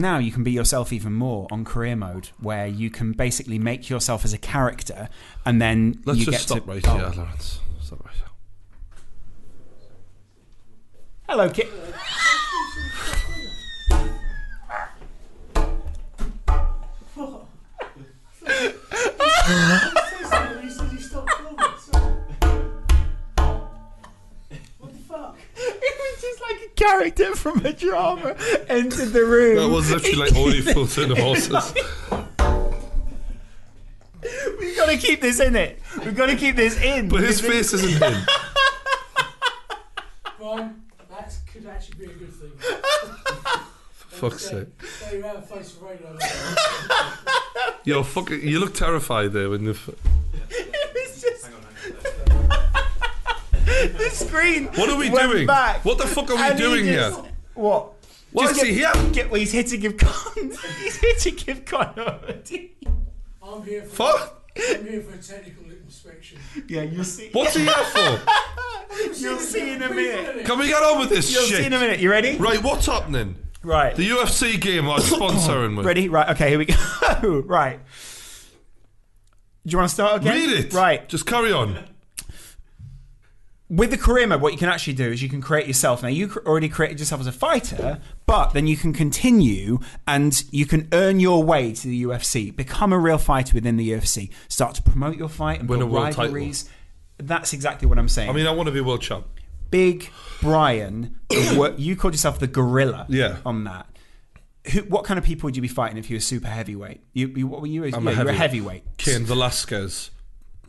Now you can be yourself even more on career mode, where you can basically make yourself as a character, and then Let's you just get stop to. right oh. here, Laurence. Stop right here. Hello, Kit. just like a character from a drama entered the room. That was literally like only fools and horses. We've got to keep this in it. We've got to keep this in. But his face isn't in. Brian, that could actually be a good thing. For fuck's sake. Stay around face for radio. Yo, fucking, you look terrified there when the. F- it was just the screen. what are we went doing? Back, What the fuck are we and he doing just- here? What? Why Just is he get- here? Get, well, he's here to give con. he's here to give con already. I'm here for. Fuck? I'm here for a technical inspection. Yeah, you'll see. What's he here for? You'll see in a minute. Can we get on with this shit? You'll see in a minute. You ready? Right, what's happening? Right. The UFC game I'm sponsoring with. Ready? Right. Okay. Here we go. right. Do you want to start again? Read it. Right. Just carry on. With the career mode, what you can actually do is you can create yourself. Now, you already created yourself as a fighter, but then you can continue and you can earn your way to the UFC, become a real fighter within the UFC, start to promote your fight and Win build a world title. rivalries. That's exactly what I'm saying. I mean, I want to be world champ. Big Brian, you called yourself the gorilla Yeah. on that. Who, what kind of people would you be fighting if you were super heavyweight? You, you, what were you? I'm yeah, a you were heavyweight. heavyweight. Cain Velasquez.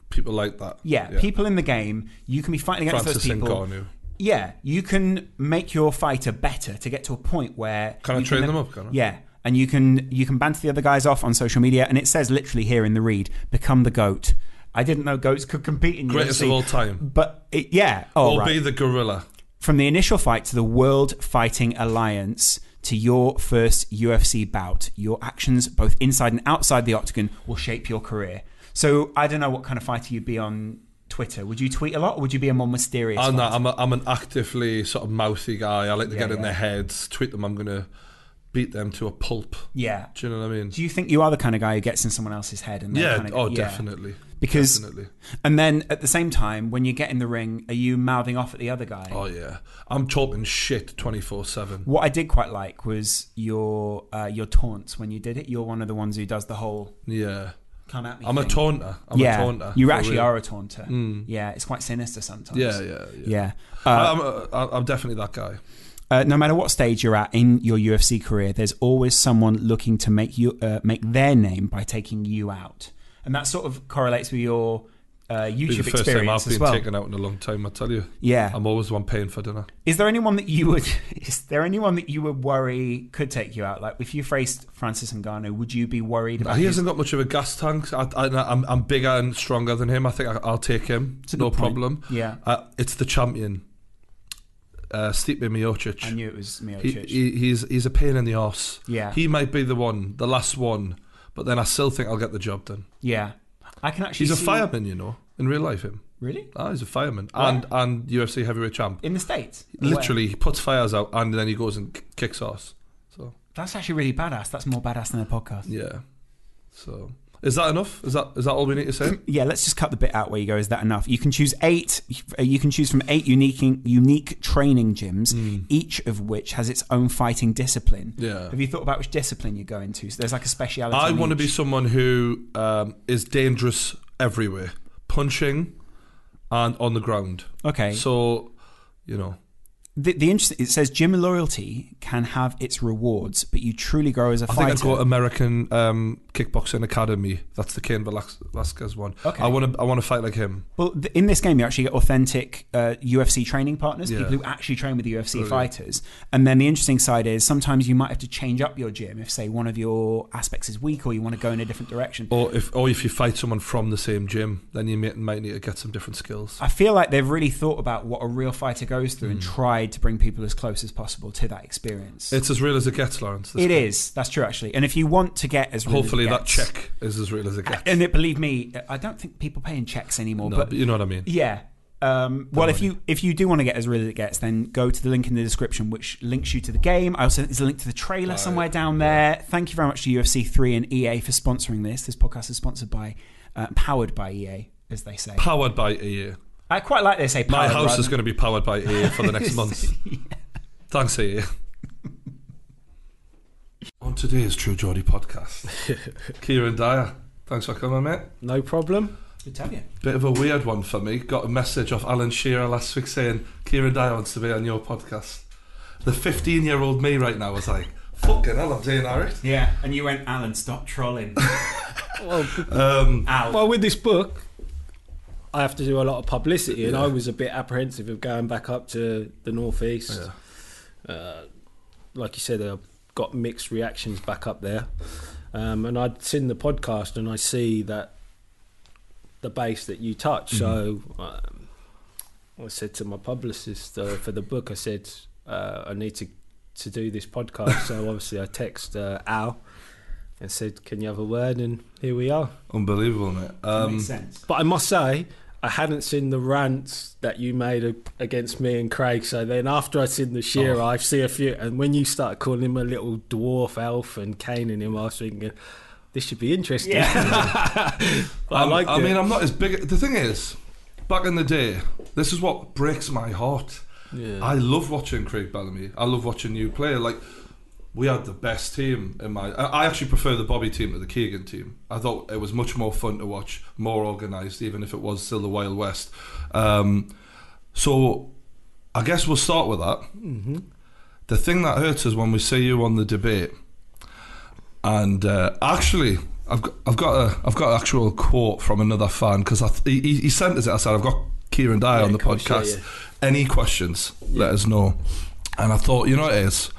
People like that. Yeah, people in the game, you can be fighting against Francis those people. Ngannou. Yeah, you can make your fighter better to get to a point where Can I train them up, can I? Yeah, and you can you can banter the other guys off on social media, and it says literally here in the read, "Become the goat." I didn't know goats could compete in Greatest UFC, of all time. but it, yeah, oh or right. be the gorilla. From the initial fight to the World Fighting Alliance to your first UFC bout, your actions both inside and outside the octagon will shape your career. So I don't know what kind of fighter you'd be on Twitter. Would you tweet a lot, or would you be a more mysterious? Not, fighter? I'm, a, I'm an actively sort of mouthy guy. I like to Yeah, get in yeah. their heads, tweet them. I'm going to beat them to a pulp. yeah. Do you know what I mean? Do you think you are the kind of guy who gets in someone else's head and yeah. kind of, oh, yeah. definitely. Because Definitely. and then at the same time, when you get in the ring, are you mouthing off at the other guy? Oh yeah. I'm talking shit 24 seven. What I did quite like was your uh, your taunts when you did it. You're one of the ones who does the whole Yeah. Come at me. I'm a taunter. I'm yeah, a taunter. you actually real. are a taunter. Yeah, it's quite sinister sometimes. Yeah, yeah, yeah. yeah. Uh, I'm, a, I'm definitely that guy. uh, no matter what stage you're at in your UFC career, there's always someone looking to make you uh, make their name by taking you out, and that sort of correlates with your uh, It's the YouTube first time I've as been well. taken out in a long time. I tell you. Yeah. I'm always the one paying for dinner. Is there anyone that you would? Is there anyone that you would worry could take you out? Like if you faced Francis Ngannou, would you be worried about? He his- hasn't got much of a gas tank. I, I'm bigger and stronger than him. I think I, I'll take him. no point. problem. Yeah. Uh, it's the champion, uh, Stipe Miocic. I knew it was Miocic. he, he's he's a pain in the arse. Yeah. He might be the one, the last one, but then I still think I'll get the job done. yeah, I can actually. He's a see- fireman, you know, in real life. Him. Really? Ah, he's a fireman Right. and and UFC heavyweight champ. In the states? Literally, he puts fires out and then he goes and k- kicks ass. So That's actually really badass. That's more badass than a podcast. yeah. So is that enough? Is that is that all we need to say? Yeah, let's just cut the bit out where you go. Is that enough? You can choose eight. uh, You can choose from eight unique unique training gyms, each of which has its own fighting discipline. Yeah. Have you thought about which discipline you go into? So there's like a speciality. I want to be someone who um, is dangerous everywhere, punching and on the ground. Okay. So, you know, the, the interesting it says gym loyalty can have its rewards, but you truly grow as a I think fighter. I'd go American um, Kickboxing Academy. That's the Cain Velas- Velasquez one. Okay. I want to. I want to fight like him. well, th- in this game, you actually get authentic uh, UFC training partners, Yeah. people who actually train with the UFC Brilliant. fighters. And then the interesting side is sometimes you might have to change up your gym if, say, one of your aspects is weak or you want to go in a different direction. Or if, or if you fight someone from the same gym, then you may, might need to get some different skills. I feel like they've really thought about what a real fighter goes through and Hmm. To bring people as close as possible to that experience. It's as real as it gets, Laurence. It game. is. That's true, actually. And if you want to get as real as it Hopefully, that gets- check is as real as it gets. And it, believe me, I don't think people pay in checks anymore. no, but but you know what I mean. Yeah. Um, well, if you if you do want to get as real as it gets, then go to the link in the description, which links you to the game. I also there's a link to the trailer Right. somewhere down there. Thank you very much to UFC Three and EA for sponsoring this. This podcast is sponsored by, uh, powered by EA, as they say. Powered by EA. I quite like they say. My house rather is going to be powered by EA for the next month. Thanks, EA. On today's True Geordie podcast, Kieron Dyer. Thanks for coming, mate. No problem. Good to have you. Bit of a weird one for me. Got a message off Alan Shearer last week saying Kieron Dyer wants to be on your podcast. The 15 year old me right now was like, fucking hell, I'm doing alright. Yeah, and you went, Alan, stop trolling. Well, Um, Al. well, with this book, I have to do a lot of publicity, and I was a bit apprehensive of going back up to the northeast. yeah. Uh, like you said, I've got mixed reactions back up there, um, and I'd seen the podcast, and I see that the base that you touch. So um, I said to my publicist uh, for the book, I said uh, I need to to do this podcast. so obviously, I text uh, Al and said, "Can you have a word?" And here we are. Unbelievable, mate. Um, makes sense. But I must say, I hadn't seen the rants that you made against me and Craig. So then, after I seen the Shearer, Oh. I see a few. And when you start calling him a little dwarf elf and caning him, I was thinking, this should be interesting. Yeah. I Um, like I mean, I'm not as big. The thing is, back in the day, this is what breaks my heart. yeah. I love watching Craig Bellamy. I love watching you play. Like we had the best team in my. I actually prefer the Bobby team to the Keegan team. I thought it was much more fun to watch, more organised, even if it was still the Wild West. Um, so, I guess we'll start with that. hmm The thing that hurts is when we see you on the debate, and uh, actually, I've got, I've got a I've got an actual quote from another fan because he, he he sent us it. I said I've got Kieron Dyer Yeah, on the yeah, podcast. yeah. Any questions? Let us know. And I thought, you know, what it is.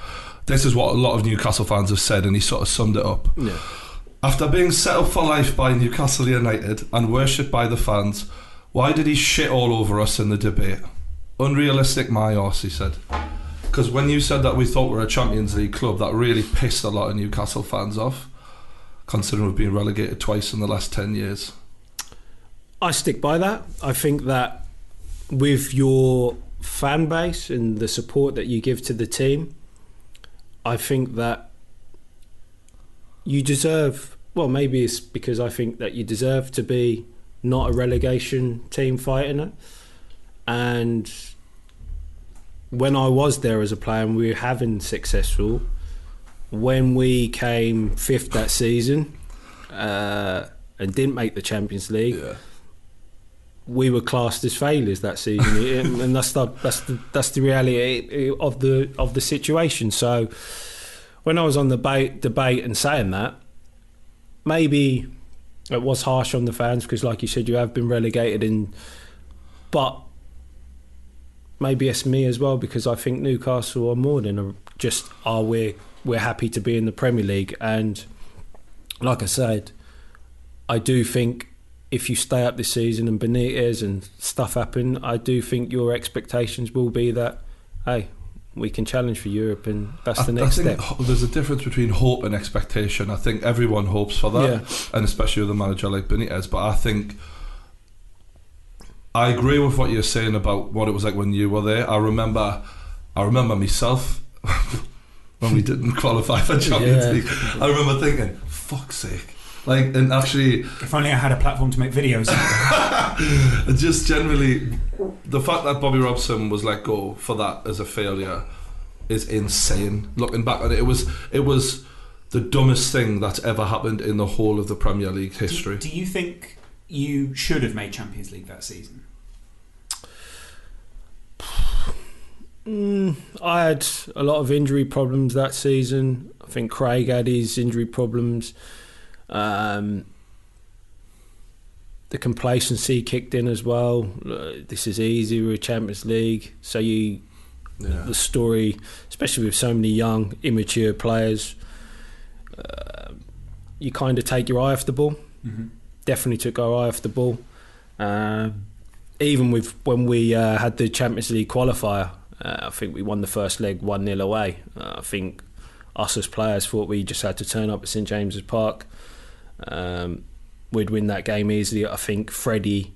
This is what a lot of Newcastle fans have said, and he sort of summed it up. Yeah. After being set up for life by Newcastle United and worshipped by the fans, why did he shit all over us in the debate? Unrealistic, my arse, he said. Because when you said that we thought we were a Champions League club, that really pissed a lot of Newcastle fans off, considering we've been relegated twice in the last 10 years. I stick by that. I think that with your fan base and the support that you give to the team, I think that you deserve. Well, maybe it's because I think that you deserve to be not a relegation team fighting it. And when I was there as a player and we were having successful, when we came fifth that season uh, and didn't make the Champions League, we were classed as failures that season, and that's the that's the that's the reality of the of the situation. So, when I was on the debate, debate and saying that, maybe it was harsh on the fans because, like you said, you have been relegated, and but maybe it's me as well because I think Newcastle are more than just are we we're happy to be in the Premier League, and like I said, I do think if you stay up this season and Benitez and stuff happen, I do think your expectations will be that, hey, we can challenge for Europe, and that's the I, next I think step. there's a difference between hope and expectation. I think everyone hopes for that, Yeah. and especially with a manager like Benitez. But I think I agree with what you're saying about what it was like when you were there. I remember, I remember myself when we didn't qualify for Champions Yeah. League. I remember thinking, "Fuck's sake!" Like, and actually, If only I had a platform to make videos. just generally, the fact that Bobby Robson was let go for that as a failure is insane. Looking back on it, it was it was the dumbest thing that's ever happened in the whole of the Premier League history. Do you think you should have made Champions League that season? Mm, I had a lot of injury problems that season. I think Craig had his injury problems. Um, the complacency kicked in as well. This is easy. We're a Champions League, so you Yeah. the story, especially with so many young, immature players, uh, you kind of take your eye off the ball. Mm-hmm. Definitely took our eye off the ball. Um, even with when we uh, had the Champions League qualifier, uh, I think we won the first leg 1 0 away. Uh, I think us as players thought we just had to turn up at St James's Park. Um, we'd win that game easily. I think Freddie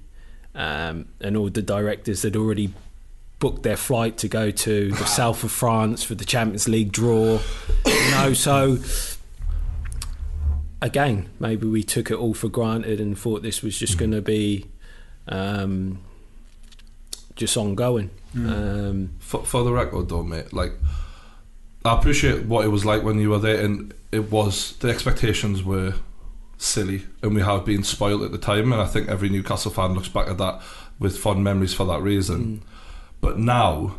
um, and all the directors had already booked their flight to go to the south of France for the Champions League draw. You know, so again, maybe we took it all for granted and thought this was just going to be um, just ongoing. Um, For, for the record, though, mate, like I appreciate what it was like when you were there, and it was the expectations were silly, and we have been spoiled at the time, and I think every Newcastle fan looks back at that with fond memories for that reason. Mm. But now,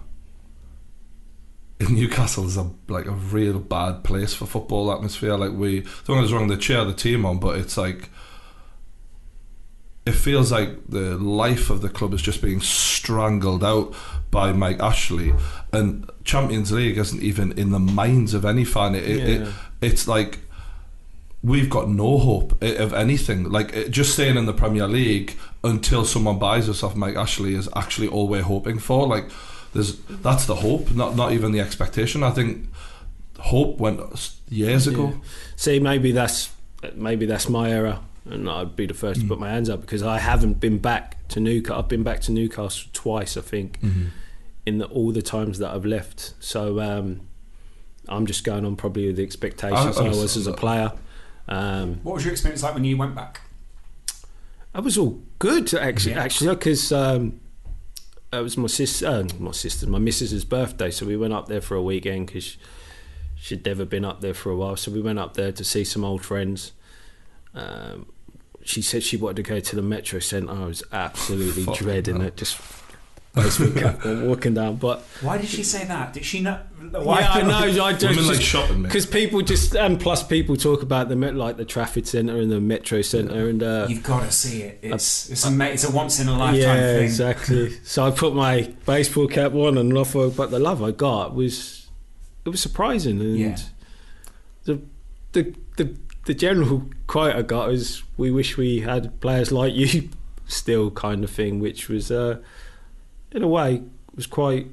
Newcastle is a like a real bad place for football atmosphere. Like we don't get us wrong, they cheer the team on, but it's like it feels like the life of the club is just being strangled out by Mike Ashley, and Champions League isn't even in the minds of any fan. It, it, it's like we've got no hope of anything. Like just staying in the Premier League until someone buys us off Mike Ashley is actually all we're hoping for. Like there's that's the hope, not not even the expectation. I think hope went years ago. See, maybe that's maybe that's my error, and I'd be the first to put my hands up because I haven't been back to Newcastle. I've been back to Newcastle twice, I think, in the, all the times that I've left. So um, I'm just going on probably with the expectations I- I, I was as a player. Um, What was your experience like when you went back? I was all good actually, Yeah. actually, because um, it was my sister, uh, my sister, my missus's birthday, so we went up there for a weekend because she'd never been up there for a while. So we went up there to see some old friends. Um, she said she wanted to go to the Metro Centre. I was absolutely dreading it, just basically walking down. But Why did she say that? Did she not? Why? yeah, I know. I Women like just shopping, because people just and plus people talk about the Met like the traffic Centre and the Metro Centre and. Uh, You've got to see it. It's it's a it's a once in a lifetime yeah, thing. exactly. so I put my baseball cap on and off. But the love I got was it was surprising, and Yeah. the the the the general quote I got was, "We wish we had players like you," still kind of thing, which was uh, in a way was quite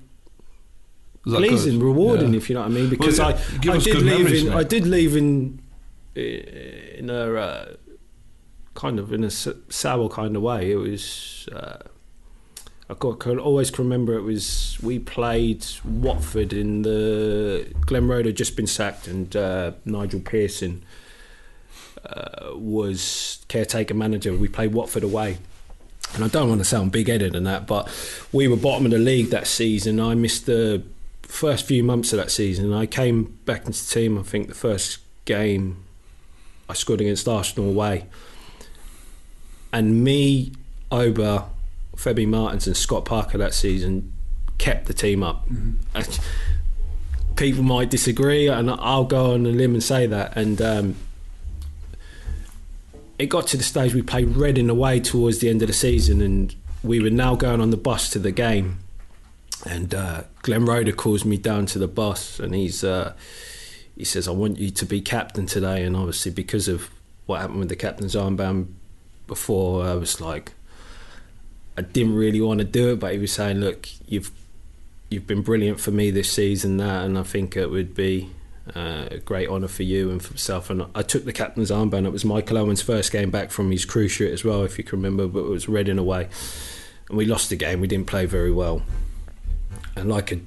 pleasing, good? rewarding, Yeah. if you know what I mean. Because yeah, I, I did leave memories, in, mate. I did leave in, in a uh, kind of in a sour kind of way. It was. Uh, I got, can always can remember it was we played Watford in the Glenn Roeder had just been sacked and uh, Nigel Pearson uh, was caretaker manager. We played Watford away, and I don't want to sound big headed and that, but we were bottom of the league that season. I missed the first few months of that season. I came back into the team. I think the first game I scored against Arsenal away, and me, Ober, Febby Martins, and Scott Parker that season kept the team up. And People might disagree, and I'll go on a limb and say that. And um, it got to the stage we played Reading away towards the end of the season, and we were now going on the bus to the game. And uh, Glenn Roeder calls me down to the bus, and he's uh, he says, "I want you to be captain today." And obviously, because of what happened with the captain's armband before, I was like, I didn't really want to do it, but he was saying, "Look, you've you've been brilliant for me this season, that, and I think it would be uh, a great honour for you and for myself." And I took the captain's armband. It was Michael Owen's first game back from his cruise ship as well, if you can remember. But it was Reading away, and we lost the game. We didn't play very well, and like a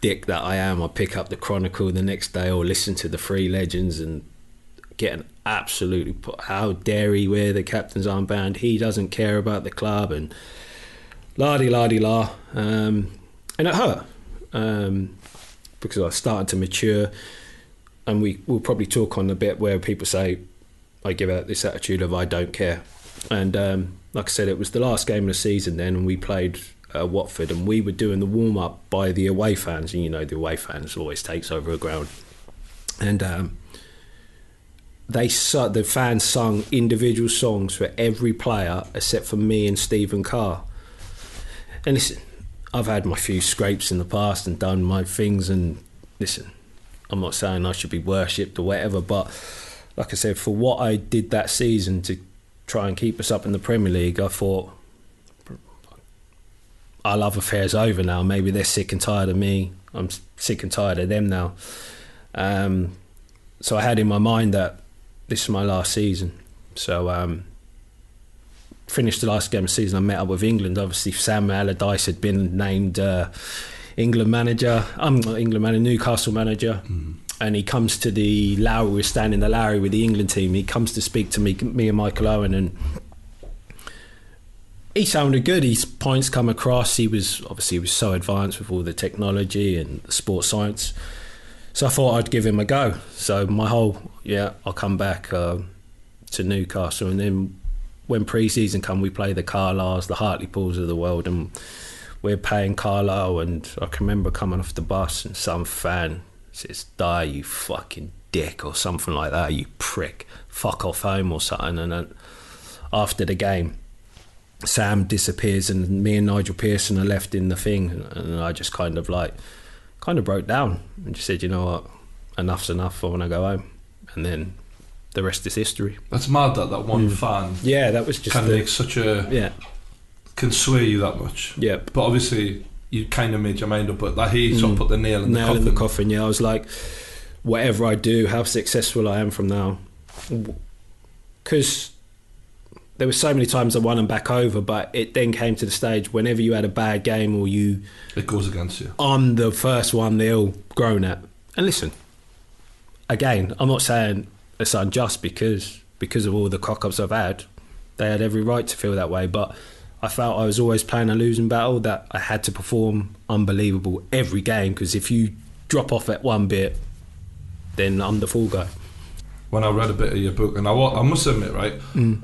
dick that I am, I pick up the Chronicle the next day or listen to the Three Legends and get an absolutely how dare he wear the captain's armband? He doesn't care about the club and la di la di la, um, and it hurt um, because I started to mature, and we will probably talk on a bit where people say I give out this attitude of I don't care, and um, like I said, it was the last game of the season then, and we played uh, Watford, and we were doing the warm up by the away fans, and you know the away fans always takes over a ground, and um, they the fans sung individual songs for every player except for me and Stephen Carr. And listen, I've had my few scrapes in the past and done my things, and listen, I'm not saying I should be worshipped or whatever, but like I said, for what I did that season to try and keep us up in the Premier League, I thought our love affair's over now. Maybe they're sick and tired of me. I'm sick and tired of them now. Um, so I had in my mind that this is my last season. So um, finished the last game of the season, I met up with England. Obviously, Sam Allardyce had been named uh, England manager. I'm not England manager, Newcastle manager. And he comes to the Lowry. We're standing in the Lowry with the England team. He comes to speak to me, me and Michael Owen, and he sounded good. His points come across. He was obviously he was so advanced with all the technology and the sports science. So I thought I'd give him a go. So my whole yeah, I'll come back uh, to Newcastle, and then when pre-season come, we play the Carlisles, the Hartlepool of the world, and we're paying Carlisle. And I can remember coming off the bus, and some fan says, "Die, you fucking dick," or something like that. You prick, fuck off home or something. And then after the game, Sam disappears, and me and Nigel Pearson are left in the thing, and I just kind of like, kind of broke down and just said, "You know what? Enough's enough. I want to go home." And then the rest is history. That's mad that that one fan Yeah, that was just can the, make such a yeah, can sway you that much. yeah. But obviously, you kind of made your mind up. But that he sort of Mm. put the nail in nail the coffin. in the coffin. Yeah, I was like, whatever I do, how successful I am from now, because there were so many times I won them back over, but it then came to the stage whenever you had a bad game or you, It goes against you. I'm the first one they're all grown at. And listen, again, I'm not saying it's unjust because because of all the cock ups I've had, they had every right to feel that way, but. I felt I was always playing a losing battle that I had to perform unbelievable every game because if you drop off at one bit, then I'm the fall guy. When I read a bit of your book, and I, I must admit, right, mm.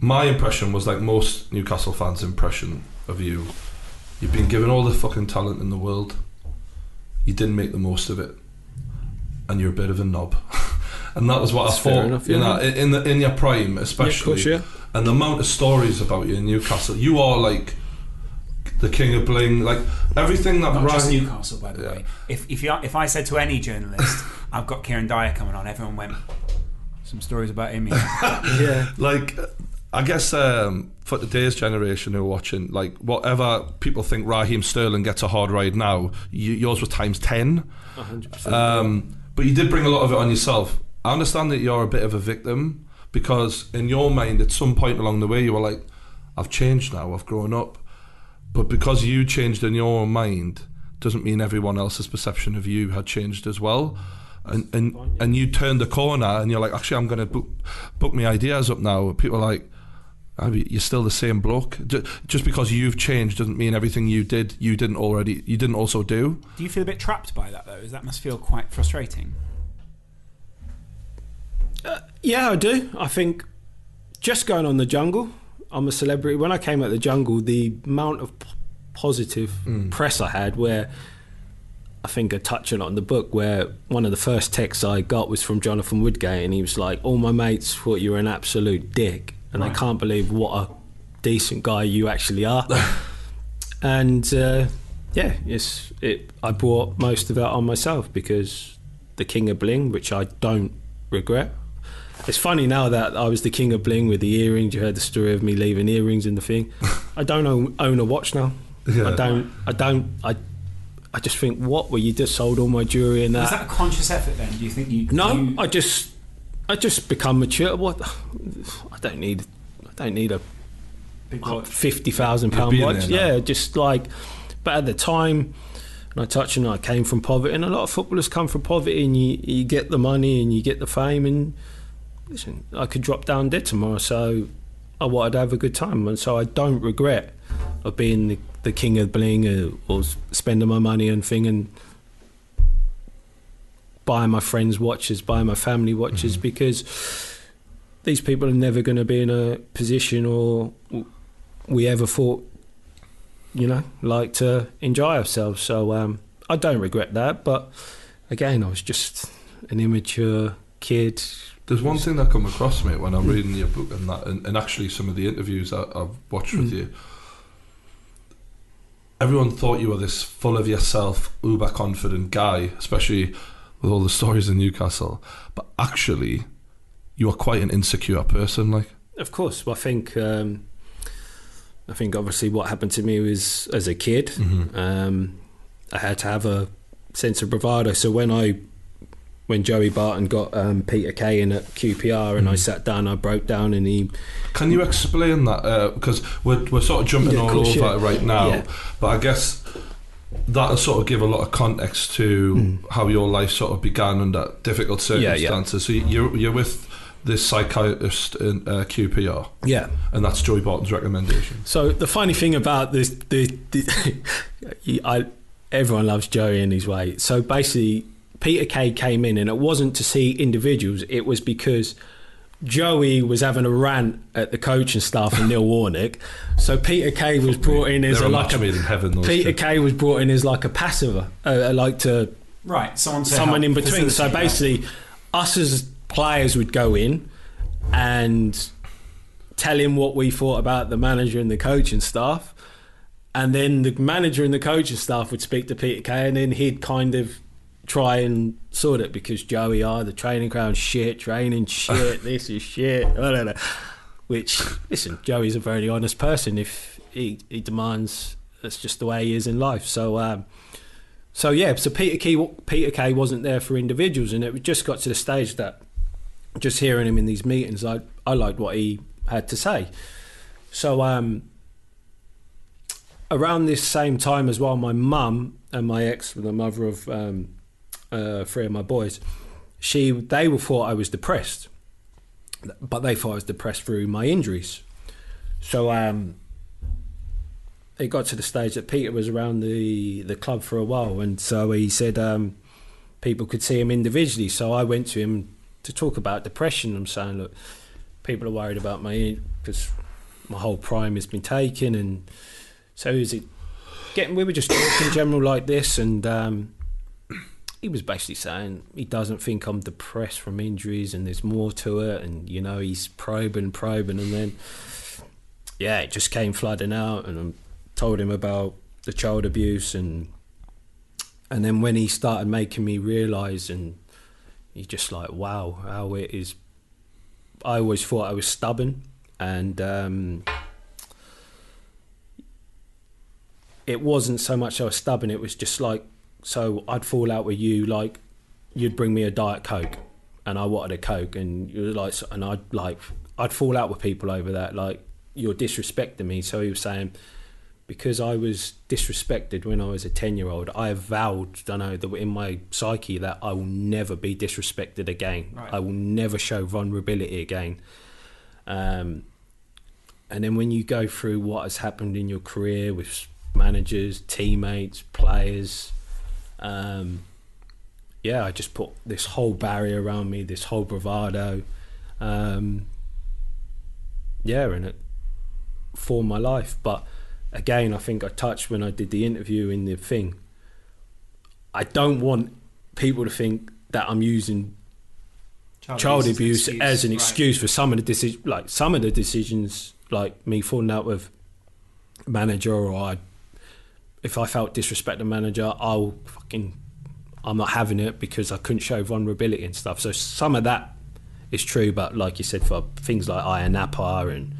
my impression was like most Newcastle fans' impression of you. You've been given all the fucking talent in the world. You didn't make the most of it, and you're a bit of a knob. and that was what That's I thought. enough, you know, in the in your prime, especially. Yeah, of course, yeah. and the amount of stories about you in Newcastle, you are like the king of bling. Like everything that Not just Newcastle, by the Yeah. way. If if you if I said to any journalist, I've got Kieron Dyer coming on, everyone went some stories about him. Yeah. Yeah. like I guess um, for today's generation who are watching, like whatever people think Raheem Sterling gets a hard ride now, you, yours was times ten. 100%. Um, but you did bring a lot of it on yourself. I understand that you're a bit of a victim because in your mind, at some point along the way, you were like, "I've changed now. I've grown up." But because you changed in your mind, doesn't mean everyone else's perception of you had changed as well. And and, and you turned the corner, and you're like, "Actually, I'm going to book book my ideas up now." People are like. "Ah, You're still the same bloke. Just because you've changed doesn't mean everything you did you didn't already you didn't also do. Do you feel a bit trapped by that though? Is that must feel quite frustrating? Yeah, I do. I think just going on the jungle, I'm a celebrity. When I came out the jungle, the amount of p- positive press I had, where I think I touch on the book, where one of the first texts I got was from Jonathan Woodgate, and he was like, "All my mates thought you were an absolute dick, and I can't believe what a decent guy you actually are." and uh, yeah, it's it. I brought most of that on myself because the king of bling, which I don't regret. It's funny now that I was the king of bling with the earrings. You heard the story of me leaving earrings in the thing. I don't own, own a watch now. Yeah. I don't. I don't. I. I just think, what? were you just sold all my jewelry and Was that. that a conscious effort then? Do you think you? no, you- I just. I just become mature. What? I don't need. I don't need a fifty thousand pound watch. Yeah, just like. But at the time, and I touched on, I came from poverty, and a lot of footballers come from poverty, and you you get the money and you get the fame, and listen, I could drop down dead tomorrow, so uh, I wanted to have a good time, and so I don't regret of being the, the king of bling uh, or, or spending my money and thing and buying my friends watches, buying my family watches, mm-hmm. because these people are never going to be in a position or we ever thought, you know, like to enjoy ourselves. So um, I don't regret that, but again, I was just an immature kid. There's one thing that come across me when I'm reading your book and that, and, and actually some of the interviews that I've watched with Mm. you. Everyone thought you were this full of yourself, uber confident guy, especially with all the stories in Newcastle. But actually, you are quite an insecure person. Like, Of course, I think um, I think obviously what happened to me was as a kid. Mm-hmm. Um, I had to have a sense of bravado. So when I when Joey Barton got um, Peter Kay in at QPR, and I sat down, I broke down, and he Can you explain that? Because we're, we're sort of jumping Yeah, all over yeah. it right now, Yeah. but I guess that'll sort of give a lot of context to how your life sort of began under difficult Hmm. Yeah, circumstances. So you're, you're with this psychiatrist in uh, QPR, yeah. and that's Joey Barton's recommendation. So the funny thing about this, the, the I, everyone loves Joey in his way. So basically, Peter Kay came in, and it wasn't to see individuals. It was because Joey was having a rant at the coach and staff and Neil Warnock. So Peter Kay was brought in as a, a like match a made in heaven. Peter. Kay was brought in as like a passiver, uh, like to Right, someone to someone in between. So facilitate that. basically, us as players would go in and tell him what we thought about the manager and the coach and staff. And then the manager and the coach and staff would speak to Peter Kay, and then he'd kind of try and sort it because Joey, are the training ground shit, training shit, this is shit. I don't know. Which, listen, Joey's a very honest person. If he, he demands, that's just the way he is in life. So, um, so yeah, so Peter Kay, Peter Kay wasn't there for individuals, and it just got to the stage that just hearing him in these meetings, I I liked what he had to say. So um, around this same time as well, my mum and my ex, the mother of um, uh, three of my boys, she they were thought I was depressed, but they thought I was depressed through my injuries. So um, it got to the stage that Peter was around the the club for a while, and so he said um, people could see him individually. So I went to him to talk about depression. I'm saying, look, people are worried about me because my whole prime has been taken, and so is it getting? We were just talking general like this, and um, he was basically saying he doesn't think I'm depressed from injuries, and there's more to it, and you know he's probing, probing, and then yeah, it just came flooding out, and I told him about the child abuse, and and then when he started making me realise, and he's just like, wow, how it is. I always thought I was stubborn, and um, it wasn't so much I was stubborn. It was just like, so I'd fall out with you, like you'd bring me a diet coke, and I wanted a coke, and you're like, and I'd like, I'd fall out with people over that, like you're disrespecting me. So he was saying, because I was disrespected when I was a 10 year old, I have vowed, I know, that in my psyche that I will never be disrespected again. Right. I will never show vulnerability again. Um, and then when you go through what has happened in your career with managers, teammates, players, um, yeah, I just put this whole barrier around me, this whole bravado. Um, yeah, and it formed my life. But again, I think I touched when I did the interview in the thing. I don't want people to think that I'm using child abuse as an right. excuse for some of the decisions. Like some of the decisions, like me falling out with manager, or I, if I felt disrespect the manager, I'll fucking, I'm not having it because I couldn't show vulnerability and stuff. So some of that is true, but like you said, for things like Ayia Napa and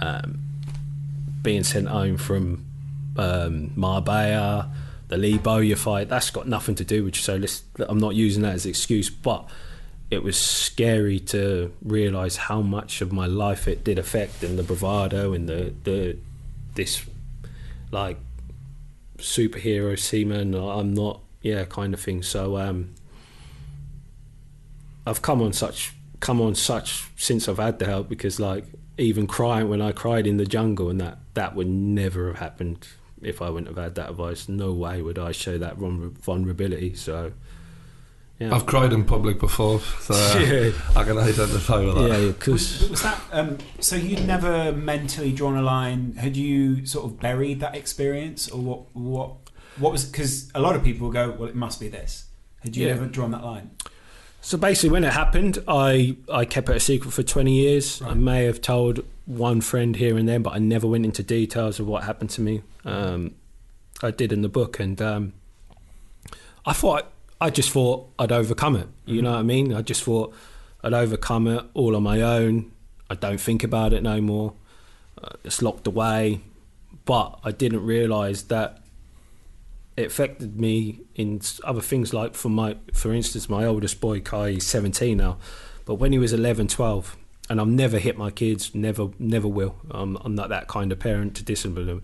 um, being sent home from um, Marbella, the Lee Bowyer fight, that's got nothing to do with. So let's, I'm not using that as an excuse, but it was scary to realise how much of my life it did affect, and the bravado and the the this like superhero seaman. I'm not, yeah, kind of thing. So um, I've come on such come on such since I've had the help because like even crying when I cried in the jungle and that that would never have happened if I wouldn't have had that advice. No way would I show that vulnerability. So yeah, I've cried in public before, so uh, yeah, I can identify with that. yeah, Was, because was that um, so? You'd never mentally drawn a line. Had you sort of buried that experience, or what? What? What was? Because a lot of people go, "Well, it must be this." Had you Yeah. ever drawn that line? So basically, when it happened, I, I kept it a secret for 20 years. I may have told one friend here and there, but I never went into details of what happened to me. Um, I did in the book, and um, I thought I just thought I'd overcome it. You know what I mean? I just thought I'd overcome it all on my own. I don't think about it no more. Uh, it's locked away. But I didn't realise that it affected me in other things like for my for instance my oldest boy Kai is 17 now but when he was 11 12 and I've never hit my kids never never will I'm, I'm not that kind of parent to discipline them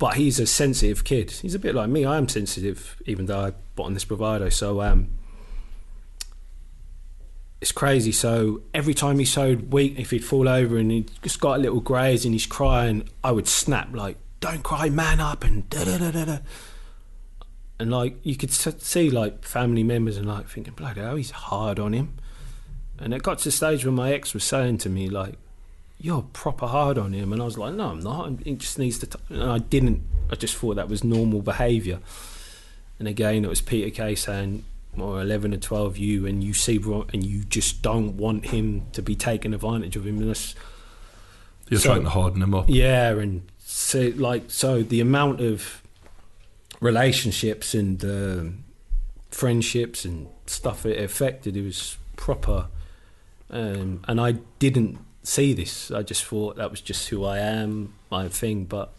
but he's a sensitive kid he's a bit like me I am sensitive even though I bought on this bravado so um it's crazy. So every time he showed weak, if he'd fall over and he just got a little graze and he's crying, I would snap like, "Don't cry, man up!" and da da da da da. And like you could see like family members and like thinking, "Bloody hell, he's hard on him." And it got to the stage where my ex was saying to me like, "You're proper hard on him," and I was like, "No, I'm not. He just needs to." T-. And I didn't. I just thought that was normal behaviour. And again, it was Peter Kay saying, or 11 or 12 you and you see and you just don't want him to be taken advantage of him and that's, You're So- trying to harden him up. yeah and so like so the amount of relationships and um, friendships and stuff it affected it was proper um, and I didn't see this I just thought that was just who I am my thing but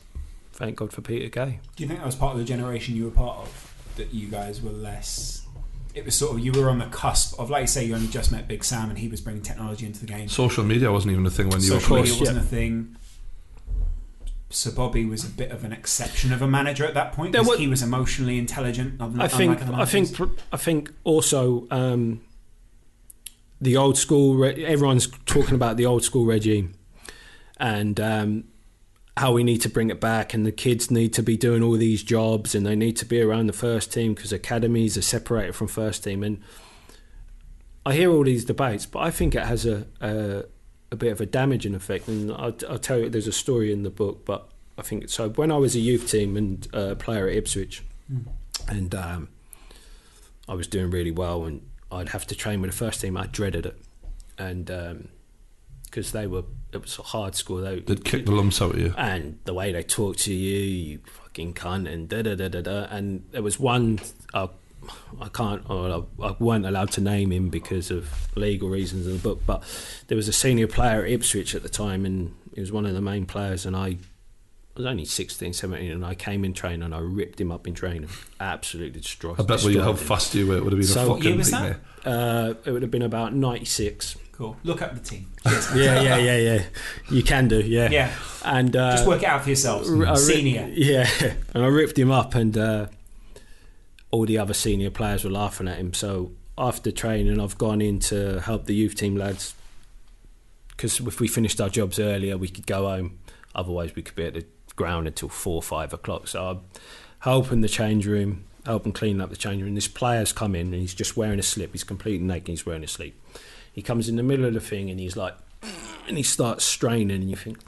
thank God for Peter Kay Do you think that was part of the generation you were part of? That you guys were less. It was sort of you were on the cusp of, like you say, you only just met Big Sam and he was bringing technology into the game. Social media wasn't even a thing when you Social were media close. wasn't a thing. Sir Bobby was a bit of an exception of a manager at that point There because he was emotionally intelligent. unlike I think other I think. I think also um, the old school. Re- everyone's talking about the old school regime and um, how we need to bring it back, and the kids need to be doing all these jobs, and they need to be around the first team because academies are separated from first team. And I hear all these debates, but I think it has a a, a bit of a damaging effect. And I'll, I'll tell you, there's a story in the book, but I think so. When I was a youth team and uh, player at Ipswich and um, I was doing really well, and I'd have to train with the first team. I dreaded it, and because they were, it was a hard school. They They'd kick the lumps out of you. and the way they talk to you, you fucking cunt, and da da da da da. And there was one, uh, I can't, or I, I weren't allowed to name him because of legal reasons in the book, but there was a senior player at Ipswich at the time, and he was one of the main players, and I. I was only 16, 17, and I came in training and I ripped him up in training. Absolutely destroyed. I bet with you how fast you were, it would have been So, a fucking year was nightmare. Uh, it would have been about 96. cool. Look up the team. Yeah, yeah, yeah, yeah. You can do, yeah. Yeah, And uh, just work it out for yourselves. r- I ri- Senior. yeah, and I ripped him up, and uh, all the other senior players were laughing at him. So after training, I've gone in to help the youth team lads because if we finished our jobs earlier, we could go home. Otherwise, we could be at the ground until four or five o'clock. So I'm helping the change room, helping clean up the change room. This player's come in and he's just wearing a slip. He's completely naked. He's wearing a slip. He comes in the middle of the thing and he's like, and he starts straining, and you think,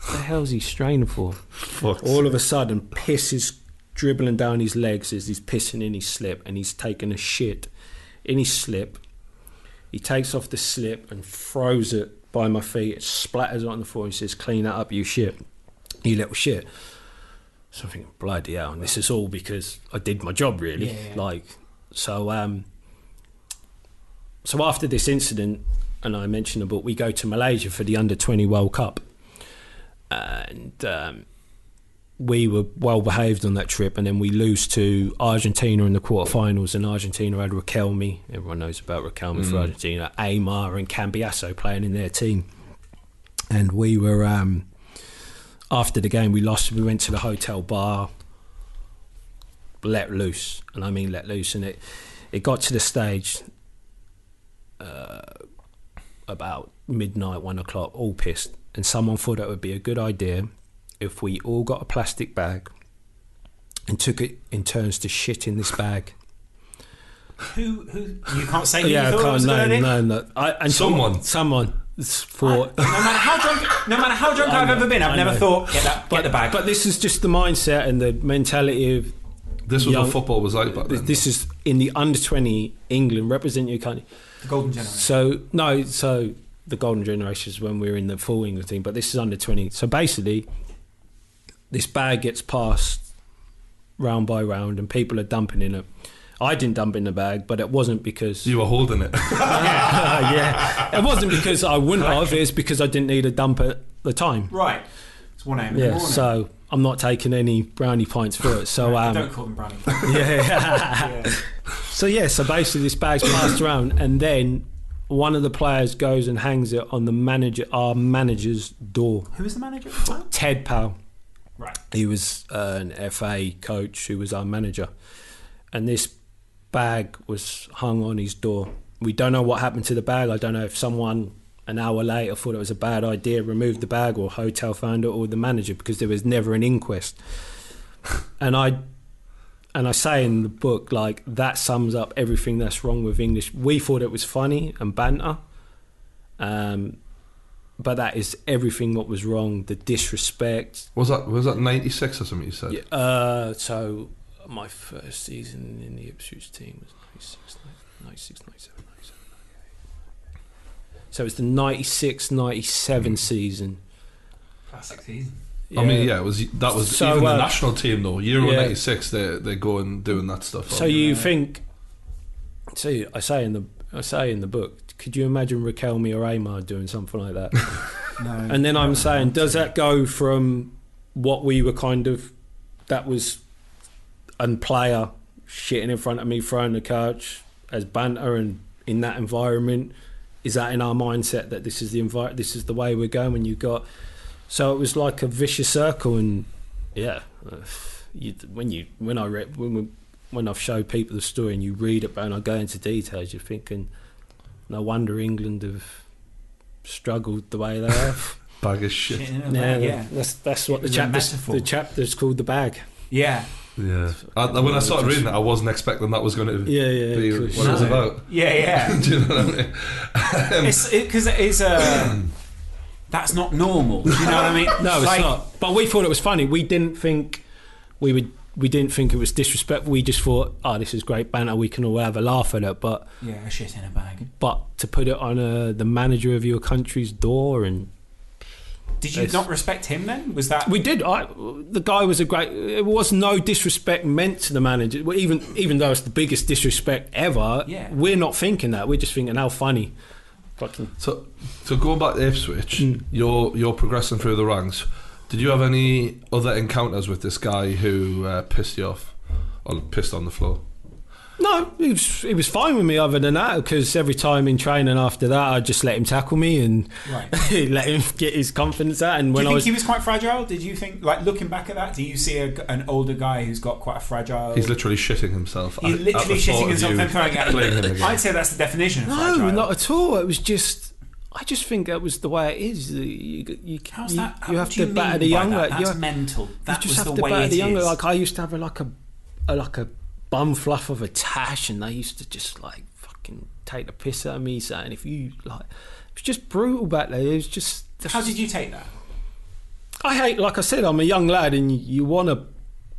what the hell's he straining for? Fuck. All of a sudden, piss is dribbling down his legs as he's pissing in his slip, and he's taking a shit in his slip. He takes off the slip and throws it by my feet. It splatters on the floor. He says, "Clean that up, you shit, you little shit." So I'm thinking, bloody hell! And this is all because I did my job, really. Yeah, yeah. Like, so, um, so after this incident, and I mentioned book, we go to Malaysia for the Under Twenty World Cup, and um, we were well behaved on that trip, and then we lose to Argentina in the quarterfinals, and Argentina had Riquelme. Everyone knows about Riquelme for Argentina. Aimar and Cambiasso playing in their team, and we were um, after the game we lost. We went to the hotel bar, let loose, and I mean let loose, and it it got to the stage. Uh, about midnight, one o'clock, all pissed, and someone thought it would be a good idea if we all got a plastic bag and took it in turns to shit in this bag. Who? Who? You can't say. who yeah, you I thought it was can't. No, no, no. I, and Someone. someone thought. No matter how drunk, no matter how drunk I I've know, ever been, I've I never know. thought get that, get the bag. But this is just the mindset and the mentality of This was young- what football was like back then. this is in the under twenty England represent your country. the golden generation. So no, so the golden generation is when we were in the full England team, but this is under twenty. So basically, this bag gets passed round by round, and people are dumping in it. I didn't dump in the bag, but it wasn't because you were holding it. yeah, it wasn't because I wouldn't have. It's because I didn't need a dump at the time. Right. It's one a.m. Yeah, so I'm not taking any brownie points for it. So um, don't call them brownie. yeah. yeah. So yeah, so basically this bag's passed around, and then one of the players goes and hangs it on the manager, our manager's door. Who is the manager? at the time? Ted Powell. Right. He was uh, an FA coach who was our manager, and this bag was hung on his door. We don't know what happened to the bag. I don't know if someone an hour later thought it was a bad idea, removed the bag, or hotel found it, or the manager, because there was never an inquest. and I, and I say in the book like that sums up everything that's wrong with English. We thought it was funny and banter. Um, but that is everything what was wrong. The disrespect, Was that was that ninety six or something you said? yeah, uh, so my first season in the Ipswich team was 96, 96 97, 97, 98. So it's the 96 97 season. Classic season. I mean, yeah, it was that was So, even uh, the national team though. Euro yeah. '96, they they go and doing that stuff. So you Yeah. think? See, I say in the I say in the book. Could you imagine Riquelme or Aimar doing something like that? No. And then I'm saying, does that go from what we were kind of that was and player shitting in front of me, throwing the couch as banter, and in that environment, is that in our mindset that this is the envi- this is the way we're going? When you got so it was like a vicious circle, and yeah, you, when you when I read when we, when I've showed people the story and you read it, and I go into details, you're thinking, no wonder England have struggled the way they have. bag of shit. Shit in bag, yeah. that's that's what the was a the chapter's called the bag. Yeah. Yeah. I, when I started reading that, I wasn't expecting that was going to Yeah, yeah. be cool. what it was about. Yeah, yeah. Do you know what I mean? Um, it's because it, is uh, that's not normal. Do you know what I mean? No, it's Like, not. But we thought it was funny. We didn't think we would. We didn't think it was disrespectful. We just thought, oh, this is great banter. We can all have a laugh at it. But Yeah, a shit in a bag. but to put it on a, the manager of your country's door and Did you It's- not respect him then? Was that we did. I, the guy was a great. It was no disrespect meant to the manager. Even even though it's the biggest disrespect ever. Yeah. We're not thinking that. We're just thinking how funny. Fucking So, so going back to Ipswich, Mm. you're you're progressing through the ranks. Did you have any other encounters with this guy who uh, pissed you off or pissed on the floor? No, he was, he was fine with me other than that because every time in training after that, I just let him tackle me and right? let him get his confidence out. And Do when you I think was, he was quite fragile? Did you think, like, looking back at that, do you see a, an older guy who's got quite a fragile? He's literally shitting himself. He's at- at literally the thought shitting of himself you and throwing at him again. I'd say that's the definition of no, fragile. not at all. It was just, I just think that was the way it is. You, you, How's that? you what have to you batter the younger. young. that? like, That's you, mental. That you just was have the to way batter the younger. is. Like I used to have a, like a, a like a bum fluff of a tash, and they used to just like fucking take the piss out of me, saying if you like, it was just brutal back there. It was just. How did you take that? I hate, like I said, I'm a young lad, and you, you want to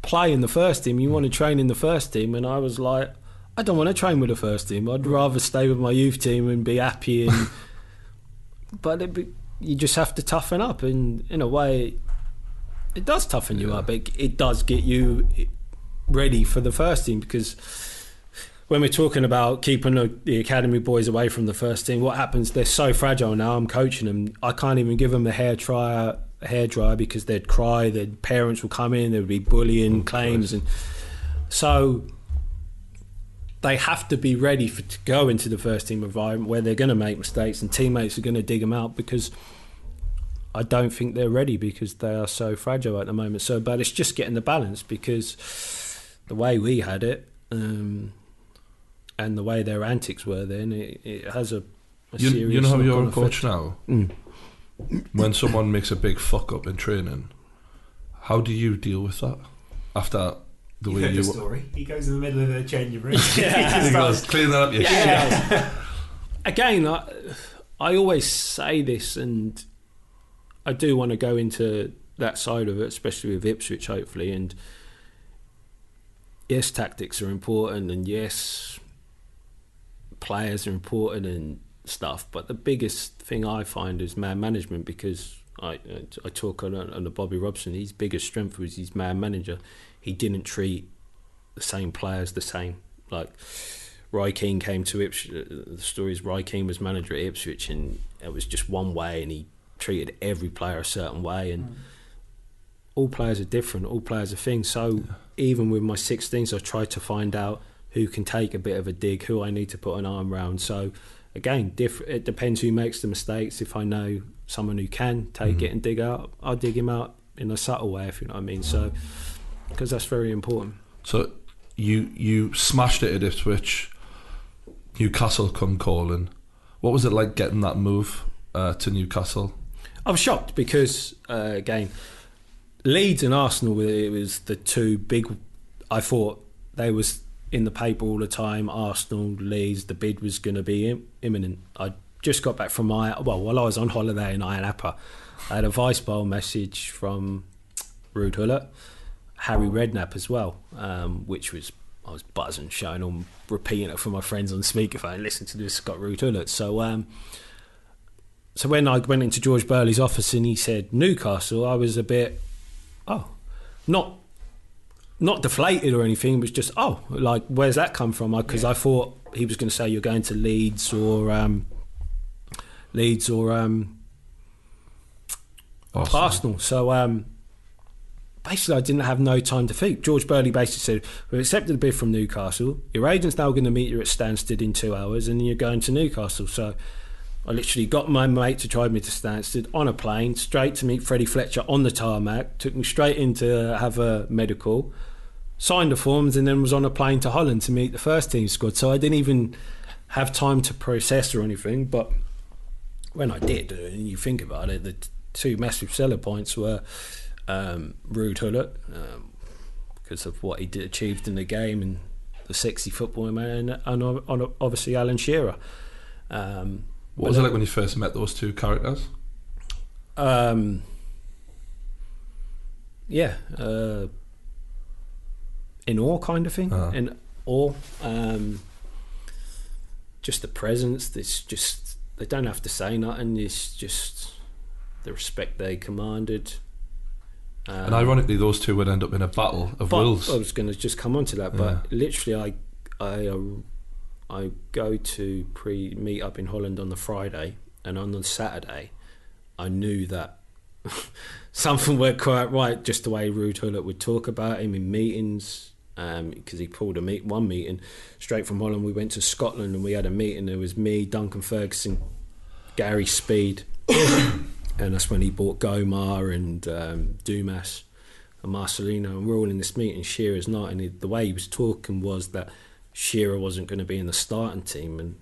play in the first team. You want to train in the first team, and I was like, I don't want to train with the first team. I'd rather stay with my youth team and be happy. And but it, be- you just have to toughen up, and in a way, it does toughen you Yeah. up. It, it does get you ready for the first team because when we're talking about keeping the, the academy boys away from the first team, what happens? They're so fragile now. I'm coaching them. I can't even give them a hair dryer, a hair dryer because they'd cry. Their parents would come in. There'd be bullying Oh, claims, Christ. and so they have to be ready for, to go into the first team environment where they're going to make mistakes and teammates are going to dig them out because. I don't think they're ready because they are so fragile at the moment. So, but it's just getting the balance because the way we had it, um, and the way their antics were then, it, it has a, a You, serious you know how you're a knock-on coach effect. now. Mm. When someone makes a big fuck up in training, how do you deal with that after the You way heard you? the story. He goes in the middle of the changing room. Yeah. He goes, clean that up, you shit. Yeah. Again, I, I always say this, and I do want to go into that side of it, especially with Ipswich, hopefully. And yes, tactics are important, and yes, players are important and stuff. But the biggest thing I find is man management because I I talk on, on the Bobby Robson. His biggest strength was his man manager. He didn't treat the same players the same. Like Roy Keane came to Ipswich. Uh, the story is Roy Keane was manager at Ipswich, and it was just one way, and he treated every player a certain way. And mm. all players are different. All players are things. So even with my 16s, I try to find out who can take a bit of a dig, who I need to put an arm round. So again, diff- it depends who makes the mistakes. If I know someone who can take Mhm. it and dig out, I'll dig him out in a subtle way, if you know what I mean. So because that's very important. So you you smashed it at Ipswich. Newcastle come calling. What was it like getting that move uh, to Newcastle? I was shocked because uh, again, Leeds and Arsenal it was the two big. I thought they was in the paper all the time. Arsenal, Leeds, the bid was going to be Im- imminent. I just got back from my well, while I was on holiday in Ayia Napa, I had a vice bowl message from Ruud Gullit, Harry Redknapp as well, um, which was I was buzzing, showing on repeating it for my friends on speakerphone. Listen to this, got Ruud Gullit. So. Um, so when I went into George Burley's office and he said Newcastle, I was a bit, oh, not not deflated or anything. It was just, oh, like where's that come from? Because I thought he was going to say you're going to Leeds or um, Leeds or um, Arsenal. So um, basically, I didn't have no time to think. George Burley basically said, "We've accepted a bid from Newcastle. Your agent's now going to meet you at Stansted in two hours, and you're going to Newcastle." So I literally got my mate to drive me to Stansted on a plane, straight to meet Freddie Fletcher on the tarmac. Took me straight in to have a medical, signed the forms, and then was on a plane to Holland to meet the first team squad. So I didn't even have time to process or anything. But when I did, uh, and you think about it, the two massive seller points were um, Ruud Gullit um, because of what he did, achieved in the game and the sexy football man, and, o- obviously Alan Shearer. Um, What was it like when you first met those two characters? um, yeah, uh, in awe kind of thing. Uh-huh. In awe, um, just the presence. It's just they don't have to say nothing. It's just the respect they commanded. Um, and ironically, those two would end up in a battle of wills. I was going to just come on to that, but literally, I I uh, I go to pre meet up in Holland on the Friday, and on the Saturday, I knew that something weren't quite right. Just the way Ruud Gullit would talk about him in meetings, because he pulled a meet one meeting straight from Holland. We went to Scotland and we had a meeting. There was me, Duncan Ferguson, Gary Speed, and that's when he bought Goma and um, Dumas and Marcelino, and we're all in this meeting. Shearer's not, and he, the way he was talking was that Shearer wasn't going to be in the starting team, and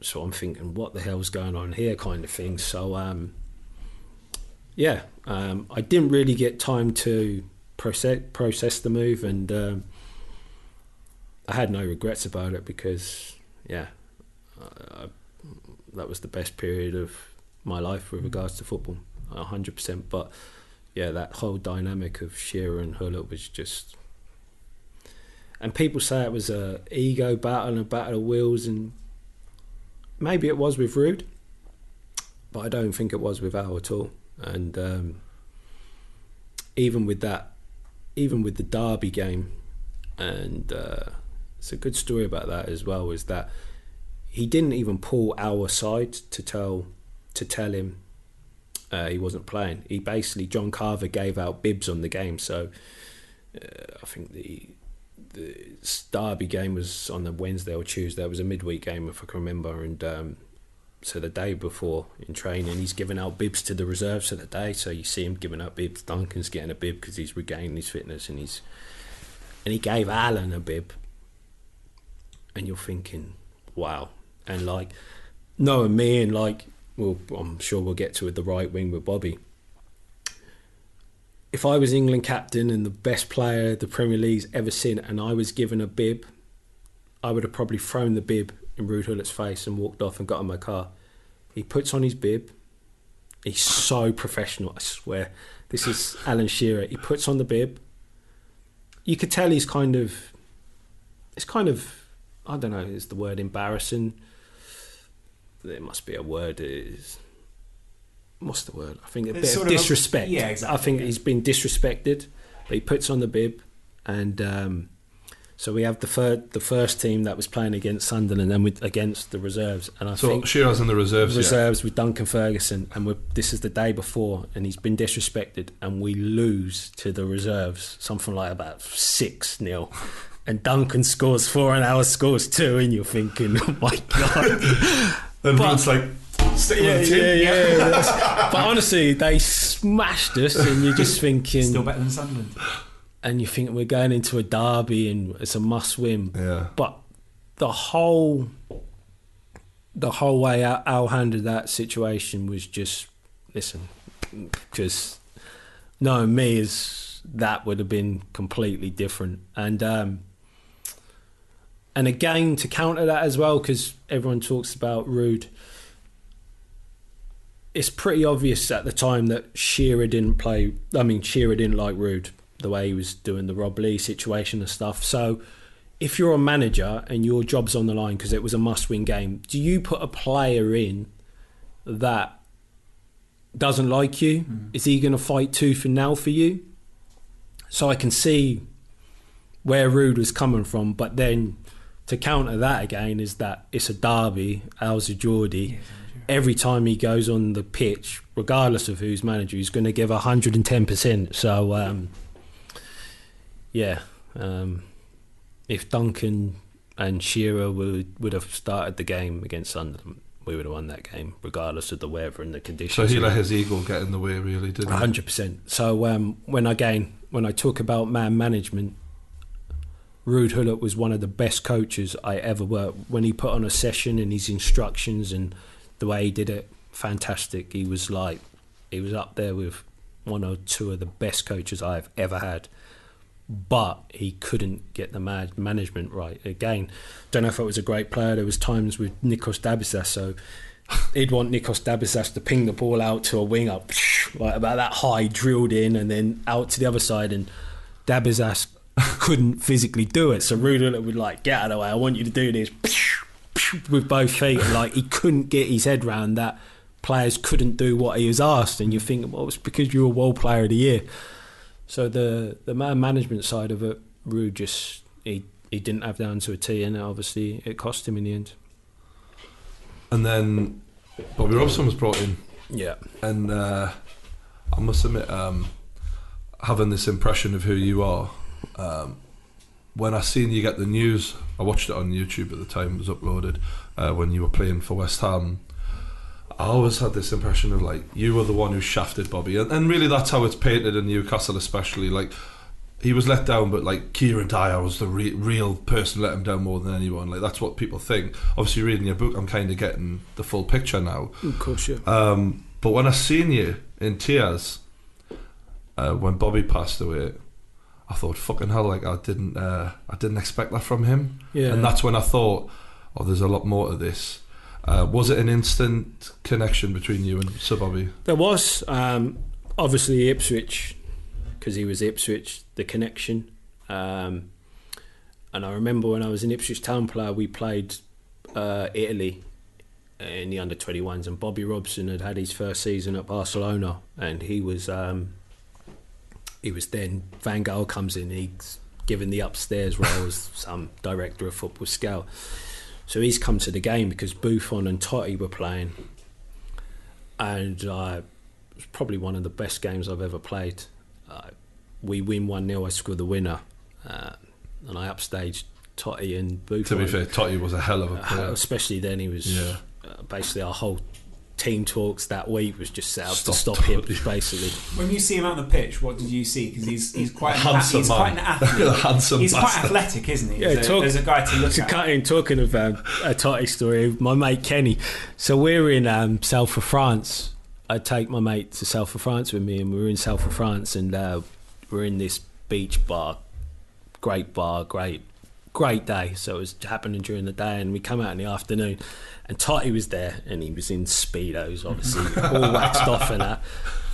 so I'm thinking, what the hell's going on here, kind of thing. So, um, yeah, um, I didn't really get time to process process the move, and um, I had no regrets about it because, yeah, I, I, that was the best period of my life with regards to football, hundred percent. But yeah, that whole dynamic of Shearer and Gullit was just. And people say it was a ego battle and a battle of wills, and maybe it was with Ruud, but I don't think it was with Al at all. And um, even with that, even with the Derby game, and uh, it's a good story about that as well. Is that he didn't even pull our side to tell to tell him uh, he wasn't playing. He basically John Carver gave out bibs on the game. So uh, I think the Derby game was on the Wednesday or Tuesday. It was a midweek game if I can remember. And um, so the day before in training, he's giving out bibs to the reserves for the day. So you see him giving out bibs. Duncan's getting a bib because he's regaining his fitness, and he's and he gave Alan a bib. And you're thinking, wow. And like knowing me and like well, I'm sure we'll get to it the right wing with Bobby. If I was England captain and the best player the Premier League's ever seen, and I was given a bib, I would have probably thrown the bib in Ruud Gullit's face and walked off and got in my car. He puts on his bib. He's so professional, I swear. This is Alan Shearer. He puts on the bib. You could tell he's kind of, it's kind of, I don't know, is the word embarrassing? There must be a word. Is what's the word? I think a It's bit of sort of disrespect. yeah, exactly, I think yeah. he's been disrespected. But he puts on the bib, and um, So we have the third, the first team that was playing against Sunderland, and with against the reserves. And I So think Shearer's in the reserves. yeah. reserves with Duncan Ferguson, and we're, this is the day before, and he's been disrespected, and we lose to the reserves, something like about six 0 and Duncan scores four, and ours scores two, and you're thinking, oh my god, And it's like stick yeah, with team. yeah, yeah. but honestly, they smashed us, and you're just thinking, Still better than Sunderland. and you think we're going into a derby, and it's a must-win. Yeah. But the whole the whole way Al, Al handled that situation was just listen, because knowing me is that would have been completely different, and um, and again to counter that as well, because everyone talks about Ruud. It's pretty obvious at the time that Shearer didn't play. I mean, Shearer didn't like Ruud the way he was doing the Rob Lee situation and stuff. So, if you're a manager and your job's on the line because it was a must-win game, do you put a player in that doesn't like you? Mm-hmm. Is he going to fight tooth and nail for you? So I can see where Ruud was coming from, but then to counter that again is that it's a derby. Al's a Geordie. Every time he goes on the pitch, regardless of who's manager, he's going to give hundred and ten percent. So um, yeah, um, if Duncan and Shearer would would have started the game against Sunderland, we would have won that game, regardless of the weather and the conditions. So he let his ego get in the way, really, didn't he? hundred percent. So um, when again when I talk about man management, Ruud Gullit was one of the best coaches I ever worked. When he put on a session and his instructions and the way he did it, fantastic. He was like he was up there with one or two of the best coaches I've ever had. But he couldn't get the man- management right. Again, don't know if it was a great player. There was times with Nikos Dabizas, so he'd want Nikos Dabizas to ping the ball out to a wing up, like about that high, drilled in, and then out to the other side. And Dabizas couldn't physically do it, so Rudolph would like get out of the way. I want you to do this with both feet. Like he couldn't get his head round that players couldn't do what he was asked. And you think, well, it's because you were World Player of the Year. So the the man management side of it, Ruud just he he didn't have down to a T, and obviously it cost him in the end. And then Bobby Robson was brought in, Yeah. and uh, I must admit, um, having this impression of who you are, um, when I seen you get the news, I watched it on YouTube at the time it was uploaded uh, when you were playing for West Ham. I always had this impression of like you were the one who shafted Bobby, and, and really that's how it's painted in Newcastle, especially like he was let down, but like Kieron Dyer was the re- real person let him down more than anyone. Like that's what people think. Obviously, reading your book, I'm kind of getting the full picture now. Of course, yeah. Um, but when I seen you in tears uh, when Bobby passed away, I thought, "Fucking hell!" Like I didn't, uh, I didn't expect that from him. Yeah. And that's when I thought, "Oh, there's a lot more to this." Uh, was it an instant connection between you and Sir Bobby? There was um, obviously Ipswich because he was Ipswich, the connection. Um, and I remember when I was in Ipswich Town player, we played uh, Italy in the under 21s, and Bobby Robson had had his first season at Barcelona, and he was um, he was then Van Gaal comes in, and he's given the upstairs role as some director of football scout. So he's come to the game because Buffon and Totti were playing, and uh, it was probably one of the best games I've ever played. Uh, we win 1 0, I score the winner, uh, and I upstaged Totti and Buffon. To be fair, Totti was a hell of a Uh, player. especially then, he was Yeah. uh, basically our whole team talks that week was just set up Stop to stop him, Totti. basically. When you see him on the pitch, what did you see? Because he's he's quite an, Handsome he's man. quite an athlete. A handsome he's quite athletic, isn't he? Yeah, there's, a, talk- there's a guy to look To at. cut in, talking of um, a Totti story, my mate Kenny. So we're in um, South of France. I take my mate to South of France with me, and we were in South of France, and uh, we're in this beach bar, great bar, great, great day. So it was happening during the day, and we come out in the afternoon, and Totti was there, and he was in speedos, obviously, all waxed off and that.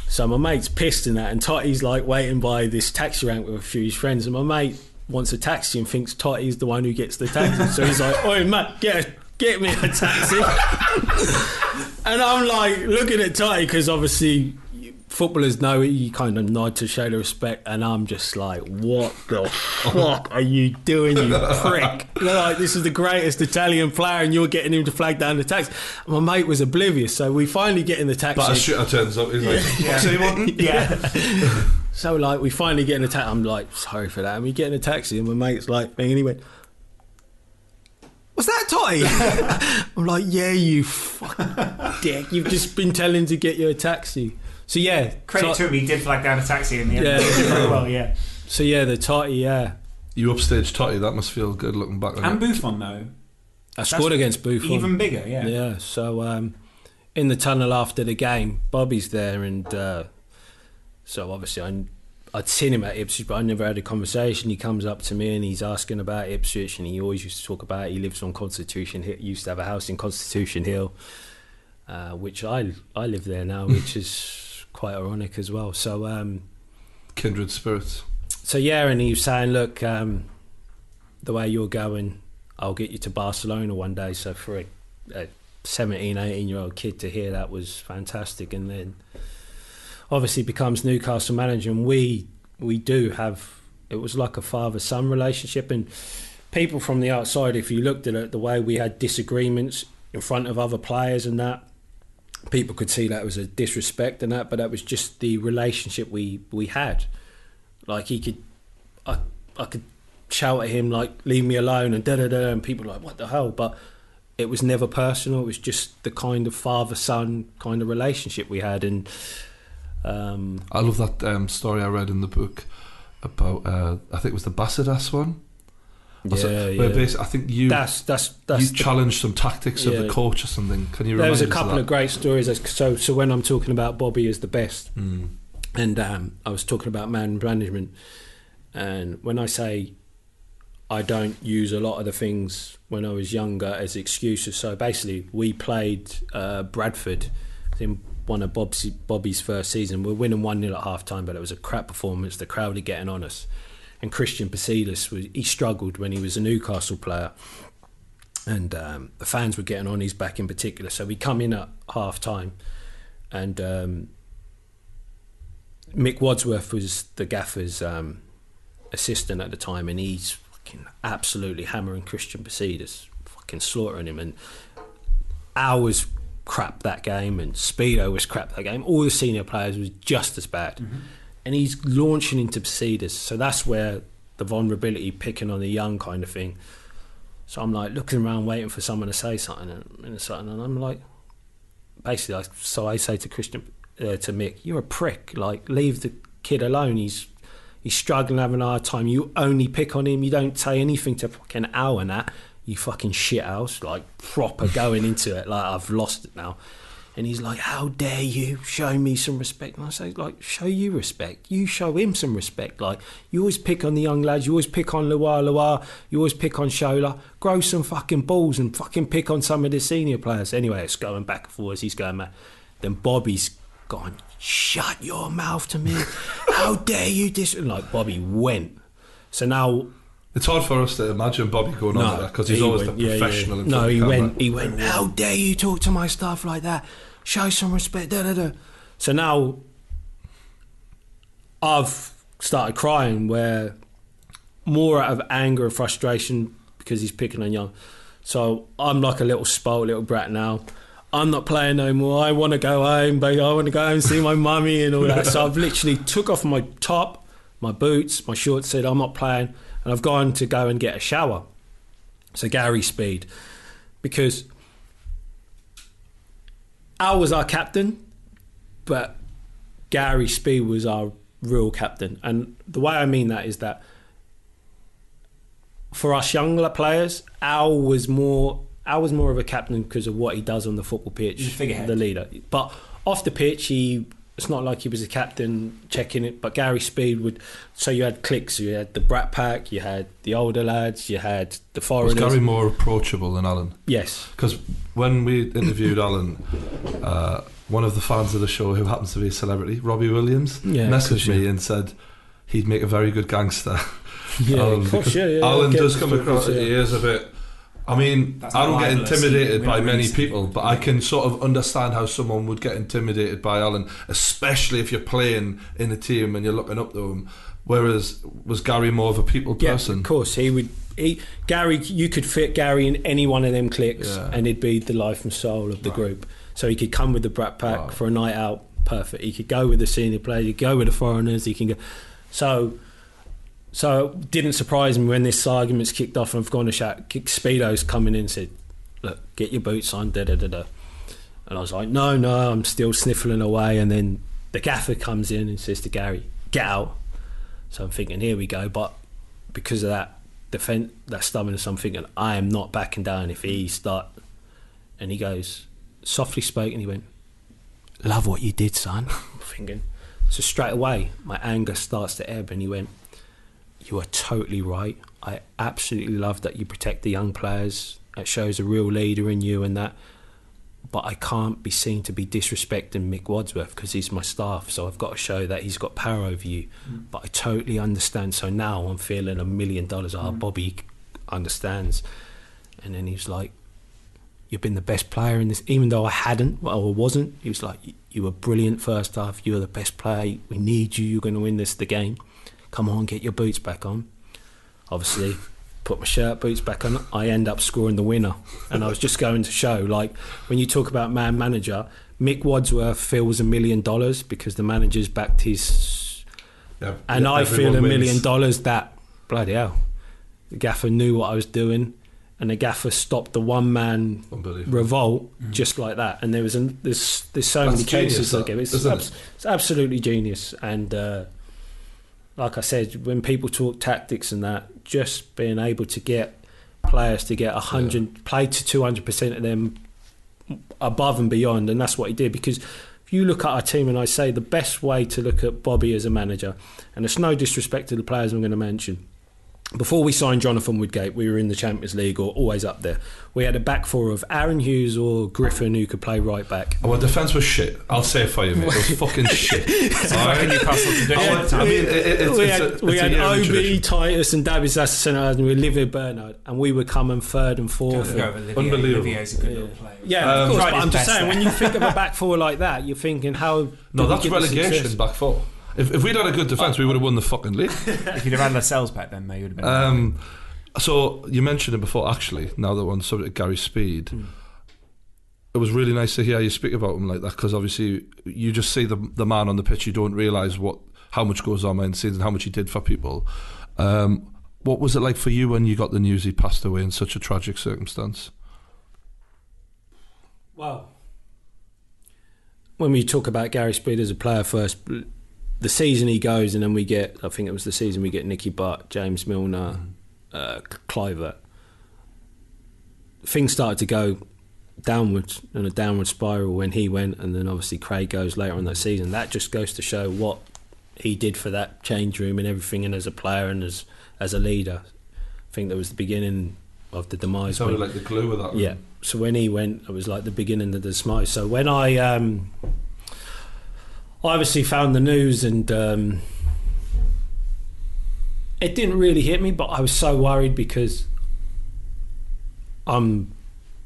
So my mate's pissed in that, and Totti's like waiting by this taxi rank with a few of his friends, and my mate wants a taxi and thinks Totti's the one who gets the taxi. So he's like, "Oi, mate, get a, get me a taxi." and I'm like looking at Totti because obviously footballers know it, you kind of nod to show the respect, and I'm just like, what the fuck are you doing, you prick? You're like, this is the greatest Italian player, and you're getting him to flag down the taxi. My mate was oblivious, so we finally get in the taxi. But a shooter turns up. He's like, Yeah. He wanting?" Yeah. So like we finally get in the taxi. I'm like, sorry for that. And we get in the taxi, and my mate's like, and he went, "Was that Totti?" I'm like, "Yeah, you fucking dick. You've just been telling to get you a taxi." So yeah, Credit so, to him, he did flag down a taxi in the end. Yeah. Very well, yeah. so yeah, the Totti, yeah. You upstage Totti. That must feel good looking back on And it. Buffon though, I scored against Buffon. even bigger, yeah. Yeah. So um, in the tunnel after the game, Bobby's there, and uh, so obviously I, I'd seen him at Ipswich, but I never had a conversation. He comes up to me and he's asking about Ipswich, and he always used to talk about he lives on Constitution Hill. Used to have a house in Constitution Hill, uh, which I I live there now, which is quite ironic as well. So. Um, Kindred spirits. so yeah, and he was saying, look, um, the way you're going, I'll get you to Barcelona one day. So for a, a 17, 18 year old kid to hear that was fantastic. And then obviously becomes Newcastle manager, and we we do have it was like a father son relationship. And people from the outside, if you looked at it, the way we had disagreements in front of other players and that. People could see that was a disrespect and that, but that was just the relationship we, we had. Like he could, I I could shout at him like "Leave me alone" and da da da, and people like "What the hell?" But it was never personal. It was just the kind of father son kind of relationship we had, and um, I love that um, story I read in the book about. Uh, I think it was the Bassedas one. Yeah, Where yeah. basically, I think you That's that's that's you the- challenged some tactics of the coach or something. Can you? Remember? There was a couple of that? great stories. So so when I'm talking about Bobby as the best, Mm. and um, I was talking about man management, and when I say I don't use a lot of the things when I was younger as excuses. So basically, we played uh, Bradford in one of Bob's, Bobby's first season. We We're winning 1 0 at half time, but it was a crap performance. The crowd are getting on us. And Christian Bassedas, was, he struggled when he was a Newcastle player. And um, the fans were getting on his back in particular. So we come in at half time, and um, Mick Wadsworth was the gaffer's um, assistant at the time, and he's fucking absolutely hammering Christian Bassedas, fucking slaughtering him. And was crap that game, and Speedo was crap that game. All the senior players was just as bad, and he's launching into Bassedas. So that's where the vulnerability, picking on the young kind of thing. So I'm like looking around, waiting for someone to say something, and, and something, and I'm like, basically, I, so I say to Christian, uh, to Mick, "You're a prick. Like, leave the kid alone. He's he's struggling, having a hard time. You only pick on him. You don't say anything to fucking Al and that. You fucking shit house. Like proper going into it. Like I've lost it now." And he's like, "How dare you show me some respect?" And I say, "Like, show you respect. You show him some respect. Like, you always pick on the young lads. You always pick on Lua Lua. You always pick on Shola. Grow some fucking balls and fucking pick on some of the senior players." Anyway, it's going back and forth. He's going mad. Then Bobby's gone. Shut your mouth to me. How dare you dis? And like Bobby went. So now It's hard for us to imagine Bobby going on like that because he's he always went, the yeah, yeah. professional. No, he camera. went. He went. How dare you talk to my staff like that? Show some respect. Da, da, da. So now I've started crying, where more out of anger and frustration because he's picking on young. So I'm like a little spoiled little brat now. I'm not playing no more. I want to go home, baby. I want to go home and see my mummy and all that. So I've literally took off my top, my boots, my shorts, said I'm not playing, and I've gone to go and get a shower. So Gary Speed, because Al was our captain, but Gary Speed was our real captain. And the way I mean that is that for us younger players, Al was more Al was more of a captain because of what he does on the football pitch, the leader. But off the pitch, he it's not like he was a captain checking it. But Gary Speed would. So you had cliques. You had the Brat Pack. You had the older lads. You had the foreigners. Was. Gary more approachable than Alan? yes. Because when we interviewed Alan, uh, one of the fans of the show, who happens to be a celebrity, Robbie Williams, Yeah, messaged me yeah. and said he'd make a very good gangster. Yeah, Um, of course, yeah, yeah. Alan does come across. He is a bit I mean, That's I don't get intimidated by not many really- people, but I can sort of understand how someone would get intimidated by Alan, especially if you're playing in a team and you're looking up to him. Whereas, was Gary more of a people Yeah, person? of course. He would. He, Gary, you could fit Gary in any one of them cliques, Yeah. and he'd be the life and soul of the Right. group. So he could come with the Brat Pack Right. for a night out, perfect. He could go with the senior players. He could go with the foreigners. He can go. So, so it didn't surprise me when this argument's kicked off, and I've gone to shout. Kick Speedo's coming in, and said, "Look, get your boots on." Da da da da. And I was like, "No, no, I'm still sniffling away." And then the gaffer comes in and says to Gary, "Get out." So I'm thinking, here we go. But because of that defense, that stubbornness, I'm thinking, I am not backing down if he start. And he goes, softly spoke, and he went, "Love what you did, son." I'm thinking, so straight away, my anger starts to ebb, and he went, "You are totally right. I absolutely love that you protect the young players. It shows a real leader in you, and that." But I can't be seen to be disrespecting Mick Wadsworth because he's my staff, so I've got to show that he's got power over you. But I totally understand. So now I'm feeling a million dollars. Ah, Bobby understands. And then he was like, You've been the best player in this, even though I hadn't, well, I wasn't. He was like, You were brilliant first half. You were the best player. We need you. You're going to win this the game. Come on, get your boots back on. Obviously, put my shirt boots back on. I end up scoring the winner. And I was just going to show, like, when you talk about man manager, Mick Wadsworth feels a million dollars because the manager's backed his Yeah, and yeah, I feel a wins. million dollars that bloody hell. The gaffer knew what I was doing, and the gaffer stopped the one man revolt just like that. And there was an, there's there's so That's many cases genius, that that, give it's, abs- it's absolutely genius. And uh, like I said, when people talk tactics and that, just being able to get players to get a hundred play to two hundred percent of them above and beyond, and that's what he did. Because if you look at our team, and I say the best way to look at Bobby as a manager, and it's no disrespect to the players I'm going to mention. Before we signed Jonathan Woodgate, we were in the Champions League or always up there. We had a back four of Aaron Hughes or Griffin who could play right back. Our defence was shit. I'll say it for you, mate. It was fucking shit. Fucking Newcastle tradition. I want- I mean, it- it- it's- we it's had, a- it's we had yearly Obi, tradition. Titus, and Davies. That's the centre halves, and we were Olivier Bernard, and we were coming third and fourth. Go and- over Olivier. Unbelievable. Olivier's a good little player. yeah, Um, of course. But I'm just saying, there. when you think of a back four like that, you're thinking, how? No, did we that's relegation back four. If, if we'd had a good defence, we would have won the fucking league. If you'd have had Lascelles back then, maybe you'd have been. Um, so you mentioned it before, actually. Now that we're on the subject of Gary Speed, it was really nice to hear you speak about him like that because obviously you just see the the man on the pitch, you don't realise what how much goes on behind the scenes and how much he did for people. Um, what was it like for you when you got the news he passed away in such a tragic circumstance? Well, when we talk about Gary Speed as a player first, the season he goes, and then we get, I think it was the season we get Nicky Butt, James Milner, uh, Kluivert. Things started to go downwards in a downward spiral when he went, and then obviously Craig goes later on that season. That just goes to show what he did for that change room and everything, and as a player and as as a leader. I think that was the beginning of the demise. Sounded like the glue of that. yeah. So when he went, it was like the beginning of the demise. So when I um, I obviously found the news and um, it didn't really hit me, but I was so worried because I'm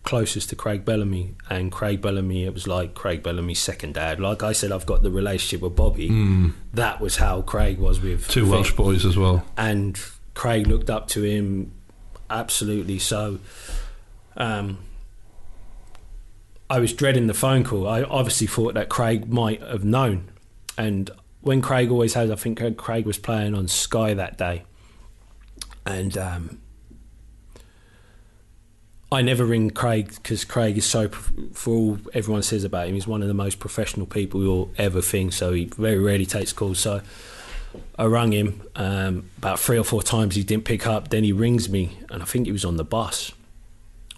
closest to Craig Bellamy, and Craig Bellamy, it was like Craig Bellamy's second dad. Like I said, I've got the relationship with Bobby. Mm. That was how Craig was with Two Finn Welsh boys as well. and Craig looked up to him absolutely so. Um, I was dreading the phone call. I obviously thought that Craig might have known, and when Craig always has, I think Craig was playing on Sky that day, and um, I never ring Craig because Craig is so for all everyone says about him. He's one of the most professional people you'll ever think. So he very rarely takes calls. So I rang him um, about three or four times. He didn't pick up. Then he rings me, and I think he was on the bus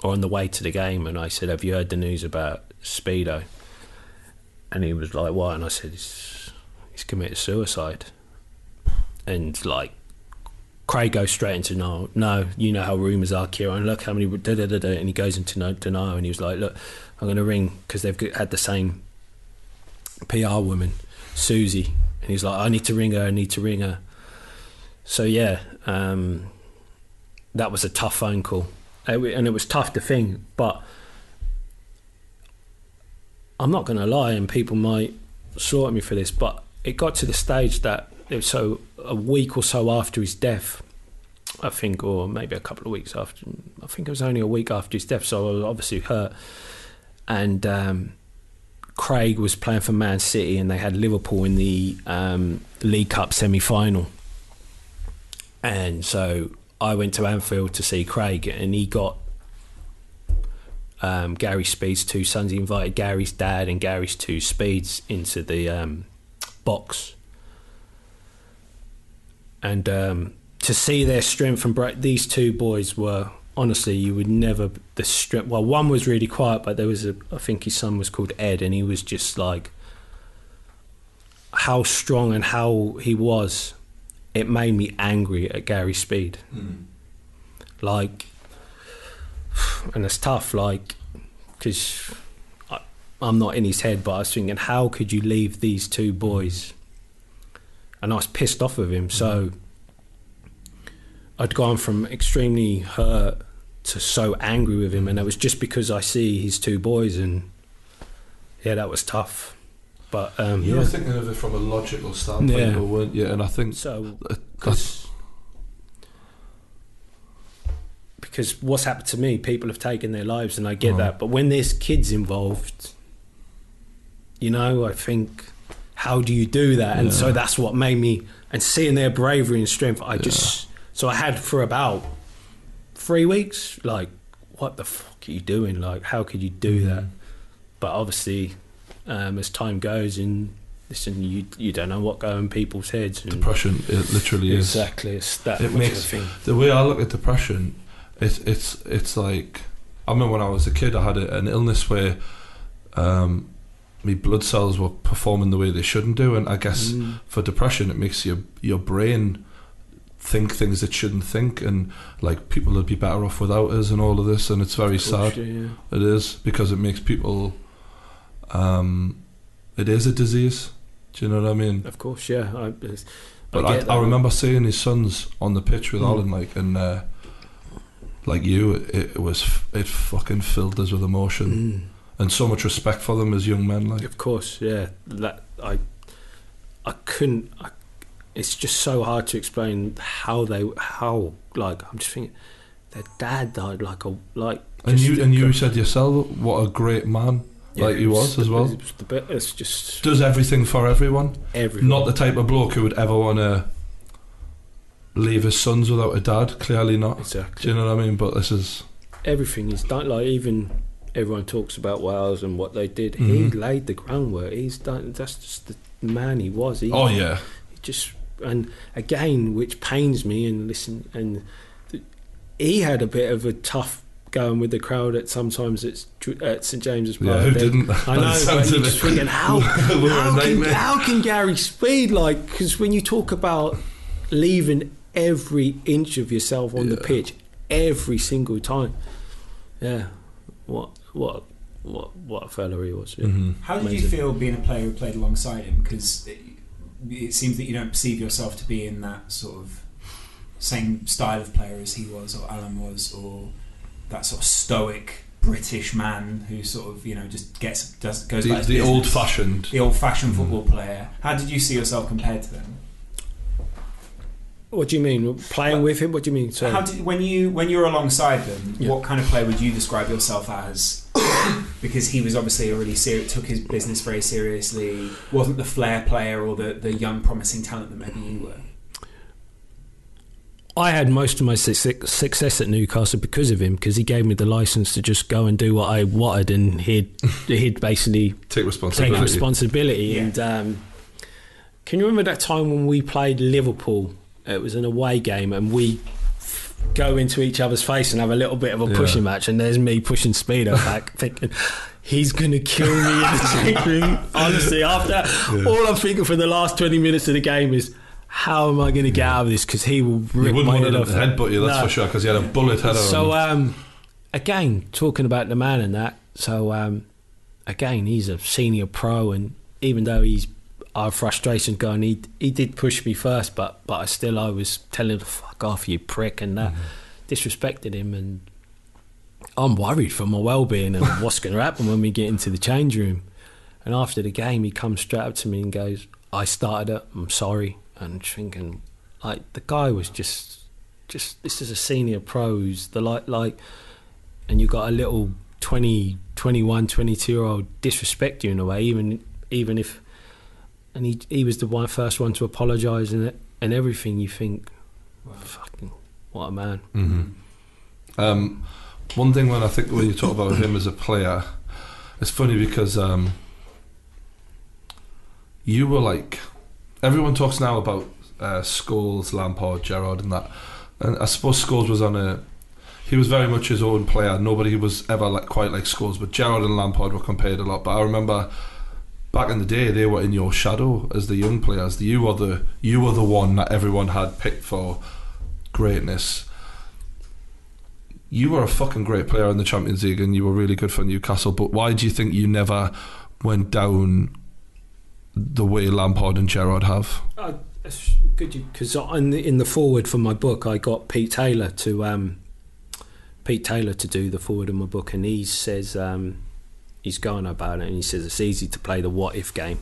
on the way to the game. And I said, "Have you heard the news about Speedo?" And he was like, "What?" And I said, "He's, he's committed suicide." And like, Craig goes straight into no, no. You know how rumours are, Kieron. Look how many da da da da. And he goes into no denial. And he was like, "Look, I'm going to ring because they've had the same PR woman, Susie." And he's like, "I need to ring her. I need to ring her." So yeah, um, that was a tough phone call. And it- was tough to think. But I'm not going to lie, and people might sort me for this, but it got to the stage that it was so a week or so after his death, I think, or maybe a couple of weeks after. I think it was only a week after his death, so I was obviously hurt. And um, Craig was playing for Man City, and they had Liverpool in the um, League Cup semi final. And so I went to Anfield to see Craig, and he got um, Gary Speed's two sons. He invited Gary's dad and Gary's two Speeds into the um, box. And um, to see their strength and break, these two boys were honestly, you would never the strength. Well, one was really quiet, but there was a. I think his son was called Ed, and he was just like how strong and how he was. It made me angry at Gary Speed. Hmm. Like, and it's tough, like, because I'm not in his head, but I was thinking, how could you leave these two boys? And I was pissed off with him. So hmm. I'd gone from extremely hurt to so angry with him, and it was just because I see his two boys, and yeah, that was tough. But um, You yeah, were thinking of it from a logical standpoint, Yeah. though, weren't you? And I think so uh, because because what's happened to me, people have taken their lives, and I get Oh. that. But when there's kids involved, you know, I think, how do you do that? And so that's what made me. And seeing their bravery and strength, I just so I had for about three weeks, like, what the fuck are you doing? Like, how could you do that? But obviously, um, as time goes, and listen, you you don't know what goes in people's heads. And depression, it literally is. Exactly, it's that It makes- the way I look at depression, it's it's it's like I remember when I was a kid, I had a, an illness where um, my blood cells were performing the way they shouldn't do, and I guess Mm. for depression, it makes your your brain think things it shouldn't think, and like people would be better off without us, and all of this, and it's very sad. Yeah. It is because it makes people. Um, it is a disease. Do you know what I mean? Of course, yeah. I, But I I, I, remember seeing his sons on the pitch with Mm. Alan, like, and uh, like you, it, it was it fucking filled us with emotion Mm. and so much respect for them as young men. Like, Of course, yeah. That I, I couldn't. I, it's just so hard to explain how they how like I'm just thinking their dad died like a like. and you and you said yourself, what a great man yeah, like he was as the- well. The bit, it's just Does everything for everyone. everything. Not the type of bloke who would ever want to leave his sons without a dad. Clearly not. Do you know what I mean? But this is everything he's done. Like even everyone talks about Wales and what they did. He Mhm. laid the groundwork. He's done. That's just the man he was. He, oh yeah, He just and again, which pains me. And listen, and he had a bit of a tough going with the crowd at sometimes at, Dr- at St James's Park. yeah. Who They- didn't? I know, but you're just thinking how we were a how can, how can Gary Speed like? Because when you talk about leaving every inch of yourself on the pitch every single time, yeah, what what what what a fella he was. Yeah. Mhm. How did you feel being a player who played alongside him? Because it, it seems that you don't perceive yourself to be in that sort of same style of player as he was, or Alan was, or that sort of stoic British man who sort of you know just gets does goes The, about the old-fashioned. the old-fashioned Mhm. football player. How did you see yourself compared to them? What do you mean playing Well, with him? What do you mean? So How did when you when you're alongside them? Yeah. What kind of player would you describe yourself as? because he was obviously a really serious, took his business very seriously. wasn't the flair player or the, the young promising talent that maybe you were. I had most of my success at Newcastle because of him, because he gave me the license to just go and do what I wanted, and he'd he'd basically Take responsibility. take responsibility. Yeah. And um, can you remember that time when we played Liverpool? It was an away game, and we go into each other's face and have a little bit of a Yeah. pushing match. And there's me pushing Speedo back, thinking he's going to kill me in the change room. Honestly, after that, all I'm thinking for the last 20 minutes of the game is. How am I going to get out of this? Because he will You rip wouldn't my want head to off. headbutt you, that's No. for sure, because he had a bullet head on. So um, again, talking about the man and that. So um, again, he's a senior pro, and even though he's our frustration going, he he did push me first, but but I still I was telling him fuck off, you prick, and that disrespected him, and I'm worried for my well-being and what's going to happen when we get into the change room. And after the game, he comes straight up to me and goes, "I started it. I'm sorry." And thinking, like the guy was just, just this is a senior pros. The like, like, and you got a little 20, 21, 22 year old disrespect you in a way, even even if, and he he was the one first one to apologise and and everything. You think, fucking, what a man. Mm-hmm. Um, one thing when I think when you talk about him as a player, it's funny because um, you were like everyone talks now about uh, Scholes, Lampard, Gerrard, and that. And I suppose Scholes was on a. He was very much his own player. Nobody was ever like quite like Scholes, but Gerrard and Lampard were compared a lot. But I remember back in the day, they were in your shadow as the young players. You were the you were the one that everyone had picked for greatness. You were a fucking great player in the Champions League, and you were really good for Newcastle. But why do you think you never went down the way Lampard and Gerrard have? That's good because in the, in the forward for my book, I got Pete Taylor to um, Pete Taylor to do the forward of my book, and he says um, he's going about it, and he says it's easy to play the what if game,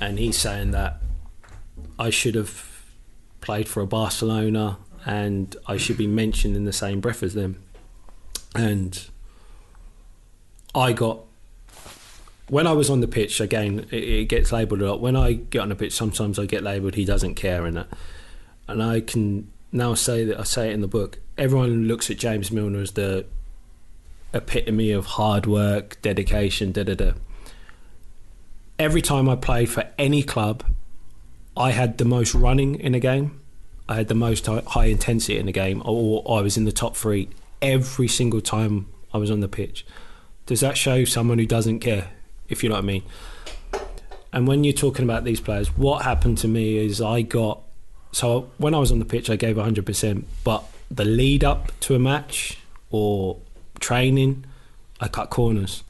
and he's saying that I should have played for a Barcelona, and I should be mentioned in the same breath as them, and I got when I was on the pitch, again, it, it gets labelled a lot. When I get on the pitch, sometimes I get labelled he doesn't care in it, and I can now say that I say it in the book. Everyone looks at James Milner as the epitome of hard work, dedication, da da da. Every time I played for any club, I had the most running in a game. I had the most high intensity in the game, or I was in the top three every single time I was on the pitch. Does that show someone who doesn't care? If you know what I mean. And when you're talking about these players, what happened to me is I got so when I was on the pitch, I gave 100%, but the lead up to a match or training, I cut corners.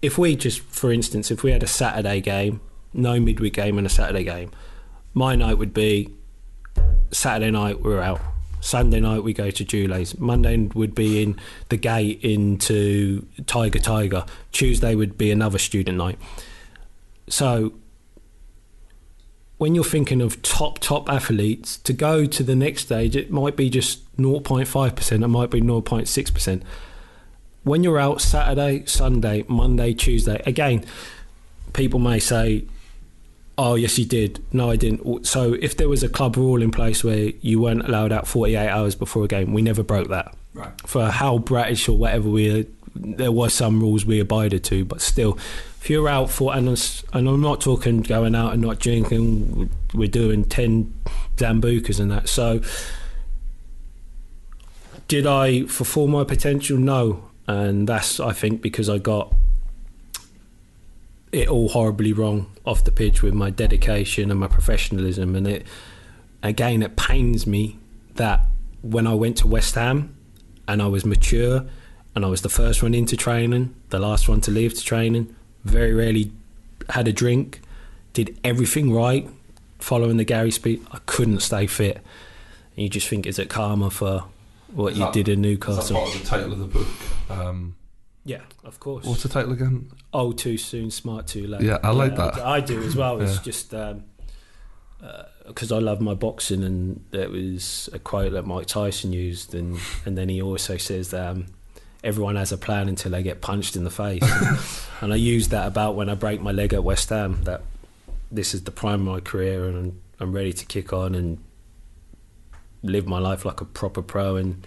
If we just, for instance, if we had a Saturday game, no midweek game and a Saturday game, my night would be Saturday night we're out. Sunday night we go to Jule's. Monday would be in the gate into Tiger Tiger. Tuesday would be another student night. So when you're thinking of top top athletes to go to the next stage, it might be just 0.5 percent. It might be 0.6 percent. When you're out Saturday, Sunday, Monday, Tuesday, again, people may say, "Oh, yes, you did." No, I didn't. So if there was a club rule in place where you weren't allowed out 48 hours before a game, we never broke that. Right. For how British or whatever we, there were some rules we abided to, but still, if you're out for and it's- and I'm not talking going out and not drinking, we're doing ten zambukas and that. So, did I fulfil my potential? No, and that's I think because I got it all horribly wrong off the pitch with my dedication and my professionalism, and it again it pains me that when I went to West Ham and I was mature and I was the first one into training, the last one to leave to training, very rarely had a drink, did everything right, following the Gary Speed. I couldn't stay fit. And you just think, is it karma for what you did in Newcastle? part of the title of the book? Um, Yeah, of course. what's the title again? Old too soon, smart too late. Yeah, I like that. I, I do as well. It's Yeah. just because I love my boxing, and there was a quote that Mike Tyson used, and and then he also says that um, everyone has a plan until they get punched in the face, and, and I use that about when I break my leg at West Ham. That this is the prime of my career, and I'm, I'm ready to kick on and live my life like a proper pro, and.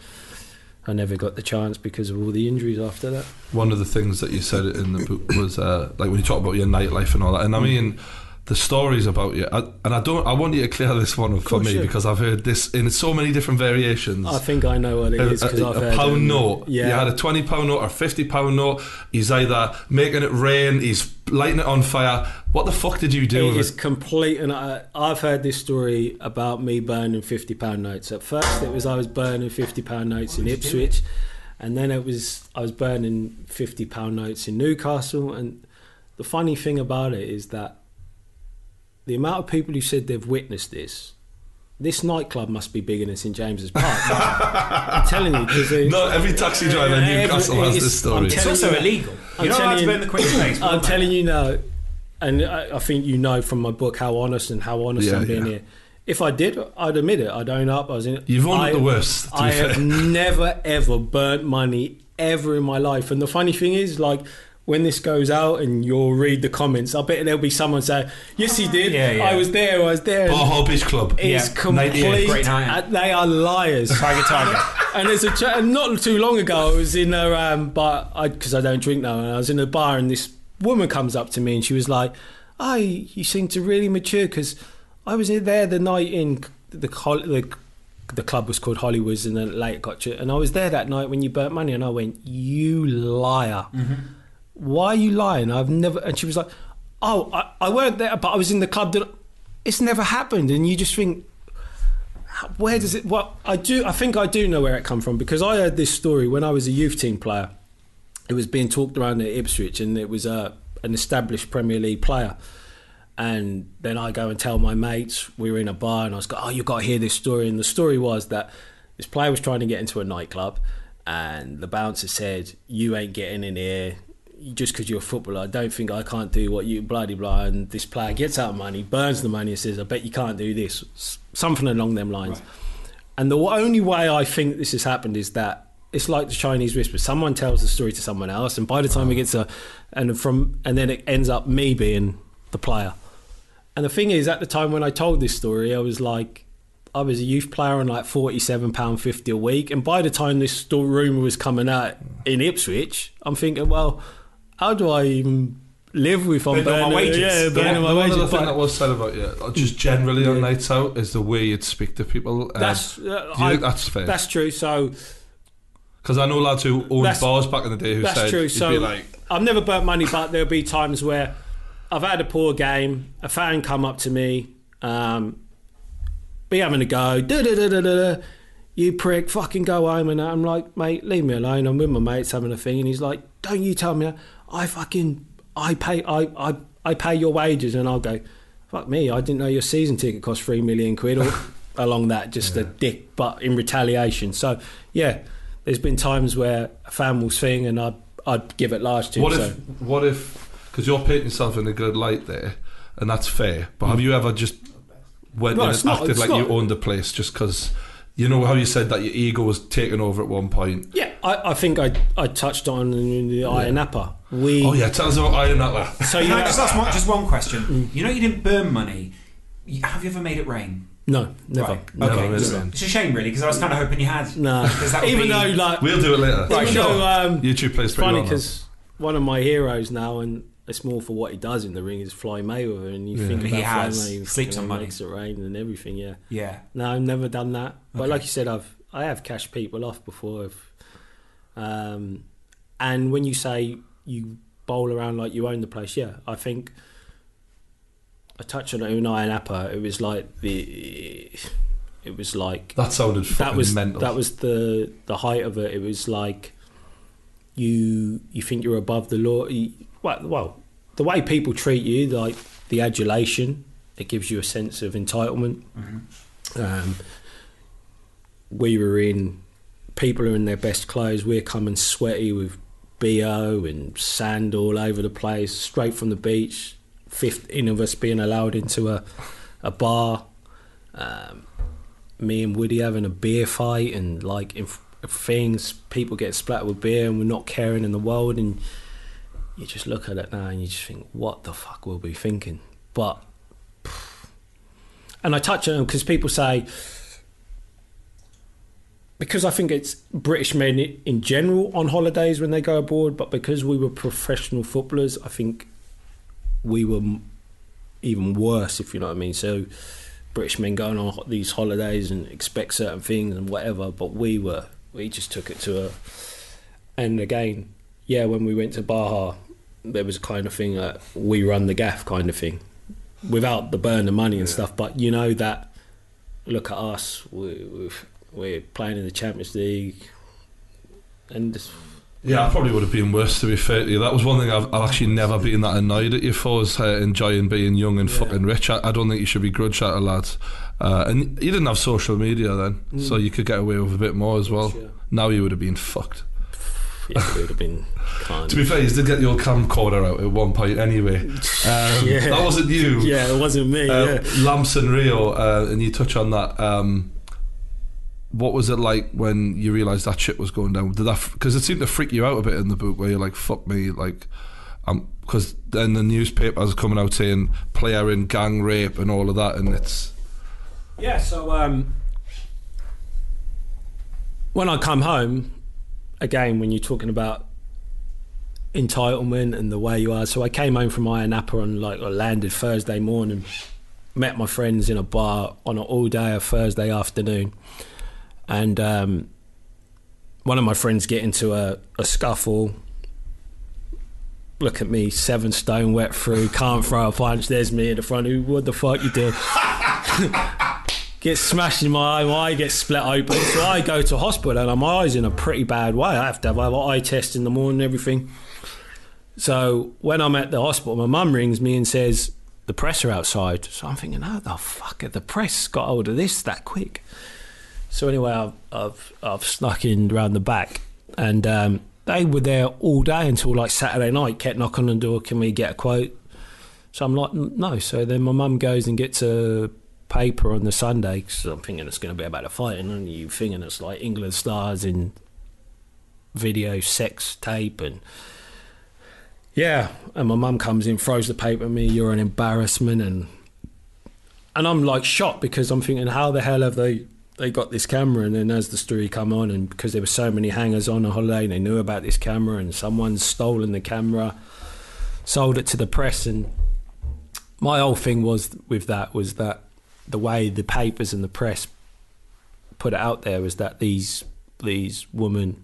I never got the chance because of all the injuries after that. One of the things that you said in the book was uh, like when you talk about your nightlife and all that, and I mean the stories about you. I, and I don't. I want you to clear this one up for me yeah. because I've heard this in so many different variations. I think I know what it a, because I've a heard pound them. note. Yeah, You had a twenty pound note or fifty pound note. He's either making it rain, he's lighting it on fire. What the fuck did you do It is it? complete, and I, I've heard this story about me burning fifty pound notes. At first, it was I was burning fifty pound notes in Ipswich, and then it was I was burning fifty pound notes in Newcastle. And the funny thing about it is that the amount of people who said they've witnessed this this nightclub must be bigger than St James's Park. I'm telling you, because Not every taxi driver in Every- Newcastle has this story. It's also you- illegal. I'm You're not allowed telling to you- burn the Queen's face. I'm telling you now, and I, I think you know from my book how honest and how honest Yeah, I'm being yeah. here. If I did, I'd admit it. I'd own up. I was in. You've owned I, the worst. Be I have never ever burnt money ever in my life. And the funny thing is, like. When this goes out and you'll read the comments, I bet there'll be someone say, "Yes, he did. Yeah, yeah. I was there. I was there." And Bar Beach Club. It's Yeah, complete. 98, great night. uh, They are liars. Tiger, tiger. And there's a ch- and not too long ago, I was in a um, bar because I, don't drink now, and I was in a bar, and this woman comes up to me, and she was like, "Oh, you seem to really mature because I was there the night in the col- the." The club was called Hollywood's, and then late got you. And I was there that night when you burnt money, and I went, "You liar! Why are you lying? I've never." And she was like, "Oh, I, I weren't there, but I was in the club. That it's never happened." And you just think, where does it well i do i think i do know where it come from because i heard this story when i was a youth team player it was being talked around at ipswich and it was a, an established premier league player and then i go and tell my mates we were in a bar and i was go oh you got to hear this story and the story was that this player was trying to get into a nightclub and the bouncer said you ain't getting in here just because you're a footballer, I don't think I can't do what you bloody blah. And this player gets out of money, burns the money, and says, "I bet you can't do this." Something along them lines. And the only way I think this has happened is that it's like the Chinese whisper. Someone tells the story to someone else, and by the time it gets a, and from, and then it ends up me being the player. And the thing is, at the time when I told this story, I was like, I was a youth player on like forty-seven pound fifty a week, and by the time this story rumor was coming out in Ipswich, I'm thinking, well, how do I even live with on Burn all my burning- wages. Yeah, Yeah. burning my One wages. other thing that was said about you, uh, just generally on nights out, is the way you'd speak to people. Uh, that's uh, do you I- think that's fair? that's true. So Because I know lads who owned That's- bars back in the day who that's said, true. So be like, I've never burnt money, but there'll be times where I've had a poor game. A fan come up to me, um, be having a go. Da, da, da, da, da, da. You prick, fucking go home. And I'm like, mate, leave me alone. I'm with my mates having a thing, and he's like, don't you tell me. that. I fucking, I pay, I, I, I pay your wages, and I'll go. Fuck me, I didn't know your season ticket cost three million quid or along that, just a dick, but in retaliation. So, yeah, there's been times where a fan will sing and I'd, I'd give it large to what so. if, what if, because you're painting yourself in a good light there, and that's fair, but have you ever just went No, in and not- acted like not. you owned the place just because, you know how you said that your ego was taken over at one point? Yeah, I, I think I I touched on the Ayia Napa. We Oh yeah, tell us about Ayia Napa. so Can you I just ask one, just one question? Mm. You know, you didn't burn money. You- Have you ever made it rain? no never Right. Never Okay. made it It's, rain. it's a shame, really, because I was kind of hoping you had. no 'Cause that would even be- though like We'll do it later. Right, even sure. though um, YouTube plays pretty funny well now. because one of my heroes now and it's more for what he does in the ring is Floyd Mayweather and you Yeah. think He about has. Floyd Mayweather Sleeps on fucking money. makes it rain and everything yeah Yeah. no I've never done that but Okay. like you said I've I have cashed people off before if, um, and when you say you bowl around like you own the place yeah I think I touched on it in Ayia Napa it was like the it was like That sounded that was mental. that was the the height of it. It was like you you think you're above the law. You, well, well, the way people treat you, like the adulation, it gives you a sense of entitlement. Um, we were in people are in their best clothes. We're coming sweaty with bo and sand all over the place, straight from the beach. Fifteen of us being allowed into a a bar. Um, me and Woody having a beer fight and like in things people get splattered with beer and we're not caring in the world and you just look at it now and you just think what the fuck will we be thinking but and I touch on them because people say because I think it's British men in general on holidays when they go abroad but because we were professional footballers I think we were even worse if you know what I mean so British men going on these holidays and expect certain things and whatever, but we were we just took it to a. And again, yeah, when we went to Baja, there was a kind of thing that we run the gaff kind of thing, without the burn of money and stuff. But you know that, look at us, we, we've, we're playing in the Champions League, and Yeah, I probably would have been worse to be fair to you. That was one thing I've, I've actually never been that annoyed at you for is uh, enjoying being young and Yeah. fucking rich. I, I don't think you should be grudge at a lads. Uh, and you didn't have social media then, so you could get away with a bit more as well. Yeah. Now you would have been fucked. Yeah, would have been kind To be fair, you did get your camcorder out at one point anyway. Um, Yeah. That wasn't you. Yeah, it wasn't me. Uh, yeah. Lamps and Rio, uh, and you touch on that. Um, what was it like when you realised that shit was going down? Did that because it seemed to freak you out a bit in the book, where you're like, "Fuck me," like, um, because then the newspapers are coming out saying player in gang rape and all of that, and it's Yeah, so um, when I come home, again, when you're talking about entitlement and the way you are, so I came home from Ayia Napa on like I landed Thursday morning, met my friends in a bar on an all day Thursday afternoon, and um, one of my friends get into a, a scuffle. Look at me, seven stone wet through, can't throw a punch. There's me in the front. Who? What the fuck you doing? gets smashed in my eye, my eye gets split open. So I go to hospital and my eye's in a pretty bad way. I have to have an eye test in the morning and everything. So when I'm at the hospital, my mum rings me and says, the press are outside. So I'm thinking, how the fuck have the press got hold of this that quick? So anyway, I've, I've, I've snuck in around the back and um, they were there all day until like Saturday night, kept knocking on the door, can we get a quote? So I'm like, no. So then my mum goes and gets a paper on the Sunday because I'm thinking it's going to be about a fighting, and you thinking it's like England stars in video sex tape and yeah. And my mum comes in, throws the paper at me. You're an embarrassment, and and I'm like shocked because I'm thinking, how the hell have they they got this camera? And then as the story come on, and because there were so many hangers on a holiday, they knew about this camera, and someone's stolen the camera, sold it to the press, and my whole thing was with that was that the way the papers and the press put it out there was that these these women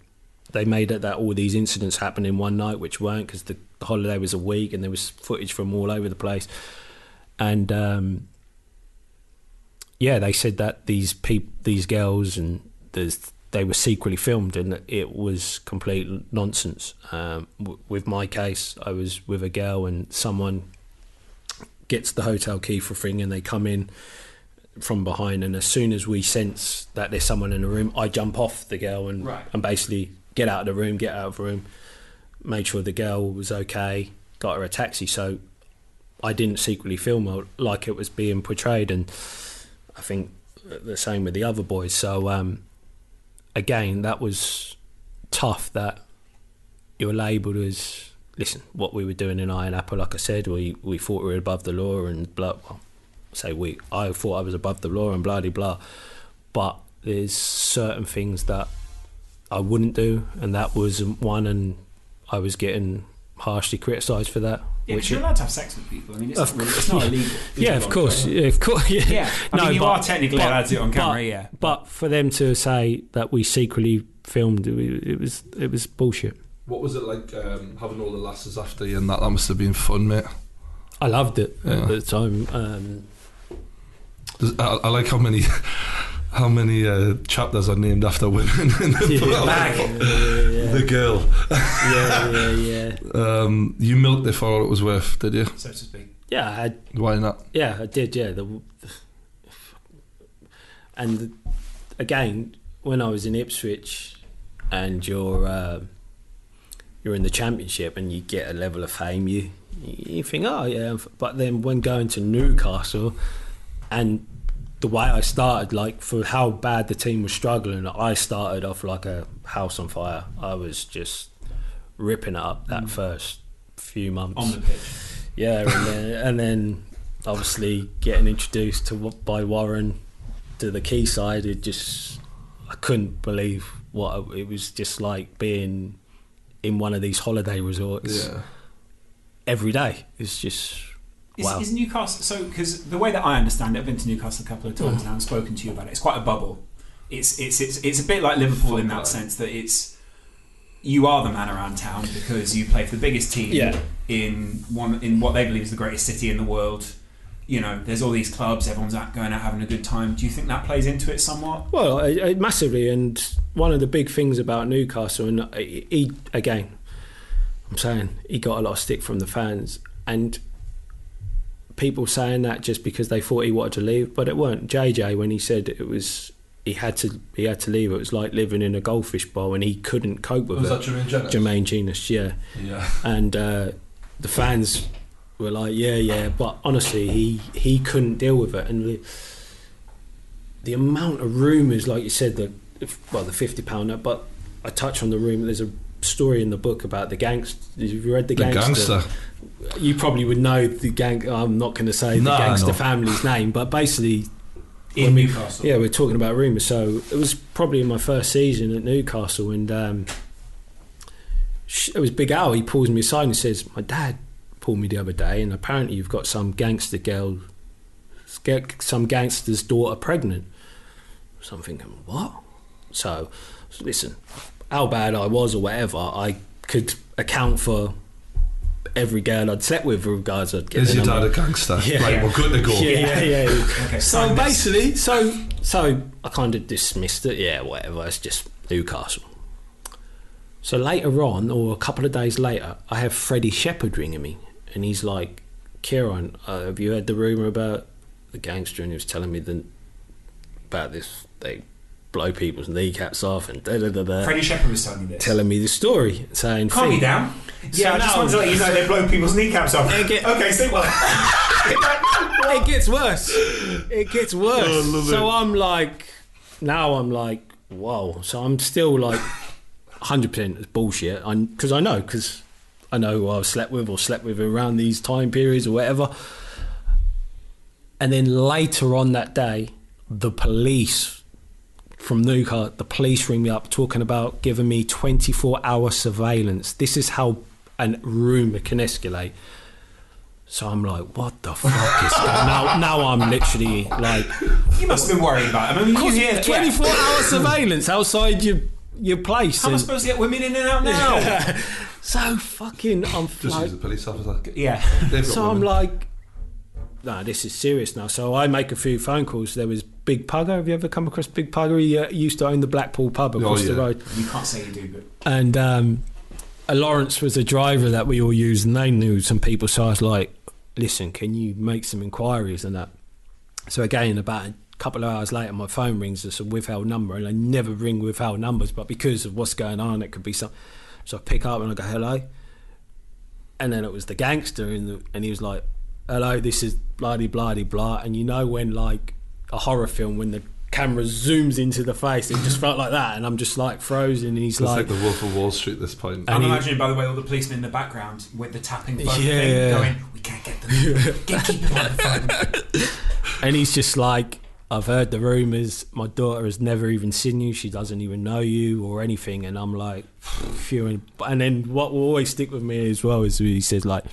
they made it that all these incidents happened in one night, which weren't because the, holiday was a week and there was footage from all over the place, and um, yeah, they said that these peop- these girls and there's they were secretly filmed and it was complete nonsense. Um, w- with my case, I was with a girl and someone gets the hotel key for a thing and they come in from behind and as soon as we sense that there's someone in the room I jump off the girl and Right. and basically get out of the room get out of the room made sure the girl was okay got her a taxi so I didn't secretly film like it was being portrayed and I think the same with the other boys. So um, again that was tough that you were labelled as listen what we were doing in Ayia Napa like I said we we thought we were above the law and blah well say we I thought I was above the law and blah de blah. But there's certain things that I wouldn't do and that was one and I was getting harshly criticised for that Yeah, which because you're allowed to have sex with people. I mean, it's, Of not, really, it's not illegal. There's yeah of course going yeah, of course yeah, Yeah, I mean, you but- are technically but- allowed to do it on camera, but- yeah. but for them to say that we secretly filmed it, it was it was bullshit what was it like um, having all the lasses after you, and that that must have been fun, mate. I loved it Yeah. at the time um, I, I like how many how many uh, chapters are named after women in the yeah, book. yeah, The girl. yeah, yeah, yeah. Um, you milked it for all it was worth, did you? so to speak. Yeah, I had, Why not? yeah, I did. Yeah, the, and again, when I was in Ipswich, and you're uh, you're in the championship, and you get a level of fame, you you think, oh yeah. But then when going to Newcastle, and the way I started, like for how bad the team was struggling, I started off like a house on fire. I was just ripping it up that mm. first few months On the pitch. yeah, and then, and then obviously getting introduced to by Warren to the quayside, it just I couldn't believe what it was just like being in one of these holiday resorts Yeah. every day. It's just Is, wow. is Newcastle so? Because the way that I understand it, I've been to Newcastle a couple of times now and spoken to you about it. It's quite a bubble. It's it's it's it's a bit like Liverpool in that Fuck that. sense that it's you are the man around town because you play for the biggest team Yeah. in one in what they believe is the greatest city in the world, you know, there's all these clubs, everyone's out going out having a good time. Do you think that plays into it somewhat? Well, uh, uh, massively, and one of the big things about Newcastle, and uh, he again, I'm saying he got a lot of stick from the fans, and people saying that just because they thought he wanted to leave, but it weren't. JJ when he said it was he had to he had to leave. It was like living in a goldfish bowl, and he couldn't cope with Was it. that Jermaine Jenas? Jermaine Jenas, yeah, Yeah. and uh, the fans were like, yeah, yeah, but honestly, he he couldn't deal with it, and the, the amount of rumours, like you said, that well, the fifty pound but I touch on the rumour. There's a story in the book about the gangster. Have you read the The gangster? gangster. You probably would know the gang. I'm not going to say the gangster no. family's name, but basically, In we- Newcastle. yeah, we're talking about rumours. So it was probably in my first season at Newcastle, and um, it was Big Al. He pulls me aside and says, "My dad pulled me the other day, and apparently you've got some gangster girl, some gangster's daughter pregnant." So I'm thinking, what? So listen, how bad I was or whatever, I could account for every girl I'd slept with, regardless of Is your getting dad a gangster? Yeah. Right, we're good to go. Yeah, yeah, yeah. Okay, So sign this. basically, so so I kind of dismissed it. Yeah, whatever. It's just Newcastle. So later on, or a couple of days later, I have Freddie Shepherd ringing me, and he's like, "Kieron, uh, have you heard the rumor about the gangster?" And he was telling me the, about this. They blow people's kneecaps off and da da da da. Freddie Shepherd was telling you this. Telling me the story, saying, Calm me "Think- down. So Yeah, I just now- wanted to let you know they blow people's kneecaps off. Get- okay, sleep well. it gets worse. It gets worse. Oh, so it. I'm like, now I'm like, whoa. So I'm still like, hundred percent it's bullshit. Because I know, because I know who I've slept with or slept with around these time periods or whatever. And then later on that day, the police from Newcastle, the police ring me up talking about giving me 24 hour surveillance. This is how a rumour can escalate. So I'm like, what the fuck is going now? Now I'm literally like, you must have been worried about it. I mean, you hear that, yeah. 24 hour surveillance outside your your place. How am I supposed to get women in and out now? so fucking, I'm Just like, use the police officer. yeah. They've got so I'm like, no, this is serious now. So I make a few phone calls. There was Big Pugger. Have you ever come across Big Pugger? He uh, used to own the Blackpool pub across the yeah. road. You can't say you do, but And um, uh, Lawrence was a driver that we all used, and they knew some people. So I was like, listen, can you make some inquiries and that? So again, about a couple of hours later, my phone rings as a withheld number, and I never ring withheld numbers, but because of what's going on, it could be some. So I pick up and I go, hello. And then it was the gangster, and, the, and he was like, hello, this is bloody, bloody, blah. And you know when, like, a horror film, when the camera zooms into the face, it just felt like that. And I'm just like frozen, and he's like, like, the Wolf of Wall Street at this point. And I'm he- imagining, by the way, all the policemen in the background with the tapping phone Yeah. thing going, we can't get them. Get, keep them on the phone. And he's just like, I've heard the rumours. My daughter has never even seen you. She doesn't even know you or anything. And I'm like, phew. And then what will always stick with me as well is he says like,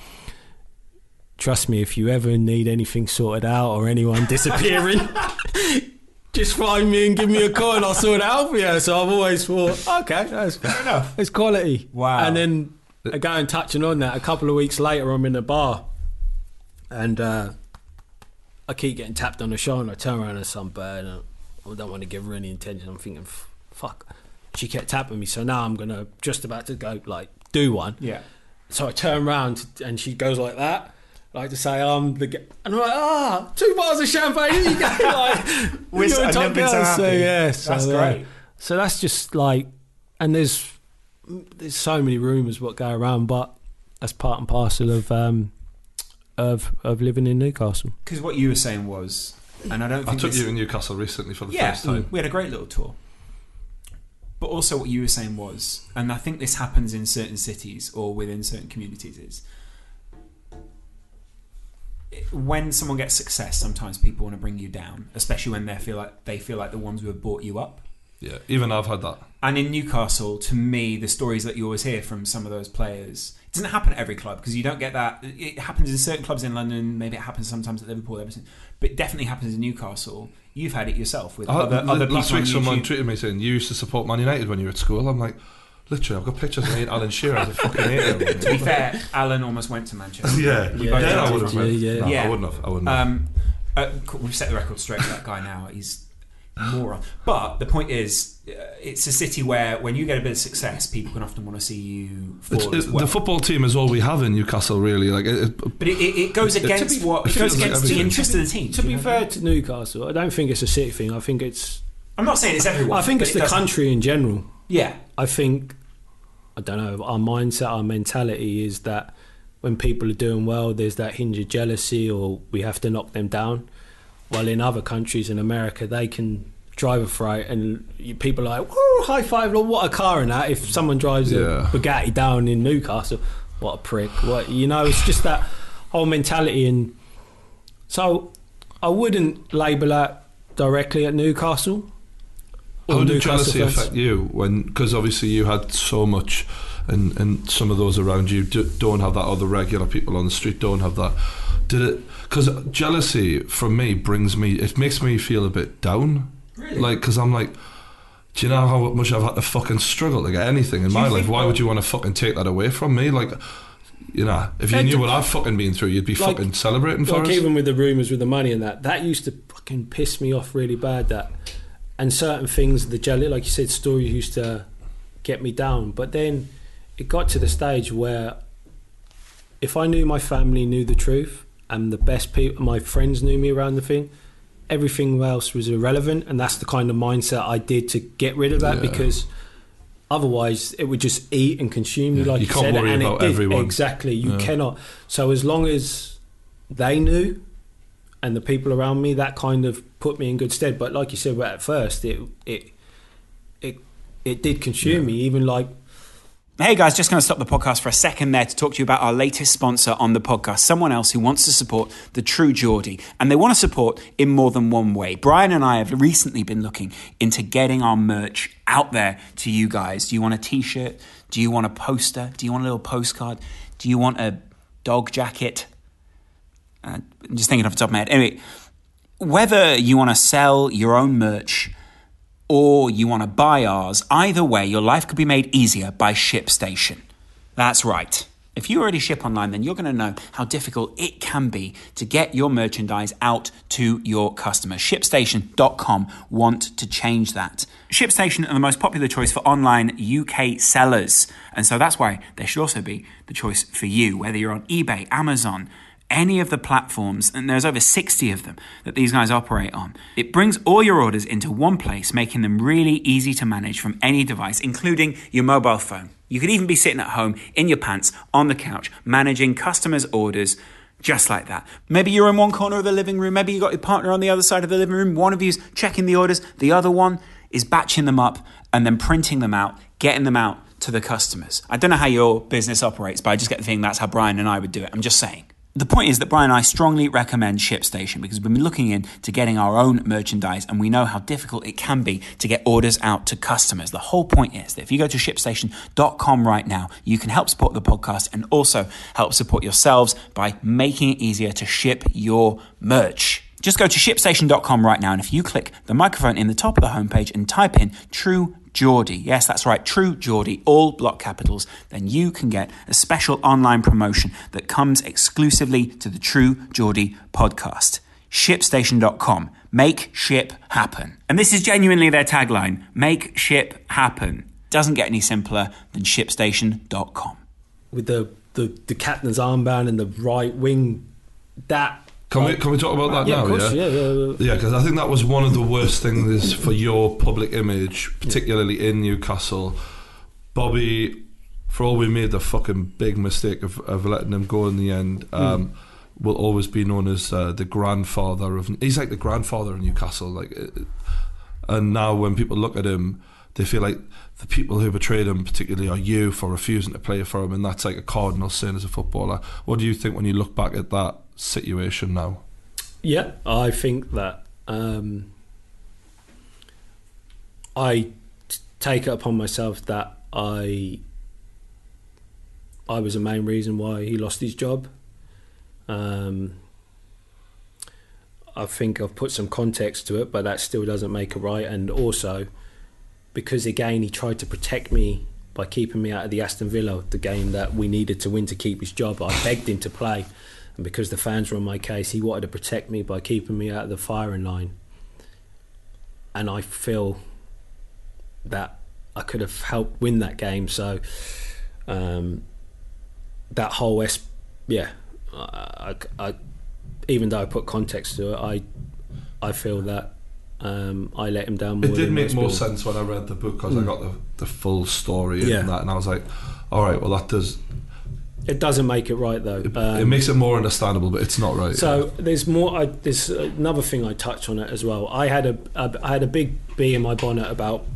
trust me, if you ever need anything sorted out or anyone disappearing, just find me and give me a call and I'll sort it out for you. So I've always thought, okay, that's fair enough. It's quality. Wow. And then again, touching on that, a couple of weeks later, I'm in a bar and uh, I keep getting tapped on the shoulder. I turn around and some bird, and I don't want to give her any attention. I'm thinking, fuck. She kept tapping me, so now I'm gonna just about to go like do one. Yeah. So I turn around and she goes like that, like to say I'm the. G-. And I'm like, ah, two bottles of champagne. Here you go. like, We're you're so- a I've top never so happy. So yeah, so, That's yeah. great. So that's just like, and there's there's so many rumours what go around, but that's part and parcel of um of of living in Newcastle. Because what you were saying was, and I don't I took you to Newcastle recently for the yeah, first time. we had a great little tour. But also, what you were saying was, and I think this happens in certain cities or within certain communities, is when someone gets success, sometimes people want to bring you down, especially when they feel like they feel like the ones who have brought you up. Yeah, even I've had that. And in Newcastle, to me, the stories that you always hear from some of those players it doesn't happen at every club because you don't get that. It happens in certain clubs in London. Maybe it happens sometimes at Liverpool, everything, but it definitely happens in Newcastle. You've had it yourself with I- other, the- other people last week, on someone tweeted me saying you used to support Man United when you were at school. I'm like, Literally, I've got pictures of me and Alan Shearer as a fucking eight To be fair, Alan almost went to Manchester. Yeah, We Yeah, both then I did. would have. yeah, yeah. No, Yeah. I wouldn't have. I wouldn't have. Um, uh, cool, we've set the record straight for that guy now. He's a moron. But the point is, uh, it's a city where when you get a bit of success, people can often want to see you It's- fall as it- well. The football team is all we have in Newcastle, really. Like, it, it, but it, it, it goes It- to against be- what it it goes feels like against the everything. interest of the team. To be know? fair to Newcastle, I don't think it's a city thing. I think it's I'm not saying it's everyone. I think but it's it the doesn't- country in general. Yeah, I think I don't know. Our mindset, our mentality is that when people are doing well, there's that hinge of jealousy, or we have to knock them down. While in other countries, in America, they can drive a freight, and people are like, "Woo, high five! Look, what a car!" And that. If someone drives Yeah. a Bugatti down in Newcastle, what a prick! What you know? It's just that whole mentality, and so I wouldn't label that directly at Newcastle. How did jealousy affect you? When because obviously you had so much, and and some of those around you do, don't have that, Other regular people on the street don't have that. Did it? Because jealousy from me brings me. It makes me feel a bit down. Really? Like, because I'm like. Do you know how much I've had to fucking struggle to get anything in Do my life? Why that- would you want to fucking take that away from me? Like, you know, if you knew what I've fucking been through, you'd be Like- fucking celebrating for like us. even with the rumours with the money and that, that used to fucking piss me off really bad. That and certain things, the jelly, like you said, stories used to get me down. But then it got to the stage where if I knew my family knew the truth and the best people, my friends knew me around the thing, everything else was irrelevant. And that's the kind of mindset I did to get rid of that Yeah. because. Otherwise, it would just eat and consume you, Yeah, like you you, can't said, worry and about it did everyone. exactly. You Yeah. cannot. So as long as they knew and the people around me that kind of put me in good stead but like you said at first it it it it did consume me even like Hey guys, just going to stop the podcast for a second there to talk to you about our latest sponsor on the podcast, someone else who wants to support the true Geordie. And they want to support in more than one way. Brian and I have recently been looking into getting our merch out there to you guys. Do you want a t shirt? Do you want a poster? Do you want a little postcard? Do you want a dog jacket? Uh, I'm just thinking off the top of my head. Anyway, whether you want to sell your own merch or you want to buy ours, either way, your life could be made easier by ShipStation. That's right. If you already ship online, then you're going to know how difficult it can be to get your merchandise out to your customers. ShipStation.com want to change that. ShipStation are the most popular choice for online UK sellers. And so that's why they should also be the choice for you, whether you're on eBay, Amazon, any of the platforms, and there's over 60 of them that these guys operate on. It brings all your orders into one place, making them really easy to manage from any device, including your mobile phone. You could even be sitting at home in your pants on the couch, managing customers' orders just like that. Maybe you're in one corner of the living room, maybe you got your partner on the other side of the living room. One of you's checking the orders, the other one is batching them up and then printing them out, getting them out to the customers. I don't know how your business operates, but I just get the feeling that's how Brian and I would do it. I'm just saying. The point is that Brian and I strongly recommend ShipStation because we've been looking into getting our own merchandise and we know how difficult it can be to get orders out to customers. The whole point is that if you go to shipstation.com right now, you can help support the podcast and also help support yourselves by making it easier to ship your merch. Just go to shipstation.com right now, and if you click the microphone in the top of the homepage and type in True Geordie, yes, that's right, True Geordie, all block capitals, then you can get a special online promotion that comes exclusively to the True Geordie podcast. Shipstation.com. Make ship happen. And this is genuinely their tagline make ship happen. Doesn't get any simpler than shipstation.com. with the the, the captain's armband and the right wing that Can we can we talk about that yeah now? of course yeah, yeah, yeah, yeah. Because I think that was one of the worst things for your public image, particularly in Newcastle. Bobby, for all we made the fucking big mistake of, of letting him go in the end, um, will always be known as uh, the grandfather of. He's like the grandfather of Newcastle. Like, uh, and now when people look at him, they feel like the people who betrayed him, particularly, are you for refusing to play for him, and that's like a cardinal sin as a footballer. What do you think when you look back at that situation now? Yeah, I think that um, I take it upon myself that I I was the main reason why he lost his job. Um, I think I've put some context to it, but that still doesn't make it right. And also, because again, he tried to protect me by keeping me out of the Aston Villa, the game that we needed to win to keep his job. I begged him to play, and because the fans were on my case, he wanted to protect me by keeping me out of the firing line. And I feel that I could have helped win that game. So um, that whole S, yeah, I, I, I, even though I put context to it, I I feel that um, I let him down more. It did make more sense when I read the book because I Mm. got the, the full story and that, and I was like, all right, well that does. It doesn't make it right though. It, Um, it makes it more understandable, but it's not right. So there's more. I, there's another thing I touch on it as well. I had a, a I had a big bee in my bonnet about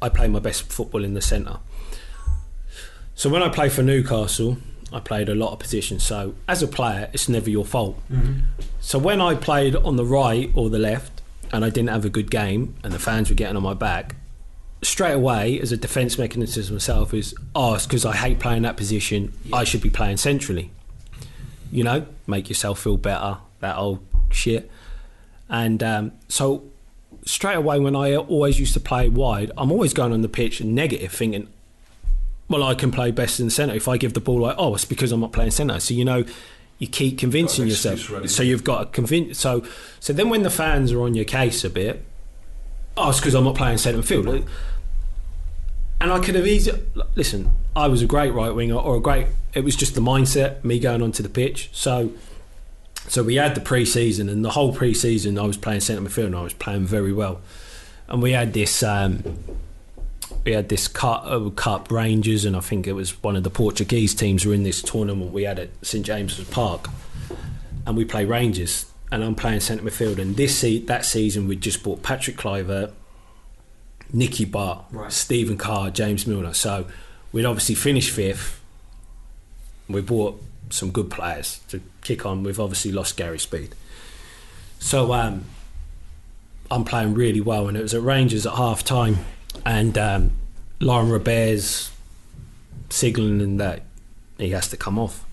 I play my best football in the centre. So when I play for Newcastle, I played a lot of positions. So as a player, it's never your fault. So when I played on the right or the left, and I didn't have a good game, and the fans were getting on my back, straight away as a defence mechanism myself is, oh, it's because I hate playing that position. I should be playing centrally. You know, make yourself feel better. That old shit. And um, so straight away when I always used to play wide, I'm always going on the pitch and negative, thinking, well, I can play best in the centre. If I give the ball like, oh, it's because I'm not playing centre. So you know, you keep convincing yourself. ready. So you've got to convince. So so then when the fans are on your case a bit, oh, it's because I'm not playing centre field. And I could have easily listen. I was a great right winger or a great. It was just the mindset, me going onto the pitch. So. So we had the pre-season, and the whole pre-season I was playing centre midfield, and I was playing very well. And we had this, um, we had this cup, uh, cup Rangers, and I think it was one of the Portuguese teams were in this tournament we had at St James's Park, and we play Rangers, and I'm playing centre midfield. And this se- that season we just bought Patrick Kluivert, Nicky Butt, Right. Stephen Carr, James Milner. So we'd obviously finished fifth. We bought some good players to kick on. We've obviously lost Gary Speed. So um, I'm playing really well, and it was at Rangers at half time, and um, Laurent Robert's signalling that he has to come off.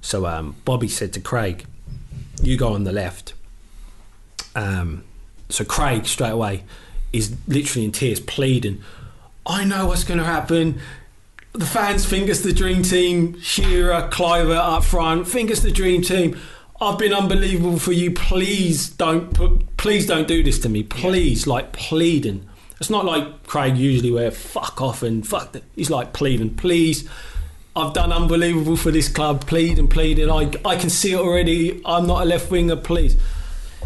So um, Bobby said to Craig, "You go on the left." Um, so Craig straight away is literally in tears, pleading, "I know what's going to happen." The fans think it's the dream team. Shearer, Kluivert up front. Think it's the dream team. I've been unbelievable for you. Please don't put. Please don't do this to me. Please, like pleading. It's not like Craig usually where fuck off and fuck. The, he's like pleading. Please, I've done unbelievable for this club. Plead and plead, and I I can see it already. I'm not a left winger. Please.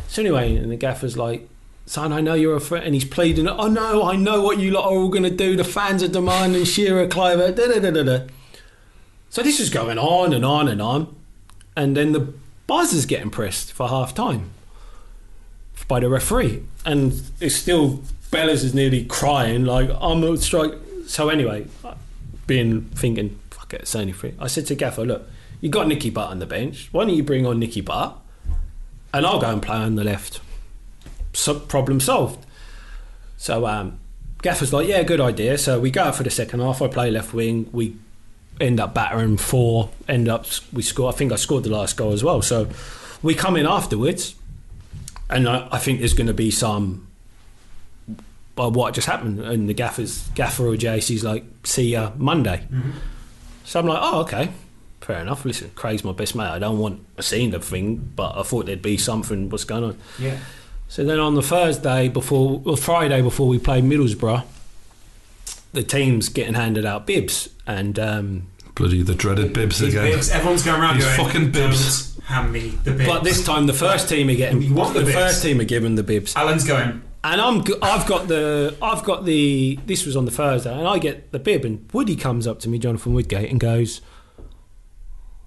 So anyway, and the gaffer's like, son, I know you're a friend, and he's pleading. Oh no, I know what you lot are all going to do. The fans are demanding Shearer, Kluivert, da da da da da. So this is going on and on and on, and then the buzzer's getting pressed for half time by the referee, and it's still Bellas is nearly crying like I'm a strike. So anyway, being thinking, fuck it, it's only free. I said to Gaffer, look, you got Nicky Butt on the bench. Why don't you bring on Nicky Butt, and I'll go and play on the left. Problem solved. So um, Gaffer's like, yeah, good idea. So we go out for the second half. I play left wing. We end up battering four. End up we score. I think I scored the last goal as well. So we come in afterwards, and I, I think there's going to be some. Well, what just happened? And the gaffer's gaffer or JC's like, see ya Monday. So I'm like, oh, okay, fair enough. Listen, Craig's my best mate. I don't want a scene of thing, but I thought there'd be something. What's going on? Yeah. So then on the Thursday before, or Friday before we played Middlesbrough, the team's getting handed out bibs, and um, Bloody the dreaded bibs again. bibs, everyone's going around These going, fucking bibs. "Don't hand me the bibs. but this time the first team are getting You want the bibs? first team are given the bibs, Alan's going, and I'm g- I've got the I've got the this was on the Thursday, and I get the bib, and Woody comes up to me, Jonathan Woodgate, and goes,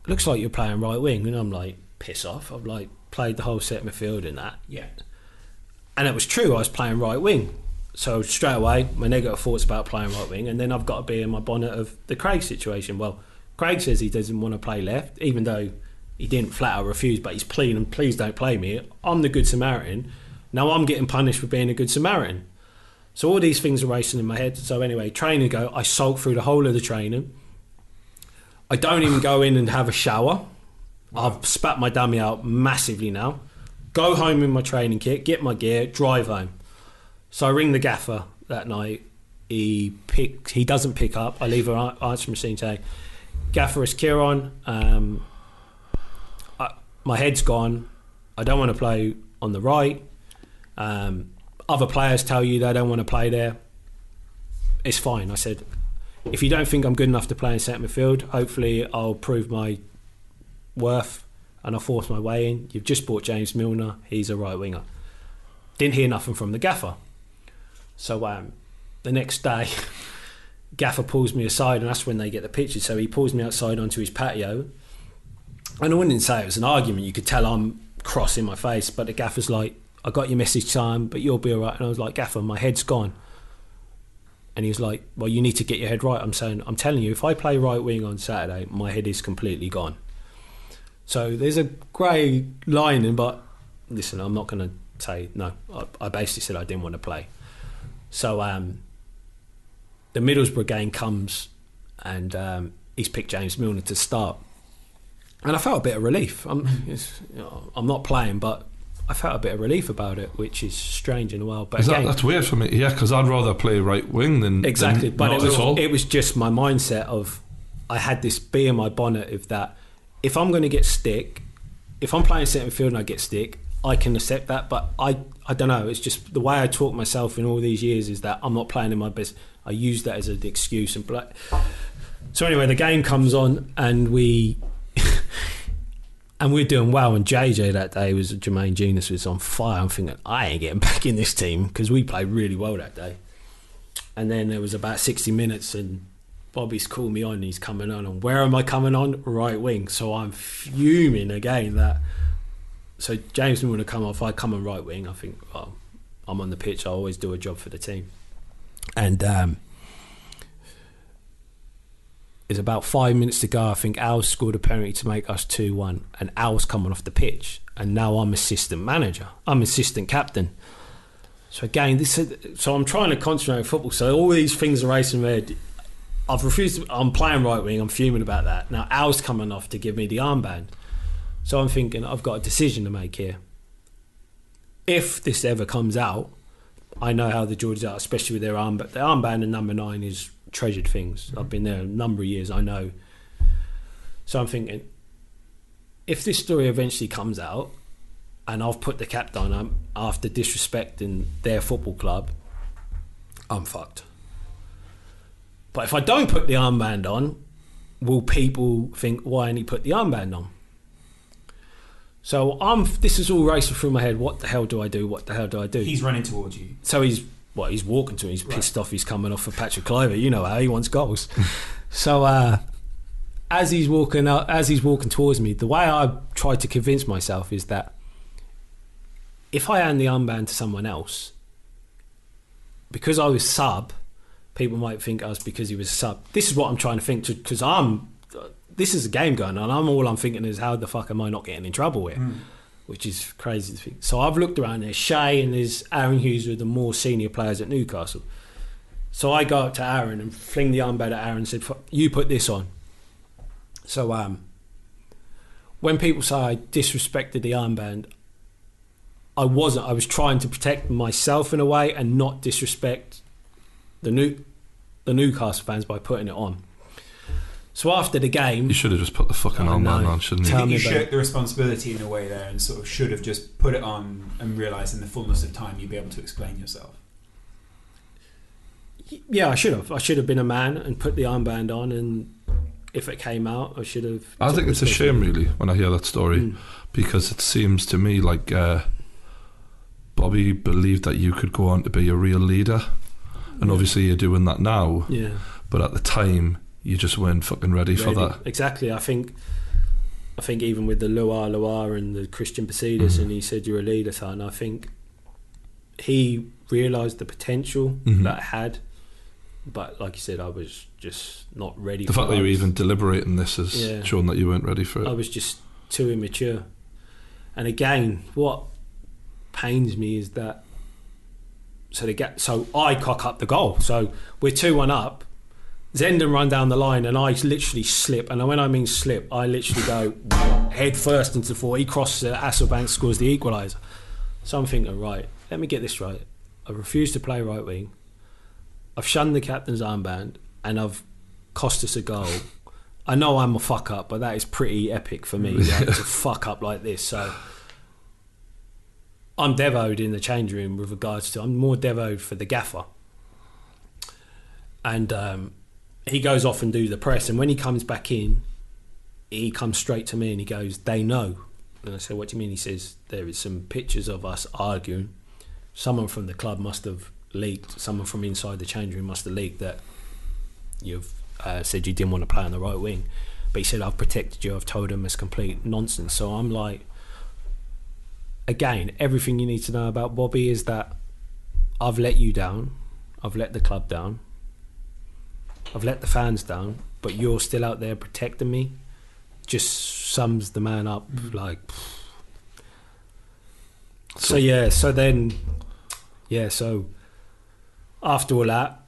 "Looks like you're playing right wing," and I'm like, "Piss off!" I've like played the whole set midfield in that. yeah. And it was true. I was playing right wing, so straight away my negative thoughts about playing right wing, and then I've got to be in my bonnet of the Craig situation. Well, Craig says he doesn't want to play left, even though he didn't flat out refuse, but he's pleading, please don't play me. I'm the good Samaritan. Now I'm getting punished for being a good Samaritan. So all these things are racing in my head. So anyway, training go. I sulk through the whole of the training. I don't even go in and have a shower. I've spat my dummy out massively now. Go home in my training kit, get my gear, drive home. So I ring the gaffer that night. He pick he doesn't pick up. I leave an an- answer machine saying, "Gaffer is Kieron. Um, I, my head's gone. I don't want to play on the right. Um, other players tell you they don't want to play there. It's fine." I said, "If you don't think I'm good enough to play in centre midfield, hopefully I'll prove my worth and I forced my way in. You've just bought James Milner. He's a right winger." Didn't hear nothing from the gaffer. So um, the next day, Gaffer pulls me aside, and that's when they get the pictures. So he pulls me outside onto his patio, and I wouldn't say it was an argument. You could tell I'm cross in my face, but the Gaffer's like, "I got your message, time, but you'll be all right." And I was like, "Gaffer, my head's gone." And he was like, "Well, you need to get your head right." I'm saying, "I'm telling you, if I play right wing on Saturday, my head is completely gone." So there's a grey lining, but listen, I'm not going to say no. I, I basically said I didn't want to play. So um, the Middlesbrough game comes, and um, he's picked James Milner to start, and I felt a bit of relief. I'm, it's, you know, I'm not playing, but I felt a bit of relief about it, which is strange in a while. But Is that, that's weird for me. Yeah, because I'd rather play right wing than exactly. than But it was all. it was just my mindset of I had this bee in my bonnet of that if I'm going to get stick, if I'm playing centre field and I get stick, I can accept that. But I I don't know. It's just the way I talk myself in all these years is that I'm not playing in my best. I use that as an excuse and play. So anyway, the game comes on and we. And we're doing well, and JJ that day was Jermaine Jenas was on fire. I'm thinking I ain't getting back in this team because we played really well that day. And then there was about 60 minutes, and Bobby's called me on. And he's coming on, and where am I coming on? Right wing. So I'm fuming again that. So James Milner come off. I come on right wing. I think well, I'm on the pitch. I always do a job for the team. And um, it's about five minutes to go. I think Al scored a penalty to make us two one, and Al's coming off the pitch. And now I'm assistant manager. I'm assistant captain. So again, this is, so I'm trying to concentrate on football. So all these things are racing red. I've refused. To, I'm playing right wing. I'm fuming about that. Now Al's coming off to give me the armband. So I'm thinking I've got a decision to make here. If this ever comes out, I know how the Geordies are, especially with their armband. Their armband and number nine is treasured things. I've been there a number of years. I know. So I'm thinking, if this story eventually comes out, and I've put the cap down after disrespecting their football club, I'm fucked. But if I don't put the armband on, will people think why didn't he put the armband on? So I'm. This is all racing through my head. What the hell do I do? What the hell do I do? He's running towards you. So he's well, he's walking to him. He's pissed off. He's coming off for Patrick Kluivert. You know how he wants goals. so uh, as he's walking out, as he's walking towards me, the way I try to convince myself is that if I hand the armband to someone else, because I was sub, people might think us because he was a sub. This is what I'm trying to think to because I'm. This is a game going on. I'm all I'm thinking is how the fuck am I not getting in trouble here? which is crazy to think. So I've looked around. There's Shay and there's Aaron Hughes, are the more senior players at Newcastle. So I go up to Aaron and fling the armband at Aaron and said, "You put this on." So um, when people say I disrespected the armband, I wasn't. I was trying to protect myself in a way and not disrespect the new the Newcastle fans by putting it on. So after the game, You should have just put the fucking I armband on, shouldn't you? you Tell think me you about shirked the responsibility in a way there and sort of should have just put it on and realised in the fullness of time you'd be able to explain yourself? Yeah, I should have. I should have been a man and put the armband on, and if it came out, I should have. I think it's a shame, really, when I hear that story, Mm. because it seems to me like uh, Bobby believed that you could go on to be a real leader, and Yeah. obviously you're doing that now. Yeah, But at the time, you just weren't fucking ready, for that. exactly. I think. I think even with the Lua Lua and the Christian Bassedas, Mhm. and he said you're a leader, son. I think he realised the potential Mhm. that I had, but like you said, I was just not ready. For it. The fact that you were even deliberating this has Yeah. shown that you weren't ready for it. I was just too immature. And again, what pains me is that so they get so I cock up the goal. So we're two one up. Zenden run down the line and I literally slip. And when I mean slip, I literally go head first into the four. He crosses it. Hasselbaink scores the equaliser. So I'm thinking, right, let me get this right. I refuse to play right wing. I've shunned the captain's armband, and I've cost us a goal. I know I'm a fuck up, but that is pretty epic for me like, to fuck up like this. So I'm devoed in the change room with regards to I'm more devoed for the gaffer. And um, he goes off and do the press, and when he comes back in, he comes straight to me and he goes, "They know." And I said, "What do you mean?" He says, "There is some pictures of us arguing. Someone from the club must have leaked. Someone from inside the change room must have leaked that you've uh, said you didn't want to play on the right wing." But he said, "I've protected you. I've told him it's complete nonsense." So I'm like, again, everything you need to know about Bobby is that I've let you down. I've let the club down. I've let the fans down, but you're still out there protecting me. Just sums the man up mm. like. So yeah, so then, yeah, so after all that,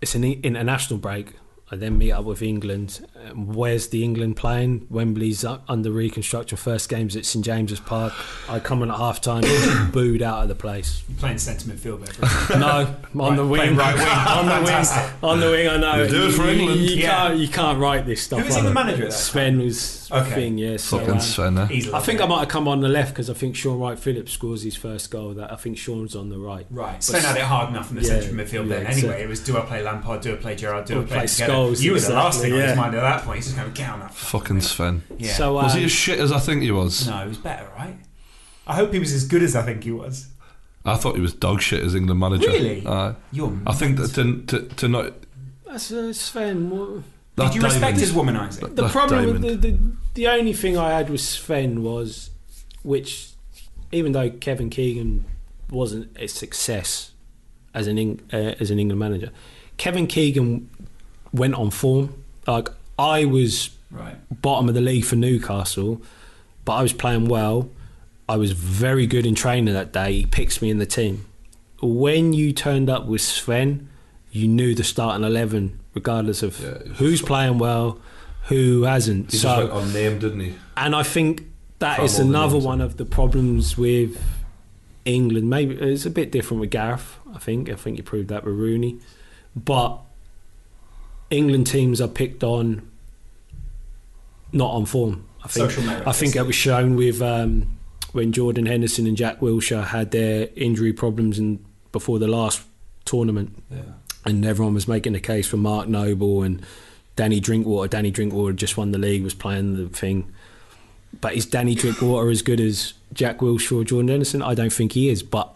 it's an international break. I then meet up with England. Um, where's the England playing? Wembley's u- under reconstruction. First game's at St James's Park. I come on at half time, booed out of the place. You're playing centre midfield there. For No, on the wing. right wing. on the wing. On the wing. I know. You do it for England. You, Yeah. can't. You can't write this stuff. Who was up. England manager Sven was Okay. thing. Yeah. So, Fucking um, Sven, eh? I think I might have come on the left because I think Shaun Wright Phillips scores his first goal. That I think Shaun's on the right. Right, Sven had it hard enough in the Yeah, central midfield yeah, then. exactly. Anyway, it was do I play Lampard, do I play Gerrard, do I play, play together? Scholes, You were the last exactly, thing on his mind at that point. He's just going, to get on that. Fucking Sven. Yeah. So um, Was he as shit as I think he was? no, he was better, right? I hope he was as good as I think he was. I thought he was dog shit as England manager. Really? Aye. You're I think mad. that to, to, to not. that's uh, Sven. What- that Did you respect his womanising? The that problem with the, the the only thing I had with Sven was, which, even though Kevin Keegan wasn't a success as an Eng, uh, as an England manager, Kevin Keegan went on form. Like I was Right. bottom of the league for Newcastle, but I was playing well. I was very good in training that day. He picks me in the team. When you turned up with Sven, you knew the starting eleven, regardless of Yeah, who's playing well, who hasn't. He so, just name, didn't he? and I think that is another one of the problems with England. Maybe it's a bit different with Gareth. I think. I think you proved that with Rooney, but England teams are picked on, not on form. I think. Social merit. I think it was shown with um, when Jordan Henderson and Jack Wilshere had their injury problems in before the last tournament Yeah. And everyone was making a case for Mark Noble and Danny Drinkwater. Danny Drinkwater just won the league, was playing the thing. But is Danny Drinkwater as good as Jack Wilshere or Jordan Henderson? I don't think he is. But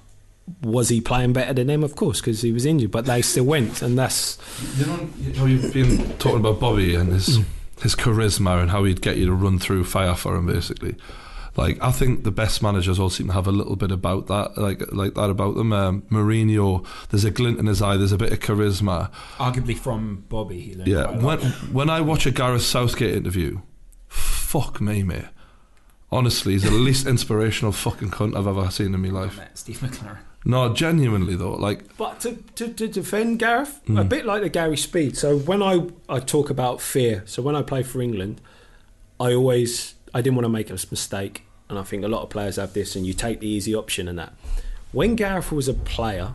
was he playing better than them? Of course, because he was injured. But they still went, and that's You know, you know, you've been talking about Bobby and his mm. his charisma and how he'd get you to run through fire for him, basically. Like I think the best managers all seem to have a little bit about that, like like that about them. Um, Mourinho, there's a glint in his eye, there's a bit of charisma. Arguably from Bobby, he learned Yeah, quite a lot. when when I watch a Gareth Southgate interview, fuck me, mate. Honestly, he's the least inspirational fucking cunt I've ever seen in my life. Met Steve McClaren. No, genuinely though, like But to, to, to defend Gareth, a Mm. bit like the Gary Speed. So when I, I talk about fear, so when I play for England, I always I didn't want to make a mistake, and I think a lot of players have this, and you take the easy option and that. When Gareth was a player,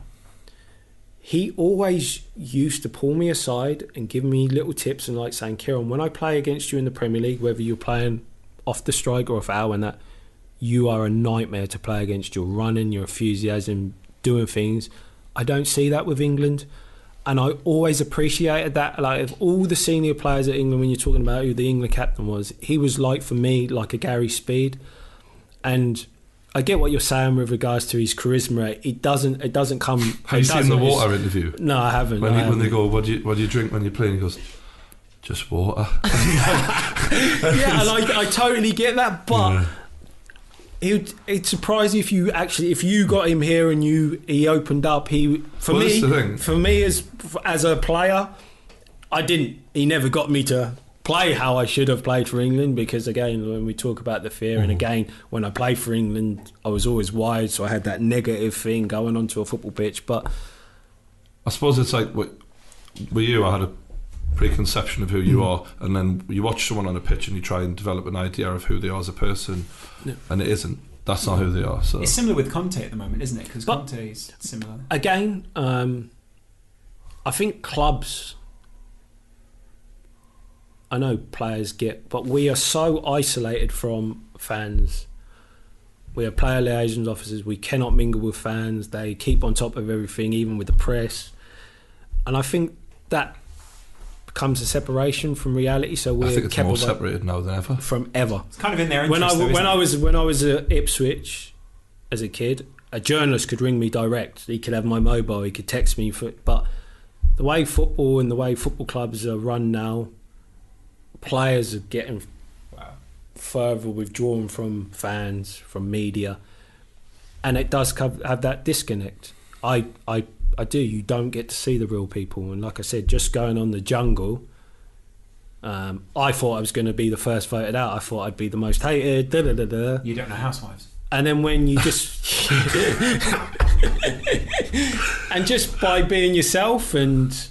he always used to pull me aside and give me little tips and like saying, Kieron, when I play against you in the Premier League, whether you're playing off the strike or off our and that, you are a nightmare to play against. Your running, your enthusiasm, doing things. I don't see that with England. And I always appreciated that. Like, of all the senior players at England, when you're talking about who the England captain was, he was like, for me, like a Gary Speed. And I get what you're saying with regards to his charisma. It doesn't, it doesn't come. have you seen the it's- water interview? No, I haven't. When, I he, when they go, what do you what do you drink when you're playing? He goes, just water. yeah, and I, I totally get that, but Yeah. He'd, it'd surprise you if you actually if you got him here and you he opened up. He for Well, me this is the thing. for me as as a player, I didn't. He never got me to play how I should have played for England because again when we talk about the fear Mm-hmm. and again when I played for England I was always wide so I had that negative thing going onto a football pitch but I suppose it's like with, with you. I had a preconception of who Mm. you are, and then you watch someone on a pitch and you try and develop an idea of who they are as a person, Yeah. and it isn't. That's not who they are. So It's similar with Conte at the moment, isn't it? Because Conte is similar. again um, I think clubs. I know players get, but we are so isolated from fans. We are player liaison officers. We cannot mingle with fans. They keep on top of everything, even with the press. And I think that becomes a separation from reality. So we're I think it's kept more separated now than ever. from ever It's kind of in there. when I though, when isn't I was when I was at Ipswich as a kid, a journalist could ring me direct. He could have my mobile. He could text me. For, but the way football and the way football clubs are run now, players are getting Wow. further withdrawn from fans, from media, and it does have, that disconnect. I, I, I do. You don't get to see the real people, and like I said, just going on the jungle. Um, I thought I was going to be the first voted out. I thought I'd be the most hated. Da, da, da, da. You don't know housewives. And then when you just and just by being yourself and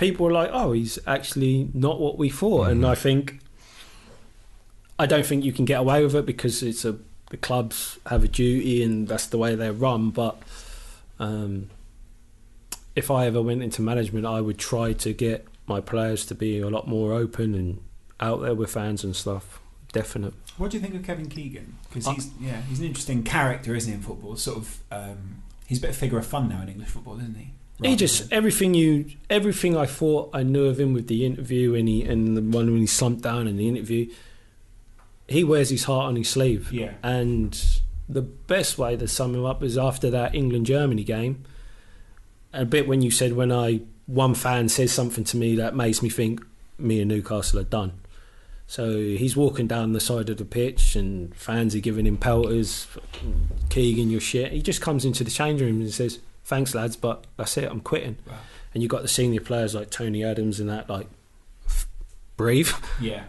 people are like, oh, he's actually not what we thought. And I think I don't think you can get away with it because it's a the clubs have a duty and that's the way they're run. But um, if I ever went into management, I would try to get my players to be a lot more open and out there with fans and stuff. Definite. What do you think of Kevin Keegan? Because I- he's yeah, he's an interesting character, isn't he? In football, sort of, um, he's a bit of figure of fun now in English football, isn't he? He just everything you everything I thought I knew of him with the interview and he and the one when he slumped down in the interview. He wears his heart on his sleeve. yeah, And the best way to sum him up is after that England Germany game. A bit when you said when I one fan says something to me that makes me think me and Newcastle are done. So he's walking down the side of the pitch and fans are giving him pelters. Keegan, your shit. He just comes into the change room and says, "Thanks, lads, but that's it. I'm quitting." Wow. And you've got the senior players like Tony Adams and that like, f- breathe, yeah.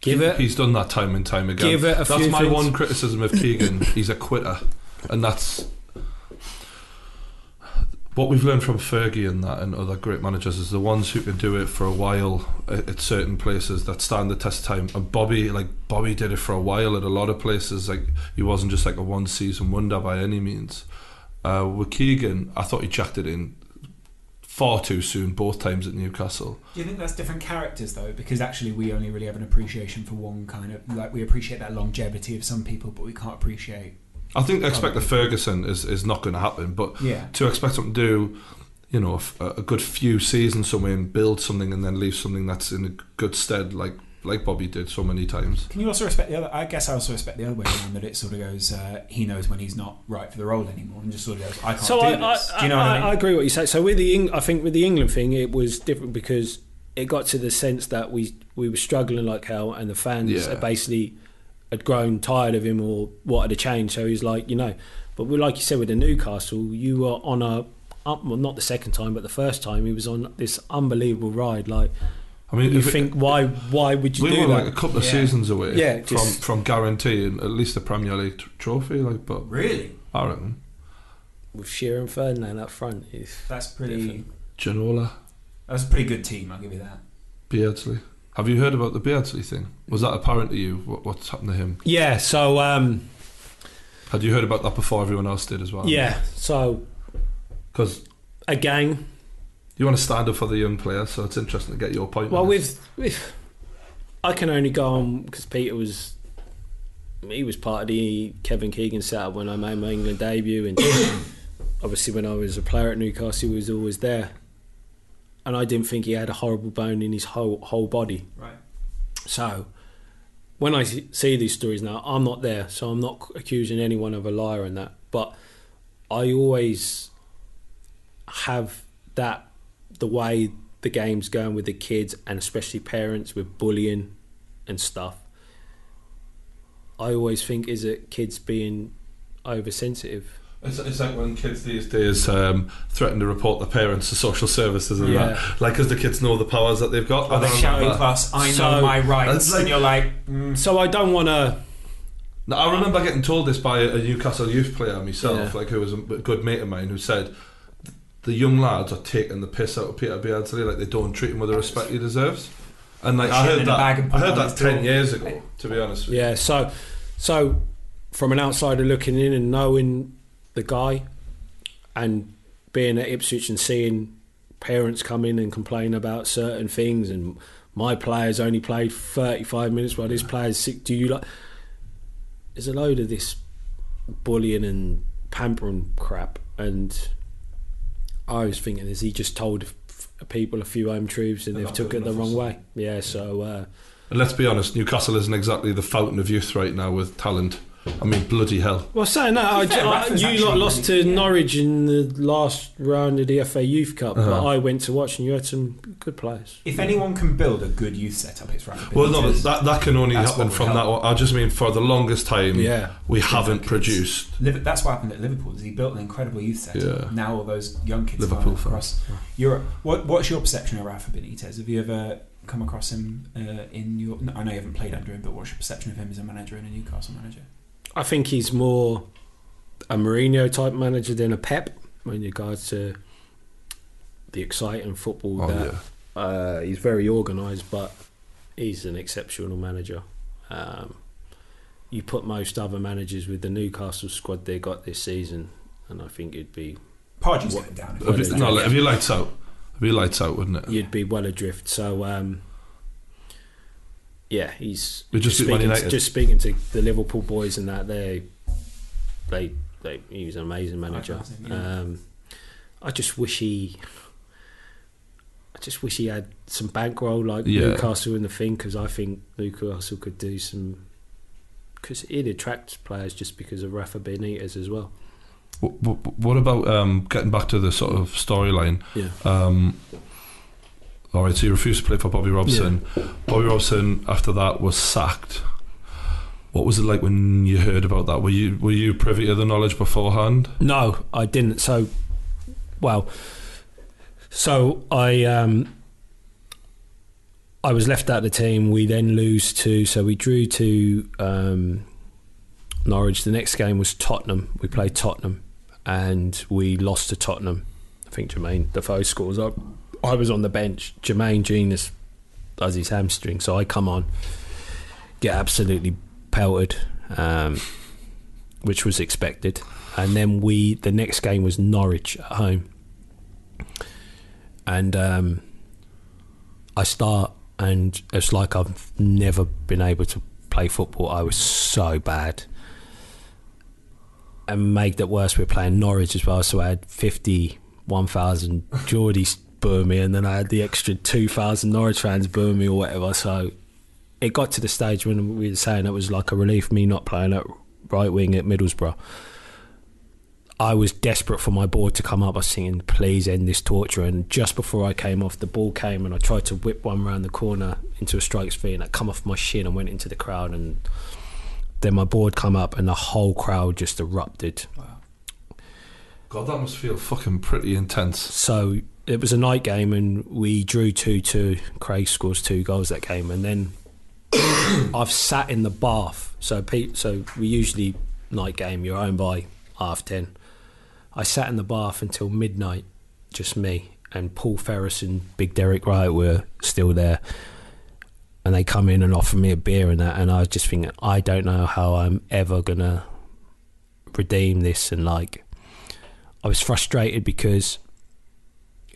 give it. He's done that time and time again. Give it a that's few my things. one criticism of Keegan. He's a quitter, and that's what we've learned from Fergie and that and other great managers is the ones who can do it for a while at, at certain places that stand the test of time. And Bobby, like Bobby, did it for a while at a lot of places. Like he wasn't just like a one season wonder by any means. Uh, with Keegan, I thought he jacked it in far too soon both times at Newcastle. Do you think that's different characters though? Because actually, we only really have an appreciation for one kind of like we appreciate that longevity of some people, but we can't appreciate. I think to expect the Ferguson is, is not going to happen, but Yeah. to expect them to do, you know, a good few seasons somewhere and build something and then leave something that's in a good stead, like like Bobby did so many times. Can you also respect the other? I guess I also respect the other way around that it sort of goes. Uh, he knows when he's not right for the role anymore, and just sort of goes, "I can't So do I, this." I, do you know what I, I, mean? I agree what you say. So with the Eng- I think with the England thing, it was different because it got to the sense that we we were struggling like hell, and the fans Yeah. had basically had grown tired of him or wanted to change. So he's like, you know, but we, like you said with the Newcastle, you were on a up, well, not the second time, but the first time he was on this unbelievable ride. Like I mean, you if it- think, why why would you we do were that? like a couple of Yeah. seasons away Yeah, from just- from guaranteeing at least the Premier League t- trophy. Like, but really, I reckon with Shearer and Ferdinand up front is that's pretty. Different. Ginola, That's a pretty good team. I'll give you that. Beardsley. Have you heard about the Beardsley thing? Was that apparent to you? What, what's happened to him? yeah. So um, Had you heard about that before everyone else did as well? yeah. So because again, you want to stand up for the young players, so it's interesting to get your point. Well, with with I can only go on because Peter was he was part of the Kevin Keegan setup when I made my England debut, and obviously when I was a player at Newcastle, he was always there. And I didn't think he had a horrible bone in his whole whole body. Right. So when I see see these stories now, I'm not there, so I'm not accusing anyone of a liar and that. But I always have that the way the game's going with the kids and especially parents with bullying and stuff. I always think is it kids being oversensitive. It's, it's like when kids these days um, threaten to report their parents to social services and Yeah. that. Like, because the kids know the powers that they've got. Or And they I shout in remember- class, "I know my rights," like- and you're like, mm, So I don't want to. Now, I remember getting told this by a Newcastle youth player myself, Yeah. like who was a good mate of mine, who said the young lads are taking the piss out of Peter Beardsley, like they don't treat him with the respect he deserves. And like Like I heard in bag that, I heard that his door. ten years ago. To be honest, with you. Yeah. So, so from an outsider looking in and knowing the guy, and being at Ipswich and seeing parents come in and complain about certain things, and my players only played 35 minutes while this player's sick. Do you like? There's a load of this bullying and pampering crap, and I was thinking, is he just told people a few home truths and They're they've took it the wrong way? Yeah, so. Uh, And let's be honest, Newcastle isn't exactly the fountain of youth right now with talent. I mean, bloody hell. Well, saying that, I, fair, I- Rafa's you lot lost to yeah. Norwich in the last round of the FA Youth Cup, but Uh-huh. I went to watch and you had some good players. If anyone can build a good youth setup, it's Rafa Well, no, that, that can only That's happen from help. that. I just mean for the longest time, Yeah. we haven't Exactly. produced. Liv- That's what happened at Liverpool. Is he built an incredible youth setup. Yeah. Now all those young kids Liverpool Liverpool across fans. Europe. What, what's your perception of Rafa Benitez? Have you ever come across him uh, in your? No, I know you haven't played under him, but what's your perception of him as a manager and a Newcastle manager? I think he's more a Mourinho type manager than a Pep in regards to the exciting football. Oh, that yeah. uh, he's very organised, but he's an exceptional manager. Um, you put most other managers with the Newcastle squad they got this season, and I think it'd be Pardews What- going down. Well, If, you- no, if you lights out, if you lights out, wouldn't it? you'd be well adrift. So um, yeah, he's We just beat Man speaking, United. just speaking to the Liverpool boys and that they they they he was an amazing manager. class yeah. Um, I just wish he. I just wish he had some bankroll like Yeah. Newcastle in the thing because I think Newcastle could do some. Because it attracts players just because of Rafa Benitez as well. What, what, what about um, getting back to the sort of storyline? Yeah. Um, all right, so you refused to play for Bobby Robson. Bobby Robson, after that, was sacked. What was it like when you heard about that? Were you were you privy to the knowledge beforehand? No, I didn't. So, well, so I um, I was left out of the team. We then lose to so we drew to um, Norwich. The next game was Tottenham. We played Tottenham, and we lost to Tottenham. I think Jermaine Defoe scores. I, I was on the bench. Jermaine Jenas does his hamstring, so I come on, get absolutely pelted. Um, which was expected. And then we, the next game was Norwich at home, and um, I start, and it's like I've never been able to play football. I was so bad, and make that worse, we we're playing Norwich as well, so I had fifty one thousand Geordies boo me, and then I had the extra two thousand Norwich fans boo me or whatever. So it got to the stage when we were saying it was like a relief me not playing at right wing at Middlesbrough. I was desperate for my board to come up. I was singing, "Please end this torture." And just before I came off, the ball came, and I tried to whip one round the corner into a strikes fee, and it come off my shin and went into the crowd. And then my board come up, and the whole crowd just erupted. God, that must feel fucking pretty intense. So it was a night game, and we drew two two. Craig scores two goals that game, and then I've sat in the bath. So Pete, so we usually night game. You're home by half ten. I sat in the bath until midnight, just me and Paul Ferris and Big Derek Wright were still there, and they come in and offer me a beer and that, and I was just thinking, I don't know how I'm ever gonna redeem this, and like, I was frustrated because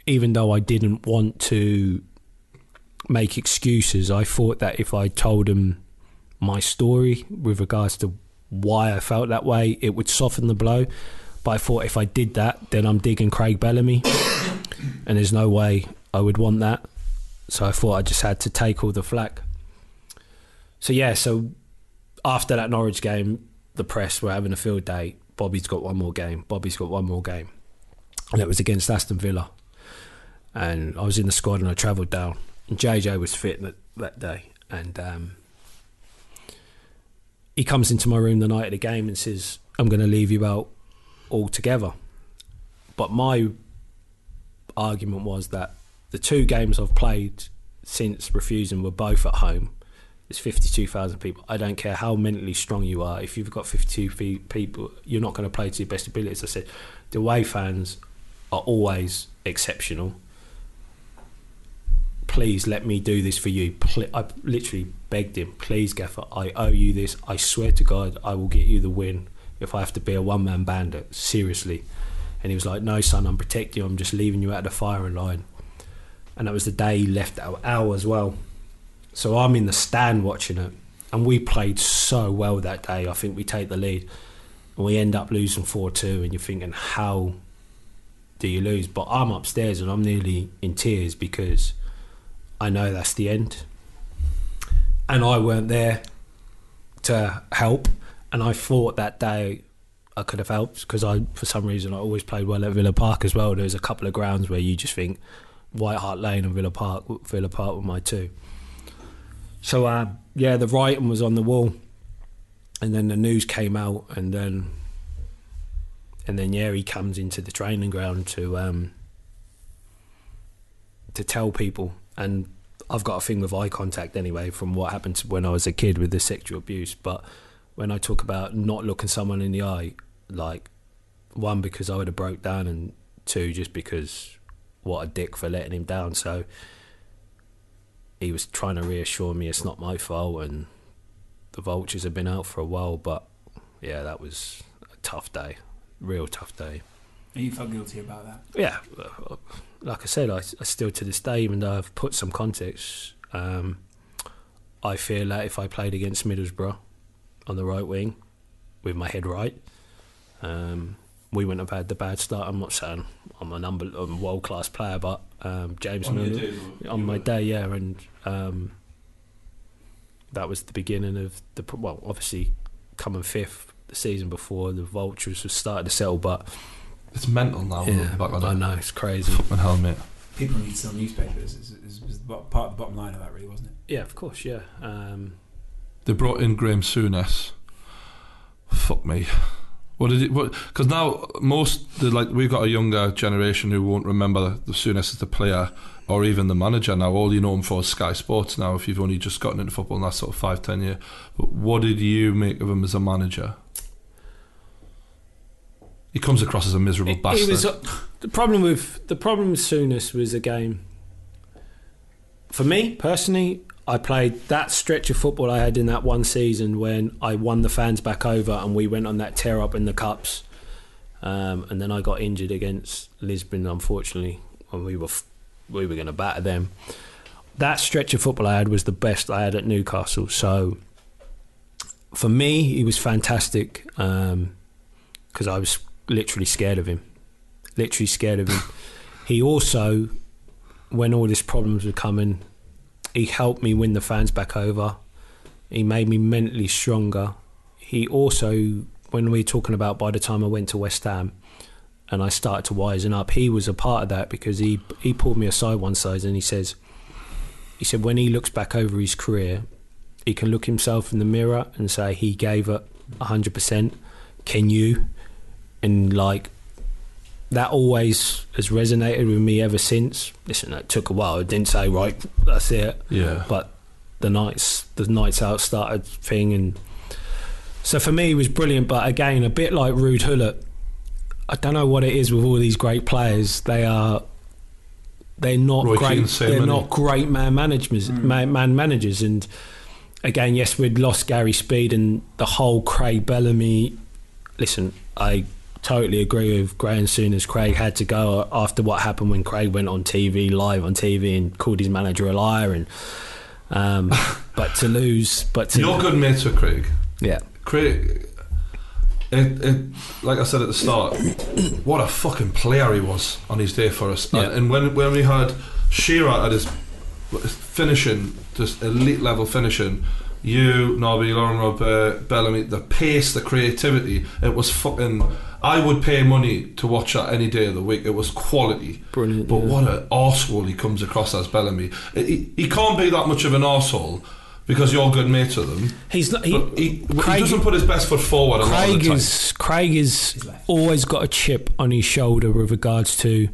even though I didn't want to make excuses, I thought that if I told them my story with regards to why I felt that way, it would soften the blow. But I thought if I did that, then I'm digging Craig Bellamy, and there's no way I would want that. So I thought I just had to take all the flack. So yeah, so after that Norwich game, the press were having a field day. Bobby's got one more game. Bobby's got one more game, and it was against Aston Villa. And I was in the squad, and I travelled down. And JJ was fit that, that day, and um, he comes into my room the night of the game and says, "I'm going to leave you out altogether." But my argument was that the two games I've played since refusing were both at home. There's 52,000 people. I don't care how mentally strong you are. If you've got 52 fe- people, you're not going to play to your best abilities. I said, the away fans are always exceptional. Please let me do this for you. I literally begged him, please, Gaffer, I owe you this. I swear to God, I will get you the win if I have to be a one man bandit. Uh, seriously. And he was like, no, son, I'm protecting you. I'm just leaving you out of the firing line. and that was the day he left our hour as well. So I'm in the stand watching it, and we played so well that day. I think we take the lead, and we end up losing four two. And you're thinking, how do you lose? But I'm upstairs and I'm nearly in tears because I know that's the end, and I weren't there to help. And I thought that day I could have helped because I, for some reason, I always played well at Villa Park as well. There's a couple of grounds where you just think White Hart Lane and Villa Park, Villa Park were my two. So uh, yeah, the writing was on the wall, and then the news came out, and then and then yeah, he comes into the training ground to um, to tell people, and I've got a thing with eye contact anyway from what happened when I was a kid with the sexual abuse. But when I talk about not looking someone in the eye, like one because I would have broke down, and two just because what a dick for letting him down. So he was trying to reassure me it's not my fault, and the vultures have been out for a while. But yeah, that was a tough day, real tough day. And you felt guilty about that. Yeah, like I said, I, I still to this day, even though I've put some context, um, I feel that if I played against Middlesbrough on the right wing with my head right, um, we wouldn't have had the bad start. I'm not saying I'm a number, I'm a world class player, but um, James On Milner day, though, on my were- day, yeah, and um, that was the beginning of the well, obviously coming fifth the season before the Vultures was starting to settle, but It's mental now. yeah, Back I know it's crazy. Fucking hell, mate. People need to sell newspapers. Is, is, is part of the bottom line of that, really, wasn't it? Yeah, of course, yeah. Um, They brought in Graham Souness. Fuck me. What did it? Because now most the, like we've got a younger generation who won't remember the Souness as the player or even the manager. Now all you know him for is Sky Sports. Now if you've only just gotten into football in that sort of five ten year, but what did you make of him as a manager? He comes across as a miserable it, bastard. it was the problem with the problem with Souness was a game. For me personally, I played that stretch of football I had in that one season when I won the fans back over and we went on that tear up in the cups, um, and then I got injured against Lisbon. Unfortunately, when we were f- we were going to batter them. That stretch of football I had was the best I had at Newcastle. So for me, he was fantastic because I was literally scared of him. Literally scared of him. he also, when all these problems were coming, he helped me win the fans back over. He made me mentally stronger. He also, when we were talking about by the time I went to West Ham and I started to wisen up, he was a part of that because he he pulled me aside one side and he says, he said when he looks back over his career, he can look himself in the mirror and say he gave it hundred percent. Can you? And like that always has resonated with me ever since. Listen, it took a while. I didn't say right, that's it. yeah. But the nights, the nights out started thing, and so for me it was brilliant. But again, a bit like Ruud Gullit, I don't know what it is with all these great players. They are. They're not Roy great. Keane's They're isn't great man managers. Hmm. Man, man managers, and again, yes, we'd lost Gary Speed and the whole Craig Bellamy. Listen, I totally agree with Graham Souness Craig had to go after what happened when Craig went on TV, live on TV, and called his manager a liar. And um, but to lose, but to You're good mates with Craig. yeah, Craig, it, it, like I said at the start, what a fucking player he was on his day for us. Yeah. And, and when when we had Shearer at his finishing, just elite level finishing, you, Nobby, Laurent Robert, Bellamy, the pace, the creativity, it was fucking. I would pay money to watch that any day of the week. It was quality. brilliant. But yeah. what an arsehole he comes across as Bellamy. He, he can't be that much of an arsehole because you're good mates with him. he's not. He, he, Craig- he doesn't put his best foot forward. a lot of the Craig is Craig is always got a chip on his shoulder with regards to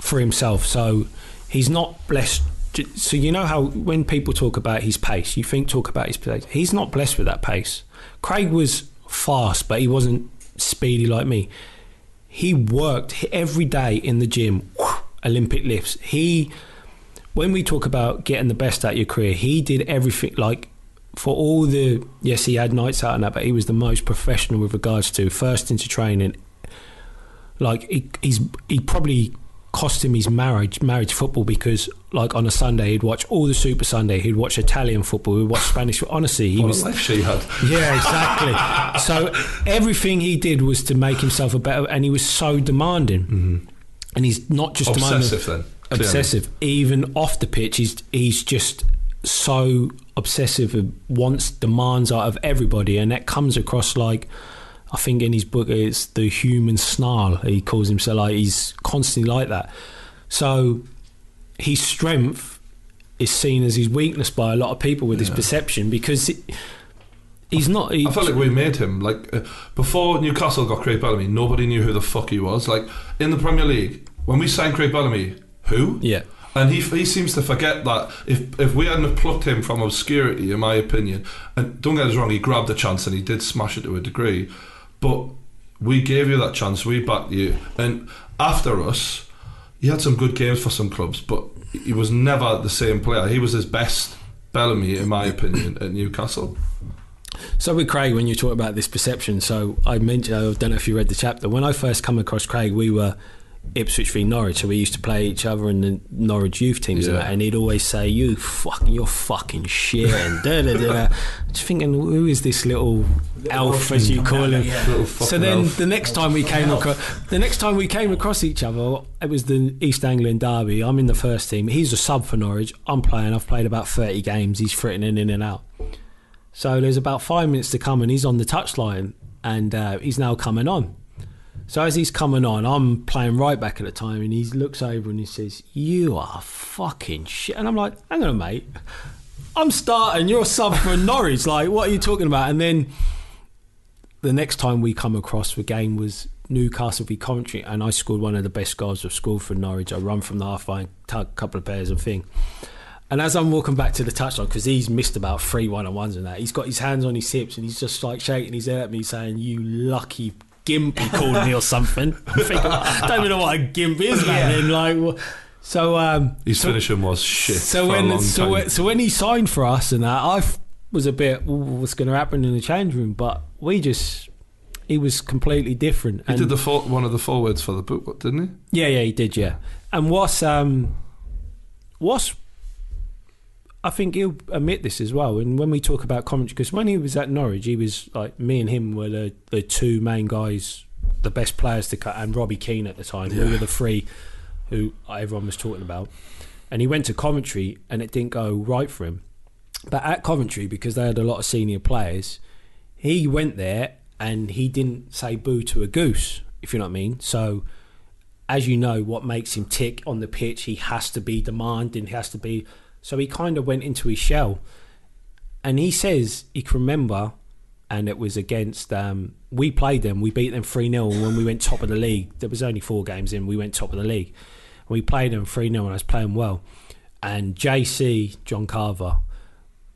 for himself. So he's not blessed. So you know how when people talk about his pace, you think talk about his pace. He's not blessed with that pace. Craig was fast, but he wasn't speedy like me. He worked every day in the gym, Olympic lifts. He when we talk about getting the best out of your career, he did everything like for all the yes, he had nights out and that, but he was the most professional with regards to first into training. Like he, he's he probably cost him his marriage, marriage football because, like on a Sunday, he'd watch all the Super Sunday. He'd watch Italian football. He'd watch Spanish. Honestly, he What was life she had. yeah, exactly. so everything he did was to make himself a better, and he was so demanding. Mm-hmm. And he's not just demanding, Obsessive then. clearly. obsessive. Even off the pitch, he's he's just so obsessive and wants demands out of everybody, and that comes across like. I think in his book it's the human snarl. He calls himself like he's constantly like that. So his strength is seen as his weakness by a lot of people with his perception because he- he's not. He, I felt like we made him like uh, before Newcastle got Craig Bellamy. Nobody knew who the fuck he was. Like in the Premier League, when we signed Craig Bellamy, who? yeah, And he, he seems to forget that if if we hadn't plucked him from obscurity, in my opinion, and don't get us wrong, he grabbed the chance and he did smash it to a degree, but we gave you that chance, we backed you, and after us, he had some good games for some clubs, but he was never the same player. He was his best Bellamy, in my opinion, at Newcastle. So with Craig, when you talk about this perception, so I mentioned, I don't know if you read the chapter. When I first come across Craig, we were Ipswich v Norwich, so we used to play each other in the Norwich youth teams, and, that, and he'd always say, "You fucking, you're fucking shit," and da da da. Just thinking, who is this little elf, as you call him? Little So then elf. the next time we came across, the next time we came across each other, it was the East Anglian derby. I'm in the first team. He's a sub for Norwich. I'm playing. I've played about 30 games. He's fritting in and out. So there's about five minutes to come, and he's on the touchline, and uh, he's now coming on. So as he's coming on, I'm playing right back at the time, and he looks over and he says, "You are fucking shit." And I'm like, "Hang on, mate. I'm starting. You're a sub for Norwich. Like, what are you talking about?" And then the next time we come across the game was Newcastle v Coventry, and I scored one of the best goals I've scored for Norwich. I run from the half line, tug a couple of pairs of thing. And as I'm walking back to the touchline, because he's missed about three one on ones and that, he's got his hands on his hips and he's just like shaking his head at me, saying, "You lucky gimp," he called me or something. I'm thinking, I don't even know what a gimp is, man. And like, so um, His so, finishing was shit so for a when long so time. when, so when he signed for us and that, I f- was a bit, "Ooh, what's going to happen in the change room? But we just, he was completely different. he did the for, one of the forwards for the book, didn't he? Yeah, yeah, he did. Yeah, and what's um, what's I think he'll admit this as well. And when we talk about Coventry, because when he was at Norwich, he was like me and him were the, the two main guys, the best players to cut, and Robbie Keane at the time. We were the three who everyone was talking about. And he went to Coventry, and it didn't go right for him. But at Coventry, because they had a lot of senior players, he went there and he didn't say boo to a goose, if you know what I mean. So as you know, what makes him tick on the pitch, he has to be demanding, he has to be. So he kind of went into his shell. And he says he can remember, and it was against, um, we played them, we beat them 3 0 when we went top of the league. There was only four games in, we went top of the league. We played them 3 0 and I was playing well. And JC, John Carver,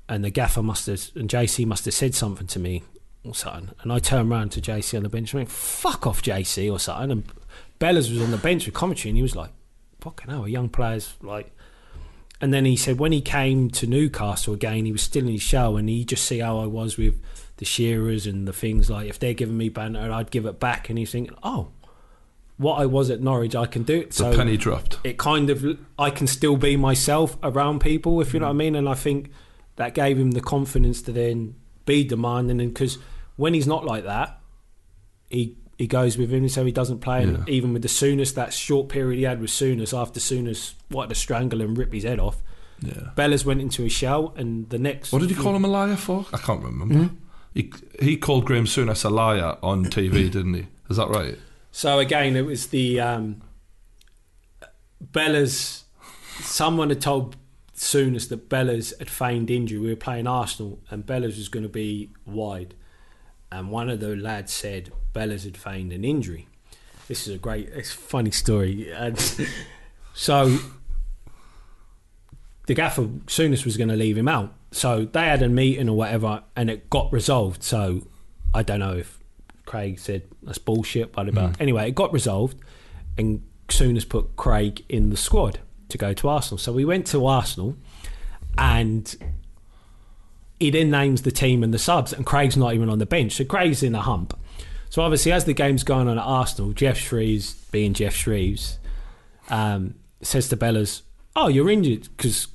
and the gaffer must have, and JC must have said something to me or something. And I turned around to JC on the bench and went, fuck off, JC, or something. And Bellas was on the bench with commentary and he was like, fucking hell, a young player's like. And then he said when he came to Newcastle again, he was still in his shell and he just see how I was with the shearers and the things like if they're giving me banter, I'd give it back. And he's thinking, oh, what I was at Norwich, I can do it. The So penny dropped. it kind of I can still be myself around people, if you know what I mm. mean. And I think that gave him the confidence to then be demanding. And because when he's not like that, he he goes with him, so he doesn't play. And even with the Souness, that short period he had with Souness after Souness wanted to strangle and rip his head off. Yeah. Bellas went into his shell, and the next What did you call him a liar for? I can't remember. Hmm? He he called Graham Souness a liar on TV, didn't he? Is that right? So again, it was the um, Bella's. Someone had told Souness that Bella's had feigned injury. We were playing Arsenal, and Bella's was going to be wide. And one of the lads said Bella's had feigned an injury. This is a great, it's a funny story. Um, and so the gaffer Souness was going to leave him out. So they had a meeting or whatever, and it got resolved. So I don't know if Craig said that's bullshit, but about mm. anyway, it got resolved, and Souness put Craig in the squad to go to Arsenal. So we went to Arsenal, and he then names the team and the subs, and Craig's not even on the bench. So Craig's in a hump. So obviously, as the game's going on at Arsenal, Jeff Shreeves, being Jeff Shreeves, um, says to Bellas, "Oh, you're injured," because